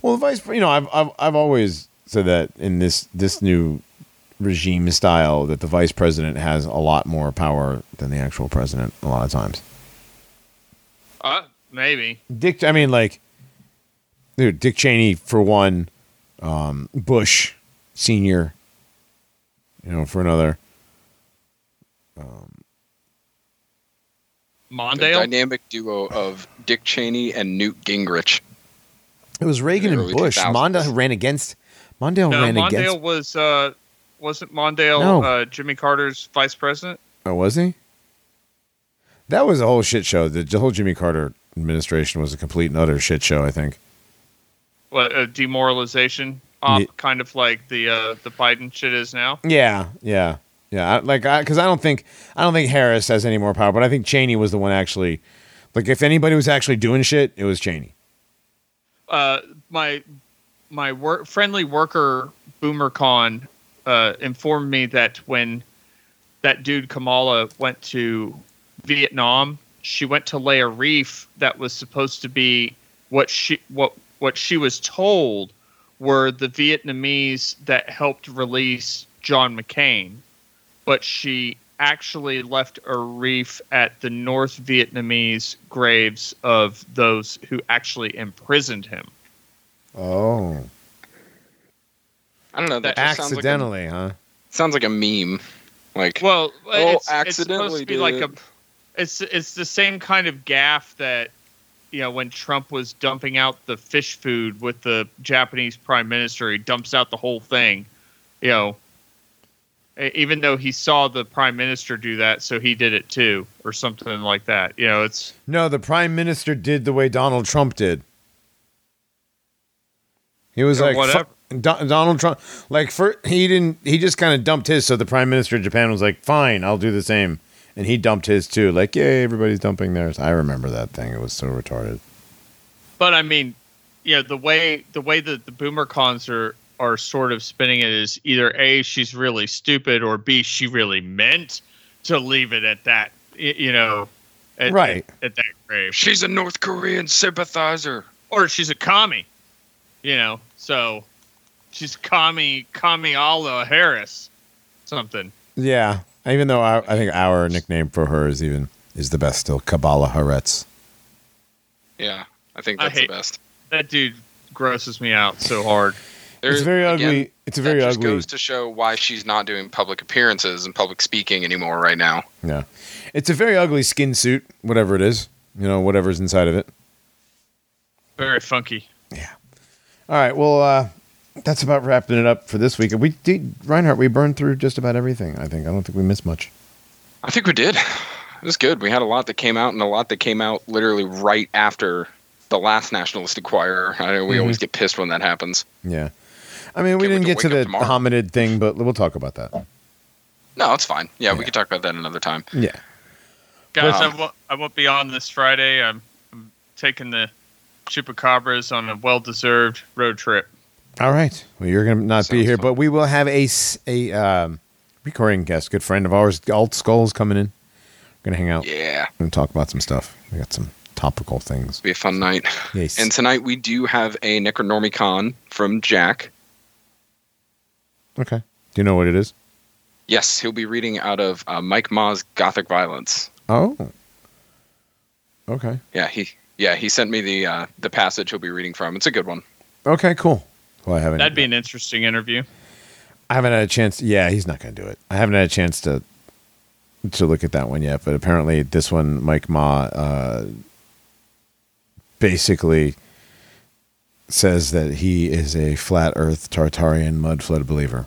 Well, the vice, you know, I've, I've I've always said that in this this new regime style that the vice president has a lot more power than the actual president a lot of times. Uh, maybe. Dick, I mean, like, dude, Dick Cheney for one, um, Bush Senior, you know, for another. the Mondale. dynamic duo of Dick Cheney and Newt Gingrich. It was Reagan and Early Bush. 2000s. Mondale ran against. Mondale No, ran Mondale against. Mondale was uh, wasn't Mondale No. uh, Jimmy Carter's vice president? Oh, was he? That was a whole shit show. The whole Jimmy Carter administration was a complete and utter shit show. I think. What a demoralization op, Ye- kind of like the uh, the Biden shit is now. Yeah, yeah, yeah. I, like, because I, don't think I don't think Harris has any more power, but I think Cheney was the one actually. Like, if anybody was actually doing shit, it was Cheney. Uh, my my work friendly worker BoomerCon uh, informed me that when that dude Kamala went to Vietnam, she went to lay a reef that was supposed to be what she what what she was told were the Vietnamese that helped release John McCain, but she actually left a reef at the North Vietnamese graves of those who actually imprisoned him. Oh, I don't know. That just sounds like a- accidentally, huh? sounds like a meme. Like, Well, oh, it's, it's supposed accidentally to be did. like a it's it's the same kind of gaff that you know when Trump was dumping out the fish food with the Japanese prime minister, he dumps out the whole thing. You know, even though he saw the prime minister do that, so he did it too, or something like that. You know, it's No, the prime minister did the way Donald Trump did. He was like whatever. Don- Donald Trump. Like for he didn't. He just kind of dumped his. So the prime minister of Japan was like, "Fine, I'll do the same," and he dumped his too. Like, yay, everybody's dumping theirs. I remember that thing. It was so retarded. But I mean, you know, the way the way that the boomer cons are are sort of spinning it is either a she's really stupid or b she really meant to leave it at that. You know, at, Right. at, at that grave, she's a North Korean sympathizer. or she's a commie. You know, so she's commie Kamala Harris, something. Yeah, even though I, I think our nickname for her is even is the best still. Kabbalah Haaretz. Yeah, I think I that's hate- the best. That dude grosses me out so hard. It's There- very again, ugly. It's a very that just ugly. goes to show why she's not doing public appearances and public speaking anymore right now. Yeah, it's a very ugly skin suit. Whatever it is, you know, whatever's inside of it. Very funky. Yeah. All right. Well, uh, that's about wrapping it up for this week. We did Reinhardt. We burned through just about everything. I think. I don't think we missed much. I think we did. It was good. We had a lot that came out, and a lot that came out literally right after the last Nationalist Inquirer. I know we Mhm. always get pissed when that happens. Yeah. I mean, we Can't didn't wait to get to the up tomorrow. hominid thing, but we'll talk about that. No, it's fine. Yeah, Yeah. we can talk about that another time. Yeah. Guys, Um, I won't, I won't be on this Friday. I'm, I'm taking the Chupacabras on a well-deserved road trip. All right. Well, you're going to not be here, fun. but we will have a um, recurring guest, good friend of ours, Alt Skulls, coming in. We're going to hang out Yeah, and talk about some stuff. We got some topical things. be a fun night. Yes. And tonight we do have a Necronormiecon from Jack. okay. Do you know what it is? Yes, he'll be reading out of uh, Mike Ma's Gothic Violence. Oh. Okay. Yeah, he yeah he sent me the uh, the passage he'll be reading from. It's a good one. Okay. Cool. Well, I haven't. That'd be an interesting interview. I haven't had a chance. Yeah, he's not going to do it. I haven't had a chance to to look at that one yet. But apparently, this one, Mike Ma, uh, basically says that he is a flat Earth Tartarian mud flood believer.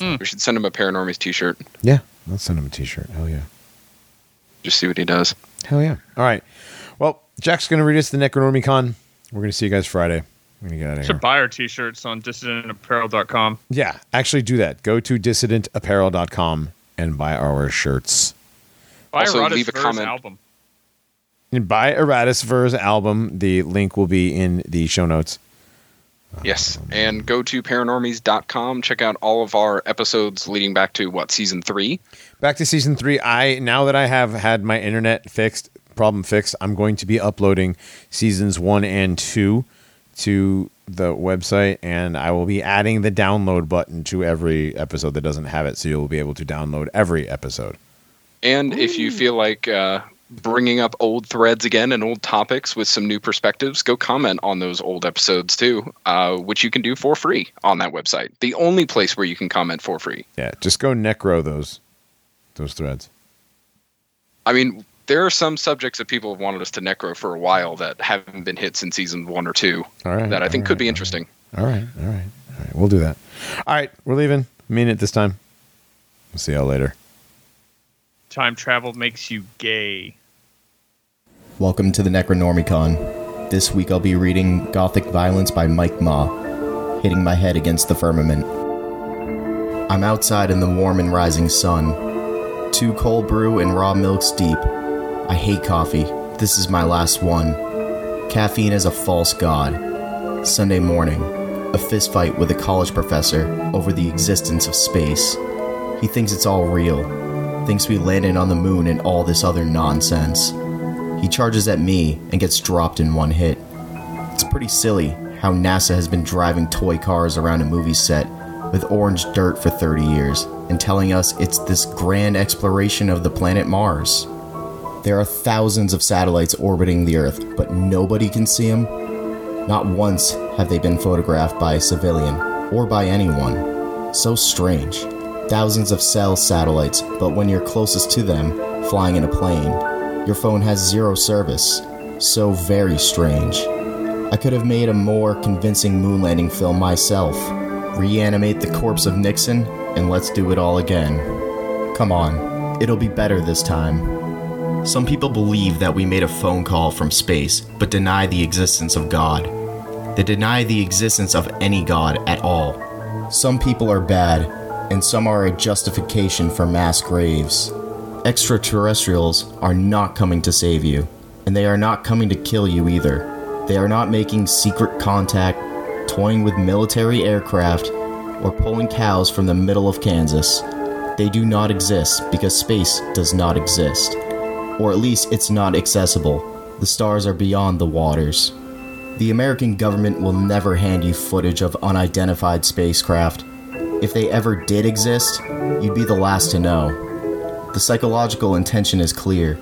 We should send him a Paranormies T-shirt. Yeah, let's send him a T-shirt. Hell yeah. Just see what he does. Hell yeah. All right. Well, Jack's going to read us the Necronormiecon. We're going to see you guys Friday. We're going to get out of here. Should buy our t-shirts on dissidentapparel.com. Yeah, actually do that. Go to dissidentapparel.com and buy our shirts. Buy Also, Erotic leave a Verse comment. album. And buy Iratus Vir's album. The link will be in the show notes. Yes, and go to paranormies.com. Check out all of our episodes leading back to what season three. Back to season three. I now that I have had my internet fixed, problem fixed, I'm going to be uploading seasons one and two to the website, and I will be adding the download button to every episode that doesn't have it, so you'll be able to download every episode. And if you feel like uh, bringing up old threads again and old topics with some new perspectives, go comment on those old episodes too, uh, which you can do for free on that website. The only place where you can comment for free. Yeah, just go necro those those threads. I mean, there are some subjects that people have wanted us to necro for a while that haven't been hit since season one or two All right, that I think all could be all interesting. All right, all right, all right. We'll do that. All right, we're leaving. Mean it this time. We'll see y'all later. Time travel makes you gay. Welcome to the Necronormiecon. This week I'll be reading Gothic Violence by Mike Ma, hitting my head against the firmament. I'm outside in the warm and rising sun. Two cold brew and raw milks deep. I hate coffee. This is my last one. Caffeine is a false god. Sunday morning, a fistfight with a college professor over the existence of space. He thinks it's all real, thinks we landed on the moon and all this other nonsense. He charges at me and gets dropped in one hit. It's pretty silly how NASA has been driving toy cars around a movie set with orange dirt for 30 years and telling us it's this grand exploration of the planet Mars. There are thousands of satellites orbiting the Earth, but nobody can see them. Not once have they been photographed by a civilian or by anyone. So strange. Thousands of cell satellites, but when you're closest to them, flying in a plane, your phone has zero service. So very strange. I could have made a more convincing moon landing film myself. Reanimate the corpse of Nixon, and let's do it all again. Come on, it'll be better this time. Some people believe that we made a phone call from space, but deny the existence of God. They deny the existence of any God at all. Some people are bad, and some are a justification for mass graves. Extraterrestrials are not coming to save you, and they are not coming to kill you either. They are not making secret contact, toying with military aircraft, or pulling cows from the middle of Kansas. They do not exist because space does not exist. Or at least it's not accessible. The stars are beyond the waters. The American government will never hand you footage of unidentified spacecraft. If they ever did exist, you'd be the last to know. The psychological intention is clear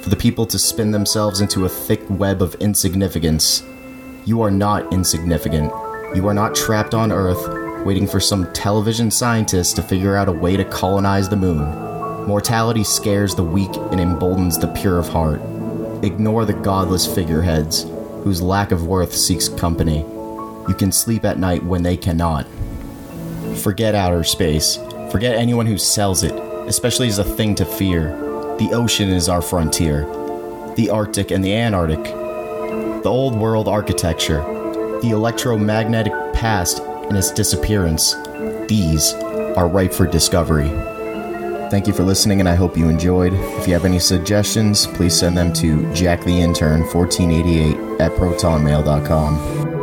for the people to spin themselves into a thick web of insignificance. You are not insignificant. You are not trapped on Earth waiting for some television scientist to figure out a way to colonize the moon. Mortality scares the weak and emboldens the pure of heart. Ignore the godless figureheads whose lack of worth seeks company. You can sleep at night when they cannot. Forget outer space. Forget anyone who sells it, especially as a thing to fear. The ocean is our frontier. The Arctic and the Antarctic. The old world architecture. The electromagnetic past and its disappearance. These are ripe for discovery. Thank you for listening, and I hope you enjoyed. If you have any suggestions, please send them to jacktheintern1488 at protonmail.com.